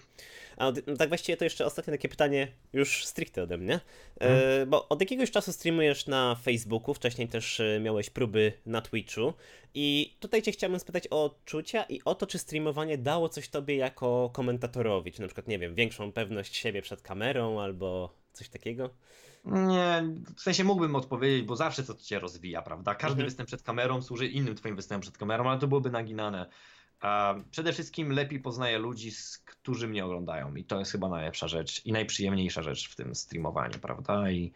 A no tak właściwie to jeszcze ostatnie takie pytanie, już stricte ode mnie. E, bo od jakiegoś czasu streamujesz na Facebooku, wcześniej też e, miałeś próby na Twitchu. I tutaj cię chciałbym spytać o odczucia i o to, czy streamowanie dało coś tobie jako komentatorowi, czy na przykład, nie wiem, większą pewność siebie przed kamerą albo coś takiego. Nie, w sensie mógłbym odpowiedzieć, bo zawsze to cię rozwija, prawda? Każdy Mhm. występ przed kamerą służy innym twoim występom przed kamerą, ale to byłoby naginane. Przede wszystkim lepiej poznaję ludzi, z- którzy mnie oglądają i to jest chyba najlepsza rzecz i najprzyjemniejsza rzecz w tym streamowaniu, prawda? I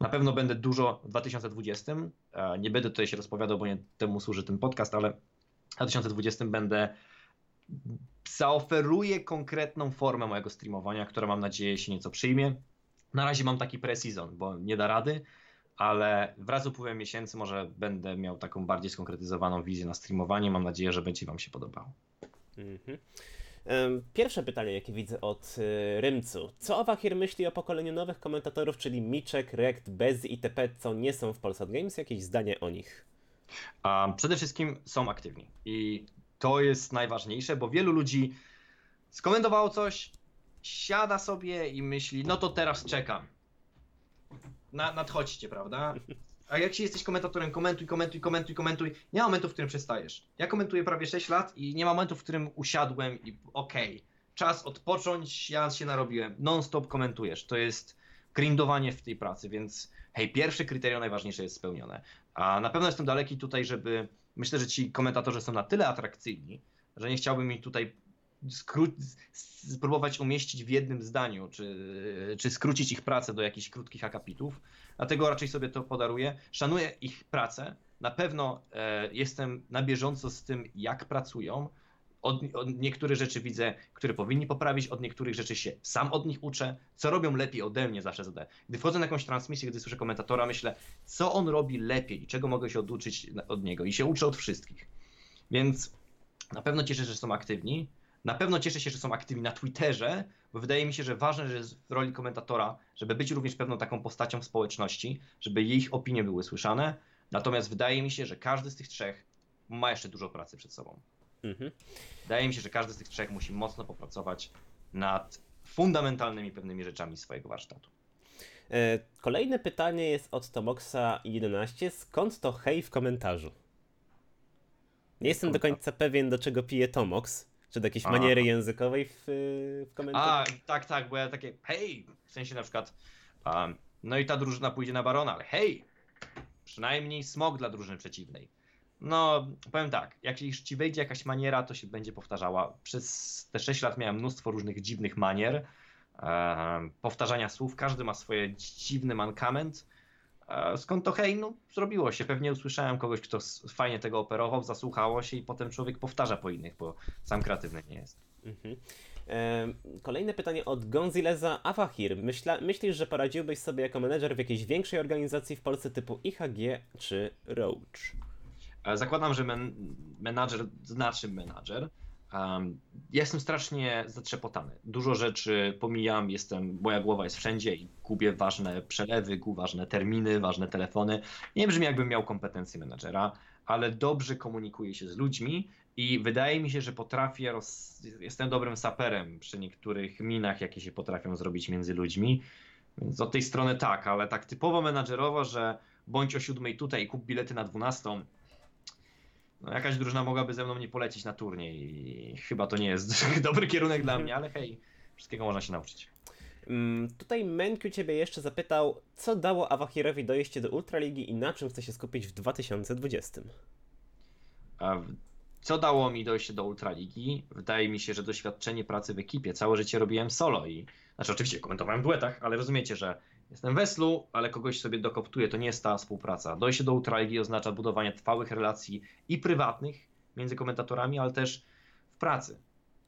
na pewno będę dużo w 2020, a nie będę tutaj się rozpowiadał, bo nie temu służy ten podcast, ale w 2020 będę zaoferuję konkretną formę mojego streamowania, która mam nadzieję się nieco przyjmie. Na razie mam taki pre-season, bo nie da rady, ale wraz z upływem miesięcy może będę miał taką bardziej skonkretyzowaną wizję na streamowanie. Mam nadzieję, że będzie Wam się podobało. Mhm. Pierwsze pytanie, jakie widzę od y, Rymcu. Co Awahir myśli o pokoleniu nowych komentatorów, czyli Miczek, Rekt, Bez itp., co nie są w Polsat Games? Jakieś zdanie o nich? A przede wszystkim są aktywni i to jest najważniejsze, bo wielu ludzi skomentowało coś, siada sobie i myśli, no to teraz czekam. Na, nadchodźcie, prawda? A jak się jesteś komentatorem, komentuj, komentuj, komentuj, komentuj. Nie ma momentu, w którym przestajesz. Ja komentuję prawie 6 lat i nie ma momentu, w którym usiadłem i okej, czas odpocząć, ja się narobiłem. Non-stop komentujesz. To jest grindowanie w tej pracy, więc hej, pierwsze kryterium najważniejsze jest spełnione. A na pewno jestem daleki tutaj, żeby. Myślę, że ci komentatorzy są na tyle atrakcyjni, że nie chciałbym ich tutaj skró- spróbować umieścić w jednym zdaniu, czy, czy skrócić ich pracę do jakichś krótkich akapitów. Dlatego raczej sobie to podaruję. Szanuję ich pracę. Na pewno e, jestem na bieżąco z tym, jak pracują. Od, od niektórych rzeczy widzę, które powinni poprawić, od niektórych rzeczy się sam od nich uczę. Co robią lepiej ode mnie, zawsze zadaję. Gdy wchodzę na jakąś transmisję, gdy słyszę komentatora, myślę, co on robi lepiej, czego mogę się oduczyć od niego i się uczę od wszystkich. Więc Na pewno cieszę się, że są aktywni. Na pewno cieszę się, że są aktywni na Twitterze, bo wydaje mi się, że ważne że jest w roli komentatora, żeby być również pewną taką postacią w społeczności, żeby ich opinie były słyszane. Natomiast wydaje mi się, że każdy z tych trzech ma jeszcze dużo pracy przed sobą. Mhm. Wydaje mi się, że każdy z tych trzech musi mocno popracować nad fundamentalnymi pewnymi rzeczami swojego warsztatu. E, Kolejne pytanie jest od Tomoxa11. Skąd to hej w komentarzu? Nie jestem do końca pewien, do czego pije Tomox. Czy do jakiejś A. maniery językowej w, w komentarzu? A, tak, tak, bo ja takie hej, w sensie na przykład um, no i ta drużyna pójdzie na Barona, ale hej, przynajmniej smog dla drużyny przeciwnej. No, powiem tak, jak już ci wejdzie jakaś maniera, to się będzie powtarzała. Przez te 6 lat miałem mnóstwo różnych dziwnych manier, em, powtarzania słów, każdy ma swoje dziwny mankament. Skąd to hej? No, zrobiło się. Pewnie usłyszałem kogoś, kto fajnie tego operował, zasłuchało się i potem człowiek powtarza po innych, bo sam kreatywny nie jest. Mhm. Kolejne pytanie od Gonzileza Awahir. Myśla, myślisz, że poradziłbyś sobie jako menedżer w jakiejś większej organizacji w Polsce typu IHG czy Roach? E, Zakładam, że men, menadżer znaczy menadżer. Um, jestem strasznie zatrzepotany. Dużo rzeczy pomijam, jestem, moja głowa jest wszędzie i gubię ważne przelewy, ważne terminy, ważne telefony. Nie brzmi jakbym miał kompetencje menadżera, ale dobrze komunikuję się z ludźmi i wydaje mi się, że potrafię, roz... jestem dobrym saperem przy niektórych minach, jakie się potrafią zrobić między ludźmi. Więc od tej strony tak, ale tak typowo menadżerowo, że bądź o siódmej tutaj i kup bilety na dwunastą, no jakaś drużyna mogłaby ze mną nie polecieć na turniej i chyba to nie jest dobry kierunek dla mnie, ale hej, wszystkiego można się nauczyć. Mm, Tutaj Menkiu ciebie jeszcze zapytał, co dało Awahirowi dojście do Ultraligi i na czym chce się skupić w 2020? A w- Co dało mi dojście do Ultraligi? Wydaje mi się, że doświadczenie pracy w ekipie. Całe życie robiłem solo i, znaczy oczywiście komentowałem w duetach, ale rozumiecie, że jestem weslu, ale kogoś sobie dokoptuję, to nie jest ta współpraca. Dojście do Ultraligi oznacza budowanie trwałych relacji i prywatnych między komentatorami, ale też w pracy.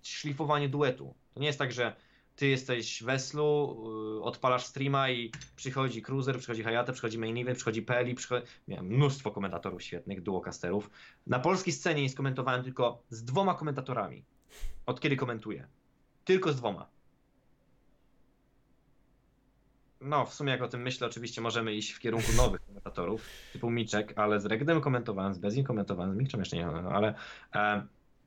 Szlifowanie duetu. To nie jest tak, że ty jesteś weslu, yy, odpalasz streama i przychodzi Cruiser, przychodzi Hayate, przychodzi Main przychodzi Peli, przychodzi... Miałem mnóstwo komentatorów świetnych, duocasterów. Na polskiej scenie nie skomentowałem tylko z dwoma komentatorami. Od kiedy komentuję. Tylko z dwoma. No, w sumie jak o tym myślę, oczywiście możemy iść w kierunku nowych komentatorów, typu Miczek, ale z Regdem komentowałem, z Bezim komentowałem, z Mikczem jeszcze nie, no, ale e,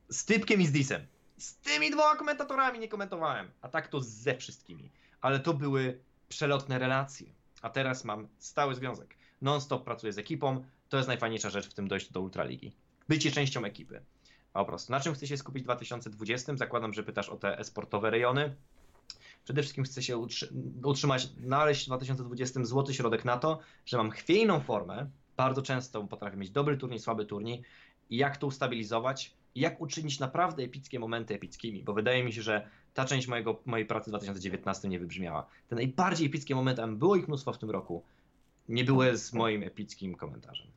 z Typkiem i z Disem. Z tymi dwoma komentatorami nie komentowałem, a tak to ze wszystkimi. Ale to były przelotne relacje. A teraz mam stały związek. Non-stop pracuję z ekipą, to jest najfajniejsza rzecz w tym dojściu do Ultraligi. Bycie częścią ekipy. Po prostu. Na czym chcę się skupić w 2020? Zakładam, że pytasz o te esportowe rejony. Przede wszystkim chcę się utrzy- utrzymać, znaleźć w 2020 złoty środek na to, że mam chwiejną formę. Bardzo często potrafię mieć dobry turniej, słaby turniej. I jak to ustabilizować? Jak uczynić naprawdę epickie momenty epickimi? Bo wydaje mi się, że ta część mojego, mojej pracy w 2019 nie wybrzmiała. Te najbardziej epickie momenty, a było ich mnóstwo w tym roku, nie były z moim epickim komentarzem.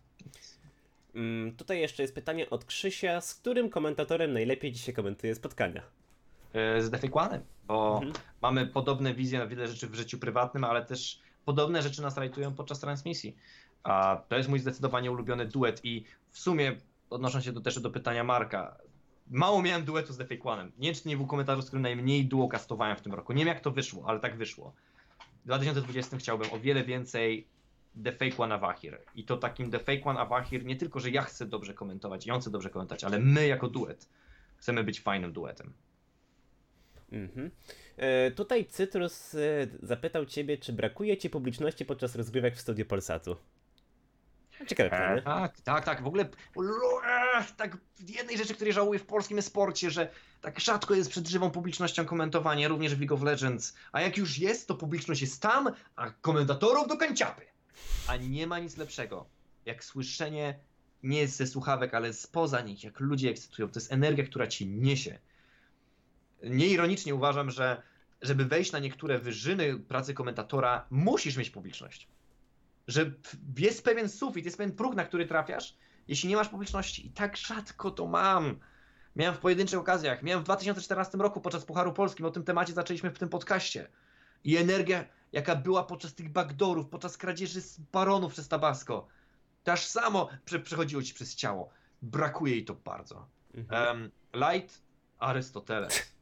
Mm, Tutaj jeszcze jest pytanie od Krzysia, z którym komentatorem najlepiej dzisiaj komentuje spotkania? E, Z Defekłanem, bo Mhm. mamy podobne wizje na wiele rzeczy w życiu prywatnym, ale też podobne rzeczy nas rajtują podczas transmisji. A to jest mój zdecydowanie ulubiony duet i w sumie odnosząc się do, też do pytania Marka, mało miałem duetu z The Fake One'em. Nie wiem, czy nie był komentarz, z którym najmniej duokastowałem w tym roku. Nie wiem, jak to wyszło, ale tak wyszło. W 2020 chciałbym o wiele więcej The Fake One Avahir. I to takim The Fake One Avahir nie tylko, że ja chcę dobrze komentować i on chce dobrze komentować, ale my jako duet chcemy być fajnym duetem. Mhm. E, tutaj Cytrus e, zapytał ciebie, czy brakuje ci publiczności podczas rozgrywek w studiu Polsatu? Ciekawe pytanie. Tak, tak, tak. W ogóle ech, tak jednej rzeczy, której żałuję w polskim sporcie, że tak rzadko jest przed żywą publicznością komentowanie, również w League of Legends. A jak już jest, to publiczność jest tam, a komentatorów do kanciapy. A nie ma nic lepszego, jak słyszenie nie ze słuchawek, ale spoza nich, jak ludzie ekscytują. To jest energia, która ci niesie. Nieironicznie uważam, że żeby wejść na niektóre wyżyny pracy komentatora, musisz mieć publiczność że jest pewien sufit, jest pewien próg, na który trafiasz, jeśli nie masz publiczności. I tak rzadko to mam. Miałem w pojedynczych okazjach. Miałem w 2014 roku podczas Pucharu Polskim. O tym temacie zaczęliśmy w tym podcaście. I energia, jaka była podczas tych backdoorów, podczas kradzieży z baronów przez Tabasco. To aż samo prze przechodziło ci przez ciało. Brakuje jej to bardzo. Mhm. Em, Light Arystoteles.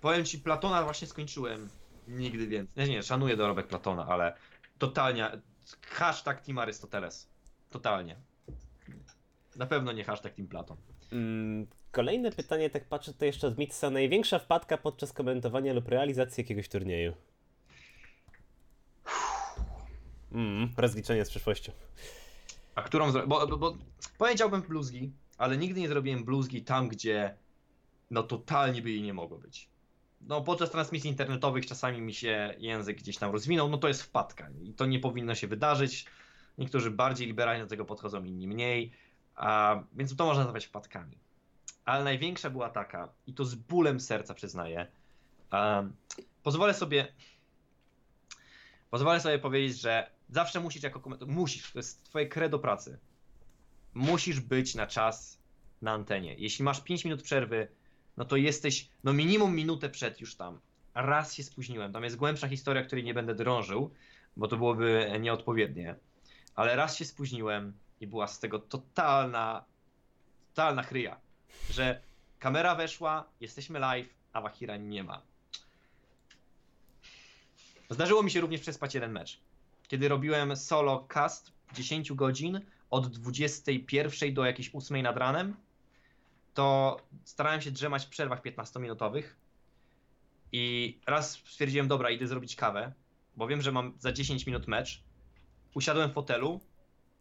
Powiem ci, Platona właśnie skończyłem. Nigdy więcej. Nie, nie, szanuję dorobek Platona, ale totalnie. Hashtag Team Arystoteles. Totalnie. Na pewno nie hashtag Team Platon. Mm, Kolejne pytanie, tak patrzę to jeszcze od Mitsa. Największa wpadka podczas komentowania lub realizacji jakiegoś turnieju? Mm, rozliczenie z przeszłością. A którą zro... bo, bo, bo powiedziałbym bluzgi, ale nigdy nie zrobiłem bluzgi tam, gdzie no totalnie by jej nie mogło być. No podczas transmisji internetowych czasami mi się język gdzieś tam rozwinął, no to jest wpadka i to nie powinno się wydarzyć. Niektórzy bardziej liberalnie do tego podchodzą, inni mniej, a, więc to można nazwać wpadkami. Ale największa była taka, i to z bólem serca przyznaję, um, pozwolę sobie pozwolę sobie powiedzieć, że zawsze musisz jako komentator, musisz, to jest twoje credo pracy. Musisz być na czas na antenie. Jeśli masz 5 minut przerwy, no to jesteś no minimum minutę przed już tam. Raz się spóźniłem. Tam jest głębsza historia, której nie będę drążył, bo to byłoby nieodpowiednie. Ale raz się spóźniłem i była z tego totalna, totalna chryja, że kamera weszła, jesteśmy live, a Wahira nie ma. Zdarzyło mi się również przespać jeden mecz. Kiedy robiłem solo cast 10 godzin od 21 do jakiejś 8 nad ranem, to starałem się drzemać w przerwach 15-minutowych. I raz stwierdziłem, dobra, idę zrobić kawę, bo wiem, że mam za 10 minut mecz. Usiadłem w fotelu,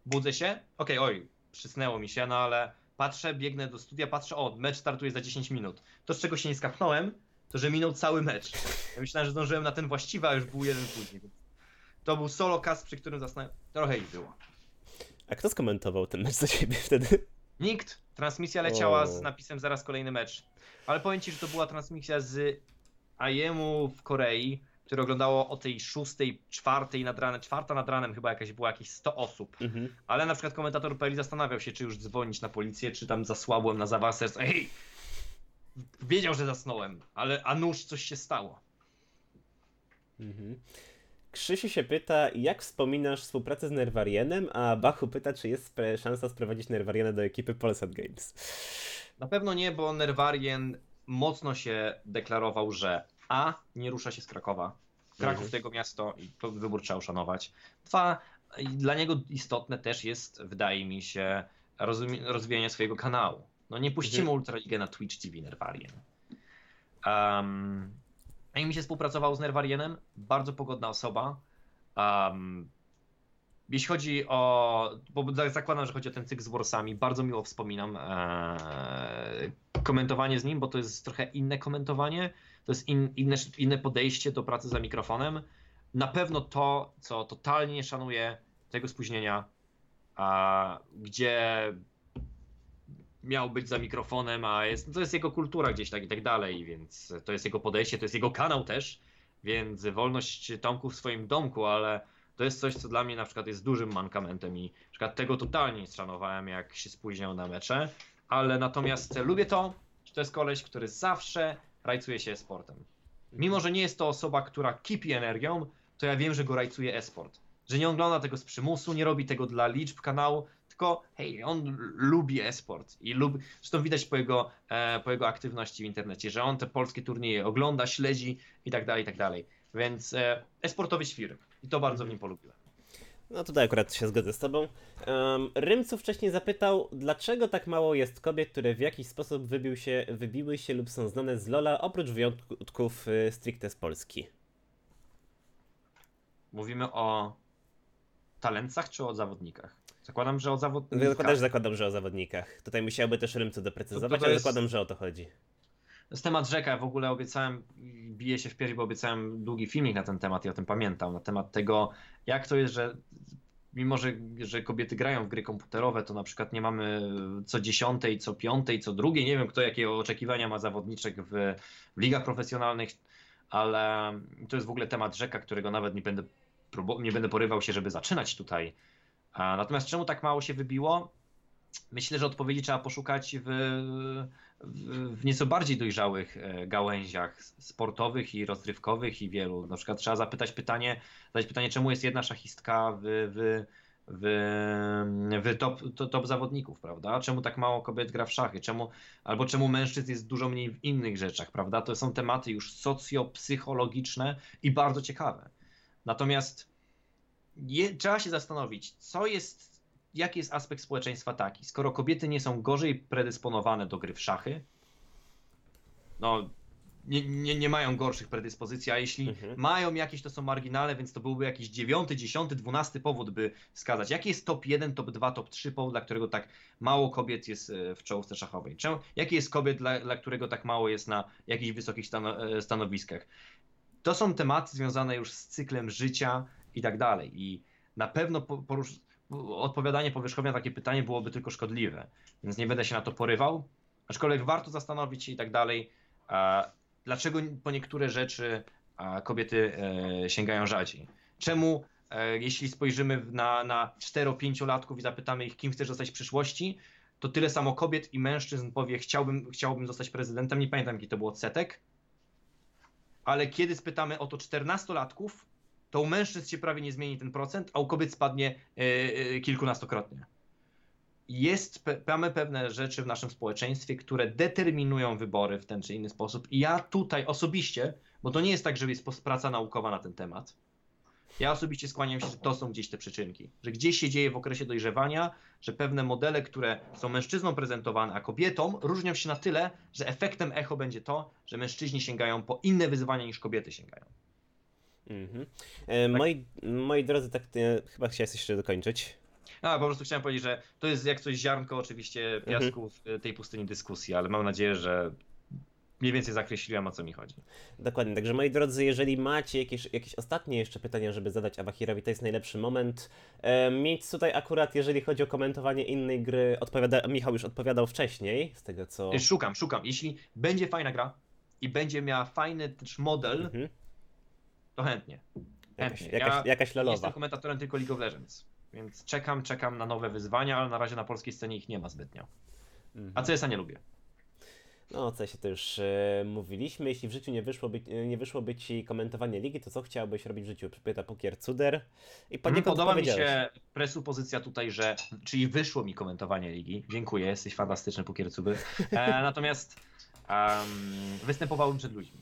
budzę się, okej, oj, przysnęło mi się, no ale patrzę, biegnę do studia, patrzę, o, mecz startuje za 10 minut. To, z czego się nie skapnąłem, to że minął cały mecz. Ja myślałem, że zdążyłem na ten właściwy, a już był jeden później. To był solo cast, przy którym zasnąłem. Trochę ich było. A kto skomentował ten mecz za siebie wtedy? Nikt. Transmisja leciała z napisem zaraz kolejny mecz. Ale powiem ci, że to była transmisja z IEM-u w Korei, które oglądało o tej szóstej, czwartej nad ranem, czwarta nad ranem chyba jakaś była jakieś 100 osób. Mhm. Ale na przykład komentator PL zastanawiał się, czy już dzwonić na policję, czy tam zasłabłem na zawał serca. Ej! Wiedział, że zasnąłem, ale a nuż coś się stało. Mhm. Krzysiu się pyta, jak wspominasz współpracę z Nerwarienem, a Bachu pyta, czy jest szansa sprowadzić Nerwariena do ekipy Polsat Games. Na pewno nie, bo Nerwarien mocno się deklarował, że A. nie rusza się z Krakowa. Kraków Mhm. to jego miasto i to wybór trzeba uszanować. Dwa, dla niego istotne też jest, wydaje mi się, rozwijanie swojego kanału. No nie puścimy Mhm. Ultraligę na Twitch TV Nerwarien. Um, a mi się współpracował z Nerwarienem, bardzo pogodna osoba. Um, jeśli chodzi o. Bo za- zakładam, że chodzi o ten cykl z Warsami. Bardzo miło wspominam e, komentowanie z nim, bo to jest trochę inne komentowanie. To jest in, inne, inne podejście do pracy za mikrofonem. Na pewno to, co totalnie nie szanuję tego spóźnienia, a, gdzie miał być za mikrofonem, a jest, to jest jego kultura gdzieś tak i tak dalej, więc to jest jego podejście, to jest jego kanał też, więc wolność Tomku w swoim domku, ale to jest coś, co dla mnie na przykład jest dużym mankamentem i na przykład tego totalnie nie szanowałem, jak się spóźniał na mecze, ale natomiast lubię to, że to jest koleś, który zawsze rajcuje się sportem. Mimo, że nie jest to osoba, która kipi energią, to ja wiem, że go rajcuje e-sport. Że nie ogląda tego z przymusu, nie robi tego dla liczb kanału, tylko hej, on lubi e-sport i lubi, zresztą widać po jego, e, po jego aktywności w internecie, że on te polskie turnieje ogląda, śledzi i tak dalej, i tak dalej. Więc e, e-sportowy świr i to bardzo w nim polubiłem. No tutaj akurat się zgodzę z tobą. Um, Rymcu wcześniej zapytał, dlaczego tak mało jest kobiet, które w jakiś sposób wybił się, wybiły się lub są znane z Lola, oprócz wyjątków y, stricte z Polski. Mówimy o talentach czy o zawodnikach? Zakładam, że o zawodnikach. Zakładam, że zakładam, że o zawodnikach. Tutaj musiałby też Rymcu doprecyzować, To- to ale jest- zakładam, że o to chodzi. To jest temat rzeka. W ogóle obiecałem, biję się w pierś, bo obiecałem długi filmik na ten temat i o tym pamiętam. Na temat tego, jak to jest, że mimo, że, że kobiety grają w gry komputerowe, to na przykład nie mamy co dziesiątej, co piątej, co drugiej. Nie wiem, kto jakie oczekiwania ma zawodniczek w, w ligach profesjonalnych, ale to jest w ogóle temat rzeka, którego nawet nie będę, nie będę porywał się, żeby zaczynać tutaj. Natomiast czemu tak mało się wybiło? Myślę, że odpowiedzi trzeba poszukać w, w, w nieco bardziej dojrzałych e, gałęziach sportowych i rozrywkowych i wielu. Na przykład trzeba zapytać pytanie, zadać pytanie, czemu jest jedna szachistka w, w, w, w top, to, top zawodników, prawda? Czemu tak mało kobiet gra w szachy? Czemu, albo czemu mężczyzn jest dużo mniej w innych rzeczach, prawda? To są tematy już socjopsychologiczne i bardzo ciekawe. Natomiast je, trzeba się zastanowić, co jest, jaki jest aspekt społeczeństwa taki, skoro kobiety nie są gorzej predysponowane do gry w szachy, no nie, nie, nie mają gorszych predyspozycji, a jeśli Mhm. mają jakieś, to są marginalne, więc to byłby jakiś dziewiąty, dziesiąty, dwunasty powód, by wskazać. Jaki jest top 1, top 2, top 3 powód, dla którego tak mało kobiet jest e, w czołówce szachowej? Czemu, jaki jest kobiet, dla, dla którego tak mało jest na jakichś wysokich stano, e, stanowiskach? To są tematy związane już z cyklem życia i tak dalej. I na pewno po- porusz... odpowiadanie powierzchownie na takie pytanie byłoby tylko szkodliwe, więc nie będę się na to porywał. Aczkolwiek warto zastanowić się i tak dalej, dlaczego po niektóre rzeczy kobiety e, sięgają rzadziej. Czemu, e, jeśli spojrzymy na, na 4-5-latków i zapytamy ich, kim chcesz zostać w przyszłości, to tyle samo kobiet i mężczyzn powie, chciałbym, chciałbym zostać prezydentem. Nie pamiętam, jaki to był odsetek. Ale kiedy spytamy o to 14-latków, to u mężczyzn się prawie nie zmieni ten procent, a u kobiet spadnie e, e, kilkunastokrotnie. Jest, mamy pewne rzeczy w naszym społeczeństwie, które determinują wybory w ten czy inny sposób. I ja tutaj osobiście, bo to nie jest tak, że jest praca naukowa na ten temat. Ja osobiście skłaniam się, że to są gdzieś te przyczynki. Że gdzieś się dzieje w okresie dojrzewania, że pewne modele, które są mężczyznom prezentowane, a kobietom, różnią się na tyle, że efektem echo będzie to, że mężczyźni sięgają po inne wyzwania niż kobiety sięgają. Mhm. E, moi, moi drodzy, tak e, chyba chciałeś jeszcze dokończyć. A, po prostu chciałem powiedzieć, że to jest jak coś ziarnko oczywiście piasku w tej pustyni dyskusji, ale mam nadzieję, że mniej więcej zakreśliłem o co mi chodzi. Dokładnie, także moi drodzy, jeżeli macie jakieś, jakieś ostatnie jeszcze pytania, żeby zadać Awahirowi, to jest najlepszy moment. E, mieć tutaj akurat, jeżeli chodzi o komentowanie innej gry, odpowiada, Michał już odpowiadał wcześniej, z tego co... Szukam, szukam. Jeśli będzie fajna gra i będzie miała fajny też model, Mhm. To chętnie. Jakaś, Chętnie. jakaś, Ja jakaś Jestem lalowa. komentatorem tylko League of Legends, więc czekam, czekam na nowe wyzwania, ale na razie na polskiej scenie ich nie ma zbytnio. Mhm. A CS-a nie lubię. No, o CS to już e, mówiliśmy. Jeśli w życiu nie wyszłoby, e, nie wyszłoby ci komentowanie ligi, to co chciałbyś robić w życiu? Pyta Pokier Cuder. I Mhm, Podoba mi się presupozycja tutaj, że czyli wyszło mi komentowanie ligi. Dziękuję, jesteś fantastyczny pokiercuby. E, natomiast em, występowałem przed ludźmi.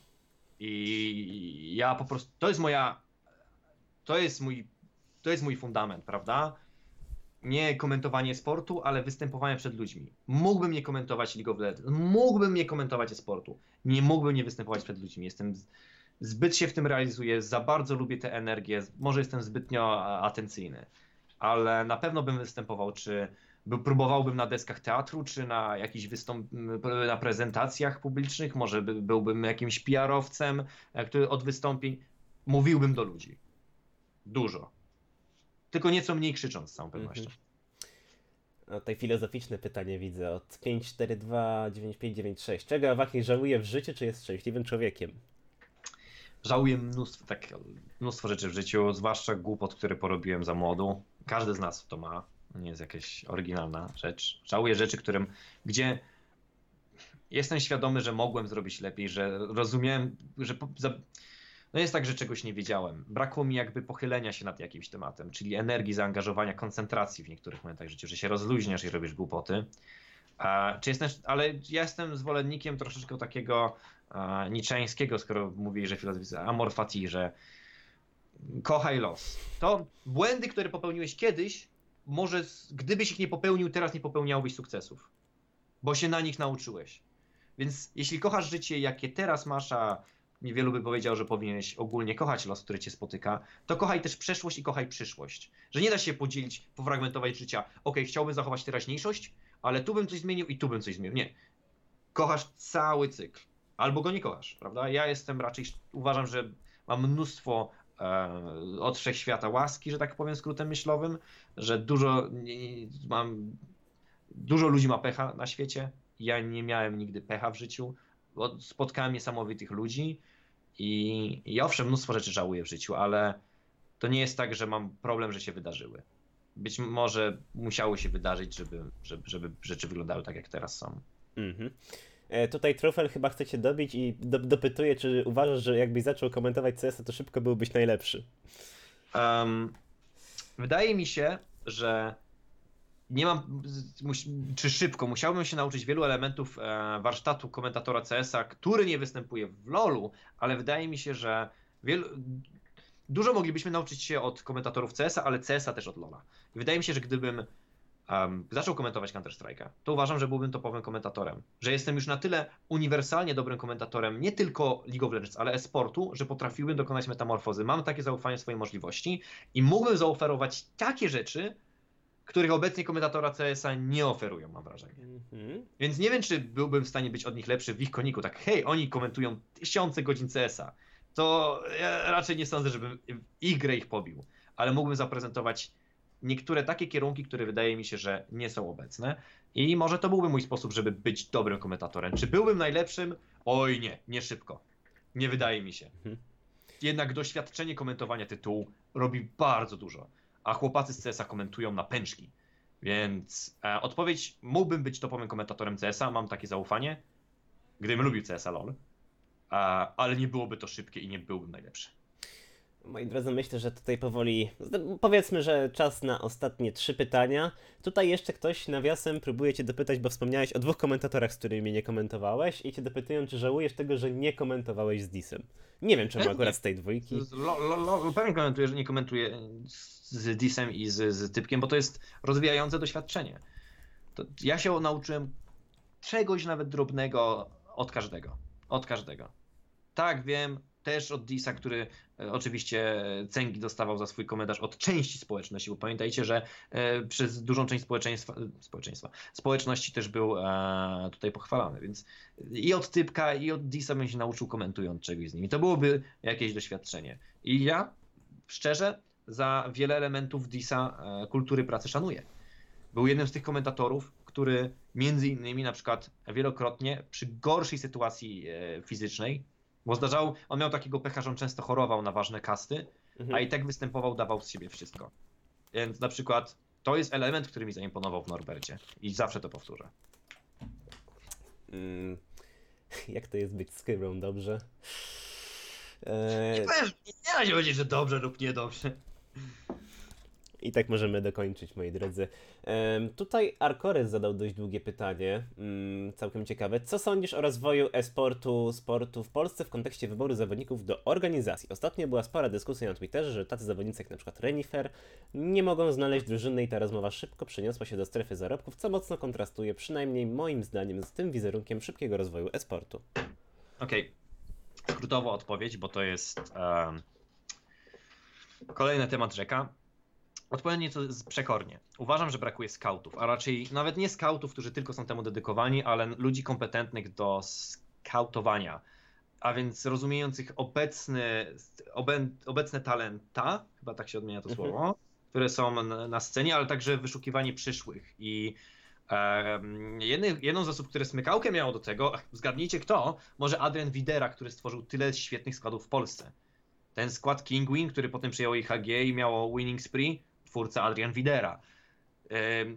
I ja po prostu to jest moja to jest mój to jest mój fundament, prawda? Nie komentowanie sportu, ale występowanie przed ludźmi. Mógłbym nie komentować League of Legends, mógłbym nie komentować sportu. Nie mógłbym nie występować przed ludźmi. Jestem zbyt się w tym realizuję, za bardzo lubię tę energię, może jestem zbytnio atencyjny, ale na pewno bym występował, czy próbowałbym na deskach teatru, czy na jakichś wystąp... na prezentacjach publicznych, może by, byłbym jakimś PR-owcem, e, który od wystąpień mówiłbym do ludzi. Dużo. Tylko nieco mniej krzycząc z całą pewnością. Mhm. No, tutaj filozoficzne pytanie widzę od 5429596. Czego Awahir żałuje w życiu, czy jest szczęśliwym człowiekiem? Żałuję mnóstwo, tak, mnóstwo rzeczy w życiu, zwłaszcza głupot, które porobiłem za młodu. Każdy z nas to ma. Nie jest jakaś oryginalna rzecz. Żałuję rzeczy, którym, gdzie jestem świadomy, że mogłem zrobić lepiej, że rozumiałem, że po, za, no jest tak, że czegoś nie wiedziałem. Brakło mi jakby pochylenia się nad jakimś tematem, czyli energii, zaangażowania, koncentracji w niektórych momentach życia, że się rozluźniasz i robisz głupoty. A, czy jestem, ale ja jestem zwolennikiem troszeczkę takiego a, niczeńskiego, skoro mówi, że filozofia amor fati, że kochaj los. To błędy, które popełniłeś kiedyś, może gdybyś ich nie popełnił, teraz nie popełniałbyś sukcesów, bo się na nich nauczyłeś. Więc jeśli kochasz życie, jakie teraz masz, a niewielu by powiedział, że powinieneś ogólnie kochać los, który cię spotyka, to kochaj też przeszłość i kochaj przyszłość. Że nie da się podzielić, pofragmentować życia. Okej, chciałbym zachować teraźniejszość, ale tu bym coś zmienił i tu bym coś zmienił. Nie. Kochasz cały cykl. Albo go nie kochasz, prawda? Ja jestem raczej, uważam, że mam mnóstwo od wszechświata łaski, że tak powiem skrótem myślowym, że dużo mam dużo ludzi ma pecha na świecie. Ja nie miałem nigdy pecha w życiu. Spotkałem niesamowitych ludzi i, i owszem, mnóstwo rzeczy żałuję w życiu, ale to nie jest tak, że mam problem, że się wydarzyły. Być może musiało się wydarzyć, żeby, żeby, żeby rzeczy wyglądały tak, jak teraz są. Mhm. E, tutaj Trofel chyba chce cię dobić i do, dopytuje, czy uważasz, że jakbyś zaczął komentować CS, to szybko byłbyś najlepszy. Em, wydaje mi się, że nie mam, czy szybko, musiałbym się nauczyć wielu elementów e, warsztatu komentatora CS-a, który nie występuje w LoLu, ale wydaje mi się, że wielu, dużo moglibyśmy nauczyć się od komentatorów CS-a, ale CS-a też od LoLa. Wydaje mi się, że gdybym um, zaczął komentować Counter-Strike'a, to uważam, że byłbym topowym komentatorem. Że jestem już na tyle uniwersalnie dobrym komentatorem, nie tylko League of Legends, ale e-sportu, że potrafiłbym dokonać metamorfozy. Mam takie zaufanie w swojej możliwości i mógłbym zaoferować takie rzeczy, których obecnie komentatora CS-a nie oferują, mam wrażenie. Mhm. Więc nie wiem, czy byłbym w stanie być od nich lepszy w ich koniku. Tak, hej, oni komentują tysiące godzin CS-a. To ja raczej nie sądzę, żebym ich grę ich pobił. Ale mógłbym zaprezentować niektóre takie kierunki, które wydaje mi się, że nie są obecne. I może to byłby mój sposób, żeby być dobrym komentatorem. Czy byłbym najlepszym? Oj nie, nie szybko. Nie wydaje mi się. Mhm. Jednak doświadczenie komentowania tytułu robi bardzo dużo. A chłopacy z CS-a komentują na pęczki. Więc e, odpowiedź, mógłbym być topowym komentatorem CS-a, mam takie zaufanie, gdybym lubił CS-a LOL, e, ale nie byłoby to szybkie i nie byłbym najlepszy. Moi drodzy, myślę, że tutaj powoli. Powiedzmy, że czas na ostatnie trzy pytania. Tutaj jeszcze ktoś nawiasem próbuje Cię dopytać, bo wspomniałeś o dwóch komentatorach, z którymi nie komentowałeś, i Cię dopytują, czy żałujesz tego, że nie komentowałeś z Disem. Nie wiem, czemu Pewnie. akurat z tej dwójki. Lo, lo, lo, pewnie komentuję, że nie komentuję z, z Disem i z, z Typkiem, bo to jest rozwijające doświadczenie. To ja się nauczyłem czegoś nawet drobnego od każdego. Od każdego. Tak, wiem, też od Disa, który e, oczywiście cęgi dostawał za swój komentarz od części społeczności, bo pamiętajcie, że e, przez dużą część społeczeństwa, społeczeństwa społeczności też był e, tutaj pochwalany, więc i od Typka, i od Disa bym się nauczył komentując czegoś z nimi. To byłoby jakieś doświadczenie. I ja szczerze za wiele elementów Disa kultury pracy szanuję. Był jednym z tych komentatorów, który między innymi na przykład wielokrotnie przy gorszej sytuacji fizycznej, bo zdarzało, on miał takiego pecha, że on często chorował na ważne kasty, Mhm. a i tak występował, dawał z siebie wszystko. Więc na przykład to jest element, który mi zaimponował w Norbercie i zawsze to powtórzę. Mm, jak to jest być skyrą, dobrze? Eee, Nie da się powiedzieć, że dobrze lub niedobrze. I tak możemy dokończyć, moi drodzy. Em, tutaj Arkorys zadał dość długie pytanie, mm, całkiem ciekawe. Co sądzisz o rozwoju e-sportu, sportu w Polsce w kontekście wyboru zawodników do organizacji? Ostatnio była spora dyskusja na Twitterze, że tacy zawodnicy jak przykład Renifer nie mogą znaleźć drużyny i ta rozmowa szybko przeniosła się do strefy zarobków, co mocno kontrastuje, przynajmniej moim zdaniem, z tym wizerunkiem szybkiego rozwoju e-sportu. Okej. Skrótowo odpowiedź, bo to jest em, kolejny temat rzeka. Odpowiem nieco przekornie. Uważam, że brakuje skautów, a raczej nawet nie skautów, którzy tylko są temu dedykowani, ale ludzi kompetentnych do skautowania. A więc rozumiejących obecny, obecne talenta, chyba tak się odmienia to Mhm. słowo, które są na, scenie, ale także wyszukiwanie przyszłych. I em, jedny, jedną z osób, które smykałkę miało do tego, zgadnijcie kto, może Adrian Widera, który stworzył tyle świetnych składów w Polsce. Ten skład Kingwin, który potem przyjął IHG i miało Winning Spree, twórca Adrian Widera.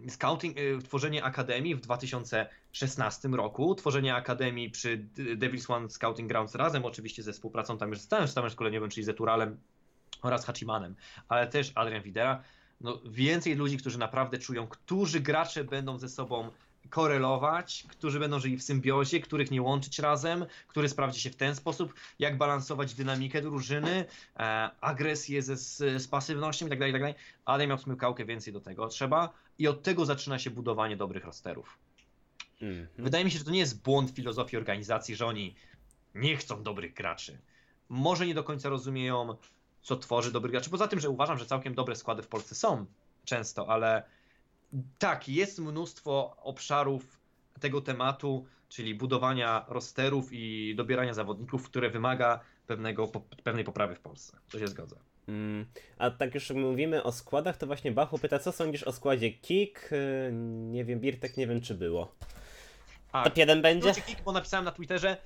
Scouting, y, tworzenie Akademii w 2016 roku, tworzenie Akademii przy Devil's One Scouting Grounds razem oczywiście ze współpracą tam już z całym sztabem szkoleniowym, czyli z Eturalem oraz Hachimanem, ale też Adrian Widera. No, więcej ludzi, którzy naprawdę czują, którzy gracze będą ze sobą korelować, którzy będą żyli w symbiozie, których nie łączyć razem, który sprawdzi się w ten sposób, jak balansować dynamikę drużyny, e, agresję ze, z, z pasywnością itd., itd. Ale miał smykałkę więcej do tego trzeba i od tego zaczyna się budowanie dobrych rosterów. Mhm. Wydaje mi się, że to nie jest błąd filozofii organizacji, że oni nie chcą dobrych graczy. Może nie do końca rozumieją, co tworzy dobrych graczy. Poza tym, że uważam, że całkiem dobre składy w Polsce są często, ale tak, jest mnóstwo obszarów tego tematu, czyli budowania rosterów i dobierania zawodników, które wymaga pewnego, po, pewnej poprawy w Polsce. To się zgadza. Mm, A tak już mówimy o składach, to właśnie Bachu pyta, co sądzisz o składzie Kik? Nie wiem, Birtek, nie wiem czy było. A, Top 1 będzie? Kick, bo napisałem na Twitterze,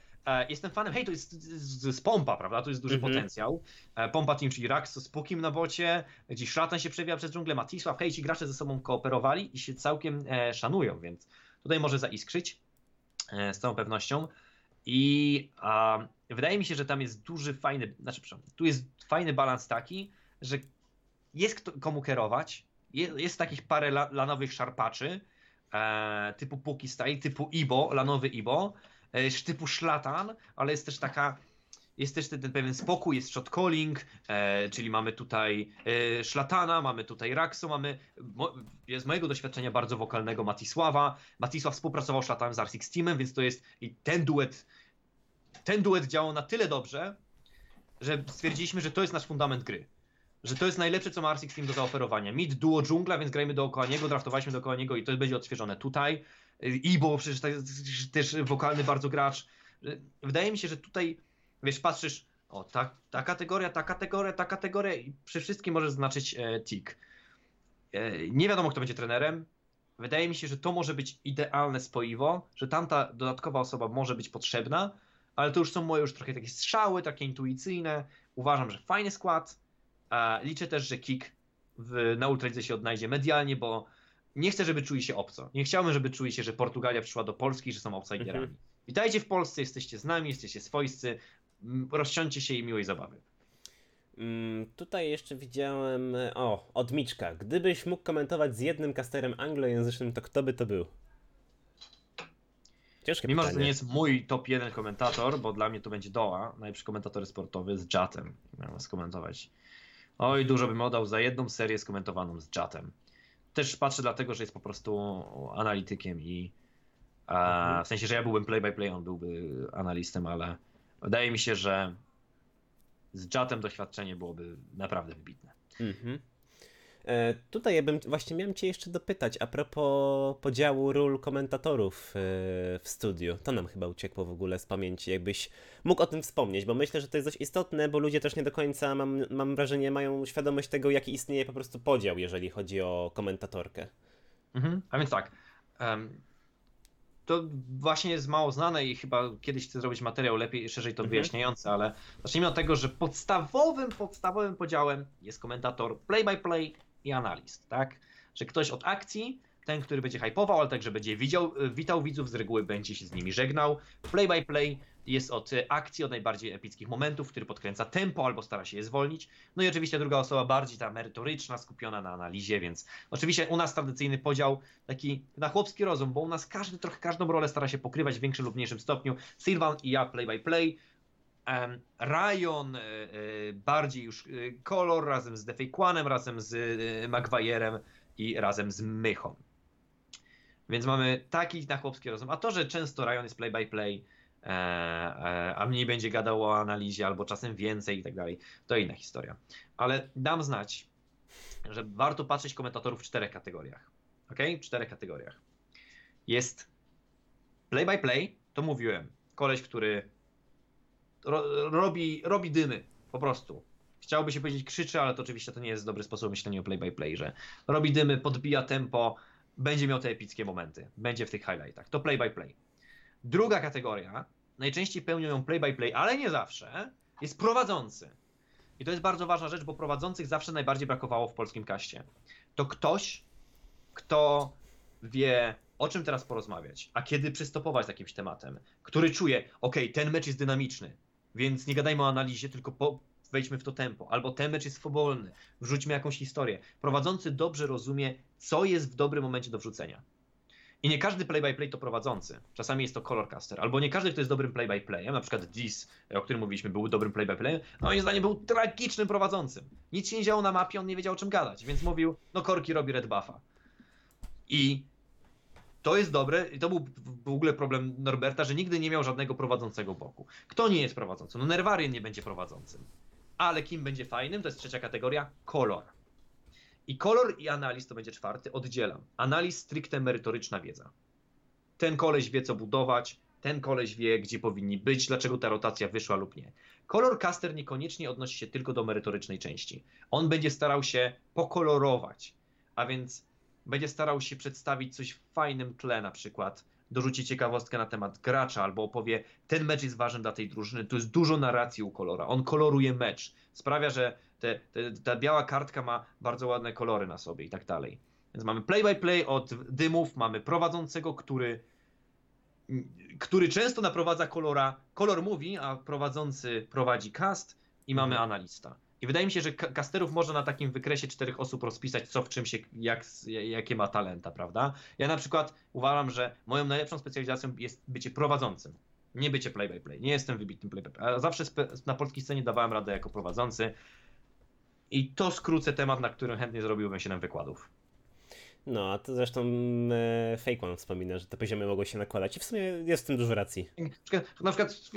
jestem fanem, hej, to jest z, Pompa, prawda? To jest duży Mhm. potencjał. E, Pompa Team, czyli Rax z Pukim na bocie, gdzie Szratan się przewija przez dżunglę, Matisław, hej, ci gracze ze sobą kooperowali i się całkiem e, szanują, więc tutaj może zaiskrzyć e, z całą pewnością. I a, wydaje mi się, że tam jest duży, fajny, znaczy, przepraszam, tu jest fajny balans taki, że jest kto, komu kierować, je- jest takich parę la, lanowych szarpaczy, e, typu Puki Style, typu Ibo, lanowy Ibo, e, typu Szlatan, ale jest też taka, jest też ten, ten pewien spokój, jest shot calling, e, czyli mamy tutaj e, Szlatana, mamy tutaj Raxo, mamy mo, z mojego doświadczenia bardzo wokalnego Matisława. Matisław współpracował z Szlatanem z Arsix Teamem, więc to jest i ten duet, ten duet działał na tyle dobrze, że stwierdziliśmy, że to jest nasz fundament gry. Że to jest najlepsze, co ma Arsix Team do zaoferowania. Mid, duo, dżungla, więc grajmy dookoła niego, draftowaliśmy dookoła niego i to będzie odświeżone tutaj. I bo przecież jest też wokalny bardzo gracz. Wydaje mi się, że tutaj, wiesz, patrzysz, o, ta, ta kategoria, ta kategoria, ta kategoria i przy wszystkim może znaczyć e, tick. E, nie wiadomo, kto będzie trenerem. Wydaje mi się, że to może być idealne spoiwo, że tamta dodatkowa osoba może być potrzebna, ale to już są moje już trochę takie strzały, takie intuicyjne. Uważam, że fajny skład. A liczę też, że Kik w, na Ultralidze się odnajdzie medialnie, bo nie chcę, żeby czuli się obco. Nie chciałbym, żeby czuli się, że Portugalia przyszła do Polski, że są outsiderami. Mhm. Witajcie w Polsce, jesteście z nami, jesteście swojscy. Rozsiądźcie się i miłej zabawy. Mm, tutaj jeszcze widziałem. O, od Miczka. Gdybyś mógł komentować z jednym casterem anglojęzycznym, to kto by to był? Ciężkie Mimo, że to pytanie. nie jest mój top 1 komentator, bo dla mnie to będzie Doa, najlepszy komentator sportowy z Jatem. Miałem skomentować. Oj, dużo bym oddał za jedną serię skomentowaną z Jatem. Też patrzę dlatego, że jest po prostu analitykiem i a, Mhm. w sensie, że ja byłbym play by play, on byłby analistem, ale wydaje mi się, że z Jatem doświadczenie byłoby naprawdę wybitne. Mhm. E, tutaj ja bym właśnie miałem Cię jeszcze dopytać a propos podziału ról komentatorów e, w studiu. To nam chyba uciekło w ogóle z pamięci. Jakbyś mógł o tym wspomnieć, bo myślę, że to jest dość istotne, bo ludzie też nie do końca, mam, mam wrażenie, mają świadomość tego, jaki istnieje po prostu podział, jeżeli chodzi o komentatorkę. Mhm. A więc tak. em, to właśnie jest mało znane i chyba kiedyś chcę zrobić materiał lepiej, szerzej to Mhm. wyjaśniający, ale zacznijmy od tego, że podstawowym, podstawowym podziałem jest komentator play-by-play i analist, tak? Że ktoś od akcji, ten, który będzie hypował, ale także będzie widział, witał widzów, z reguły będzie się z nimi żegnał. Play-by-play jest od e, akcji, od najbardziej epickich momentów, który podkręca tempo albo stara się je zwolnić. No i oczywiście druga osoba bardziej ta merytoryczna, skupiona na analizie, więc oczywiście u nas tradycyjny podział taki na chłopski rozum, bo u nas każdy trochę każdą rolę stara się pokrywać w większym lub mniejszym stopniu. Sylvan i ja play by play. Ryan e, e, bardziej już e, kolor razem z Defejkłanem, razem z Maguire'em i razem z Mychą. Więc mamy taki na chłopski rozum. A to, że często Ryan jest play by play, a mniej będzie gadał o analizie, albo czasem więcej i tak dalej, to inna historia. Ale dam znać, że warto patrzeć komentatorów w czterech kategoriach. Ok? W czterech kategoriach. Jest play by play, to mówiłem. Koleś, który ro, robi, robi dymy, po prostu. Chciałby się powiedzieć krzyczy, ale to oczywiście to nie jest dobry sposób myślenia o play by play, że robi dymy, podbija tempo, będzie miał te epickie momenty, będzie w tych highlightach. To play by play. Druga kategoria, najczęściej pełnią ją play by play, ale nie zawsze, jest prowadzący. I to jest bardzo ważna rzecz, bo prowadzących zawsze najbardziej brakowało w polskim kaście. To ktoś, kto wie, o czym teraz porozmawiać, a kiedy przystopować z jakimś tematem, który czuje, ok, ten mecz jest dynamiczny, więc nie gadajmy o analizie, tylko po, wejdźmy w to tempo, albo ten mecz jest swobodny, wrzućmy jakąś historię. Prowadzący dobrze rozumie, co jest w dobrym momencie do wrzucenia. I nie każdy play-by-play to prowadzący. Czasami jest to colorcaster. Albo nie każdy, kto jest dobrym play-by-playem, na przykład Dis, o którym mówiliśmy, był dobrym play-by-playem, a moim był tragicznym prowadzącym. Nic się nie działo na mapie, on nie wiedział o czym gadać, więc mówił, no Korki robi red buffa. I to jest dobre, i to był w ogóle problem Norberta, że nigdy nie miał żadnego prowadzącego boku. Kto nie jest prowadzącym? No Nerwarian nie będzie prowadzącym. Ale kim będzie fajnym? To jest trzecia kategoria, kolor. I kolor i analiz to będzie czwarty, oddzielam. Analiz stricte merytoryczna wiedza. Ten koleś wie, co budować, ten koleś wie, gdzie powinni być, dlaczego ta rotacja wyszła lub nie. Kolor caster niekoniecznie odnosi się tylko do merytorycznej części. On będzie starał się pokolorować, a więc będzie starał się przedstawić coś w fajnym tle, na przykład dorzuci ciekawostkę na temat gracza, albo opowie, ten mecz jest ważny dla tej drużyny, tu jest dużo narracji u kolora, on koloruje mecz, sprawia, że te, te, ta biała kartka ma bardzo ładne kolory na sobie i tak dalej. Więc mamy play-by-play od dymów, mamy prowadzącego, który, który często naprowadza kolora, kolor mówi, a prowadzący prowadzi cast i mamy Mhm. analista. I wydaje mi się, że ka- casterów można na takim wykresie czterech osób rozpisać, co w czym się, jak, jakie ma talenta, prawda? Ja na przykład uważam, że moją najlepszą specjalizacją jest bycie prowadzącym. Nie bycie play-by-play. Nie jestem wybitnym play-by-play. Ale zawsze na polskiej scenie dawałem radę jako prowadzący. I to skrócę temat, na którym chętnie zrobiłbym 7 wykładów. No, a to zresztą e, Fake One wspomina, że te poziomy mogą się nakładać i w sumie jest w tym dużo racji. Na przykład, na przykład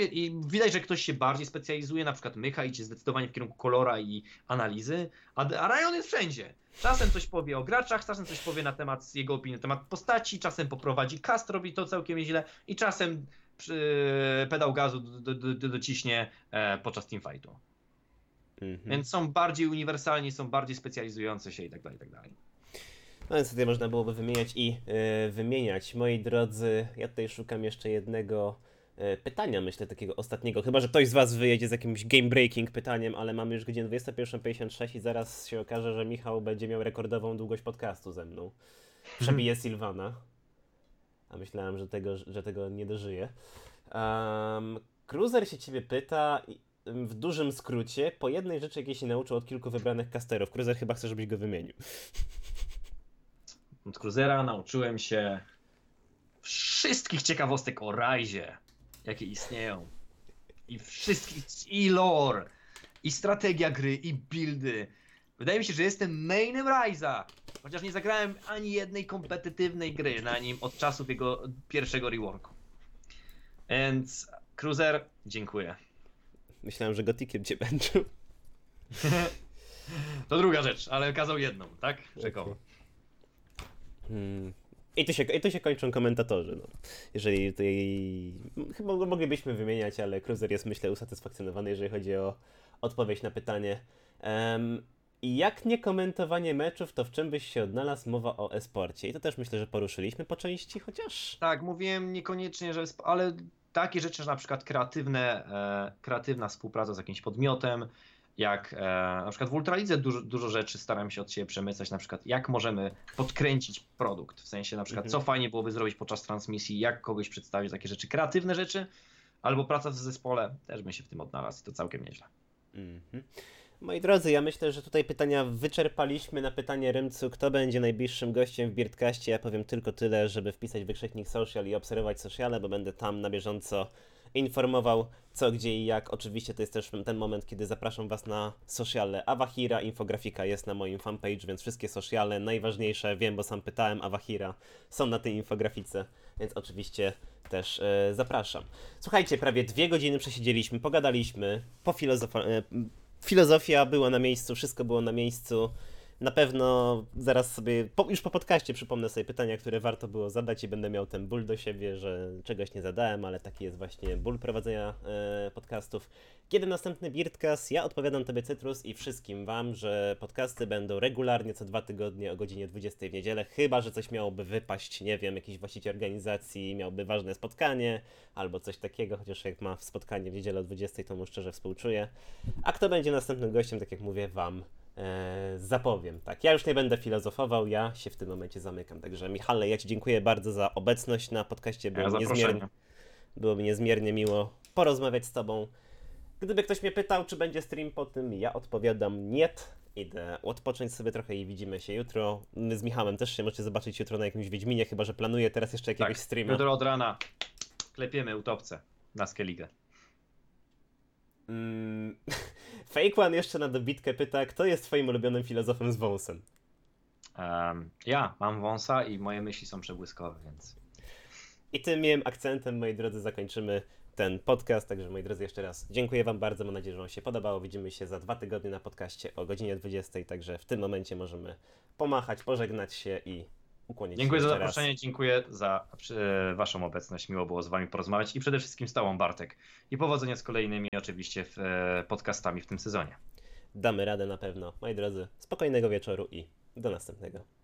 widać, że ktoś się bardziej specjalizuje, na przykład Mycha idzie zdecydowanie w kierunku kolora i analizy, a, a Ryan jest wszędzie. Czasem coś powie o graczach, czasem coś powie na temat jego opinii na temat postaci, czasem poprowadzi cast, robi to całkiem źle i czasem przy, pedał gazu do, do, do, dociśnie e, podczas teamfightu. Mhm. Więc są bardziej uniwersalni, są bardziej specjalizujące się i tak dalej, i tak dalej. No więc tutaj można byłoby wymieniać i e, wymieniać. Moi drodzy, ja tutaj szukam jeszcze jednego e, pytania, myślę, takiego ostatniego. Chyba, że ktoś z Was wyjedzie z jakimś game breaking pytaniem, ale mamy już godzinę 21.56 i zaraz się okaże, że Michał będzie miał rekordową długość podcastu ze mną. Przebije Sylwana. A myślałem, że tego, że tego nie dożyje. Um, Cruiser się ciebie pyta w dużym skrócie po jednej rzeczy, jakiej się nauczył od kilku wybranych casterów. Cruiser chyba chce, żebyś go wymienił. Od Cruisera nauczyłem się wszystkich ciekawostek o Rajzie, jakie istnieją. I wszystkich, i lore, i strategia gry, i buildy. Wydaje mi się, że jestem mainem Ryza, chociaż nie zagrałem ani jednej kompetytywnej gry na nim od czasów jego pierwszego reworku. Więc Cruiser, dziękuję. Myślałem, że gotikiem cię będził. To druga rzecz, ale kazał jedną, tak? Rzekomo. Hmm. I tu, się, I tu się kończą komentatorzy. No. Jeżeli tutaj. Chyba moglibyśmy wymieniać, ale Cruiser jest, myślę, usatysfakcjonowany, jeżeli chodzi o odpowiedź na pytanie. I jak nie komentowanie meczów, to w czym byś się odnalazł? Mowa o esporcie. I to też myślę, że poruszyliśmy po części, chociaż. Tak, mówiłem niekoniecznie, że. Ale takie rzeczy, że na przykład kreatywne, e, kreatywna współpraca z jakimś podmiotem, jak e, na przykład w Ultralidze dużo, dużo rzeczy staram się od siebie przemyśleć, na przykład jak możemy podkręcić produkt, w sensie na przykład Mhm. co fajnie byłoby zrobić podczas transmisji, jak kogoś przedstawić, takie rzeczy, kreatywne rzeczy, albo praca w zespole, też bym się w tym odnalazł, to całkiem nieźle. Mhm. Moi drodzy, ja myślę, że tutaj pytania wyczerpaliśmy. Na pytanie Rymcu, kto będzie najbliższym gościem w Beardcaście, ja powiem tylko tyle, żeby wpisać wykrzyknik social i obserwować sociale, bo będę tam na bieżąco informował co, gdzie i jak. Oczywiście to jest też ten moment, kiedy zapraszam Was na sociale Awahira. Infografika jest na moim fanpage, więc wszystkie sociale, najważniejsze, wiem, bo sam pytałem, Awahira, są na tej infografice, więc oczywiście też e, zapraszam. Słuchajcie, prawie dwie godziny przesiedzieliśmy, pogadaliśmy, po e, filozofia była na miejscu, wszystko było na miejscu. Na pewno zaraz sobie, po, już po podcaście przypomnę sobie pytania, które warto było zadać i będę miał ten ból do siebie, że czegoś nie zadałem, ale taki jest właśnie ból prowadzenia e, podcastów. Kiedy następny Beardcast? Ja odpowiadam Tobie Cytrus i wszystkim Wam, że podcasty będą regularnie co dwa tygodnie o godzinie 20 w niedzielę, chyba, że coś miałoby wypaść, nie wiem, jakiś właściciel organizacji miałby ważne spotkanie albo coś takiego, chociaż jak ma spotkanie w niedzielę o 20, to mu szczerze współczuję. A kto będzie następnym gościem, tak jak mówię Wam, zapowiem. Tak, ja już nie będę filozofował, ja się w tym momencie zamykam. Także Michale, ja Ci dziękuję bardzo za obecność na podcaście. Było, Ja mi niezmiernie, było mi niezmiernie miło porozmawiać z Tobą. Gdyby ktoś mnie pytał, czy będzie stream po tym, ja odpowiadam nie. Idę odpocząć sobie trochę i widzimy się jutro. My z Michałem też się możecie zobaczyć jutro na jakimś Wiedźminie, chyba że planuję teraz jeszcze jakiegoś Tak, streama. jutro od rana klepiemy utopce na Skellige. Mm, Fake One jeszcze na dobitkę pyta, kto jest twoim ulubionym filozofem z wąsem? Um, ja mam wąsa i moje myśli są przebłyskowe, więc I tym miłym akcentem, moi drodzy, zakończymy ten podcast. Także, moi drodzy, jeszcze raz dziękuję Wam bardzo. Mam nadzieję, że Wam się podobało. Widzimy się za dwa tygodnie na podcaście o godzinie 20. Także w tym momencie możemy pomachać, pożegnać się i ukłonić Dziękuję za zaproszenie, dziękuję za Waszą obecność. Miło było z Wami porozmawiać i przede wszystkim z Tobą, Bartek. I powodzenia z kolejnymi oczywiście w, e, podcastami w tym sezonie. Damy radę na pewno. Moi drodzy, spokojnego wieczoru i do następnego.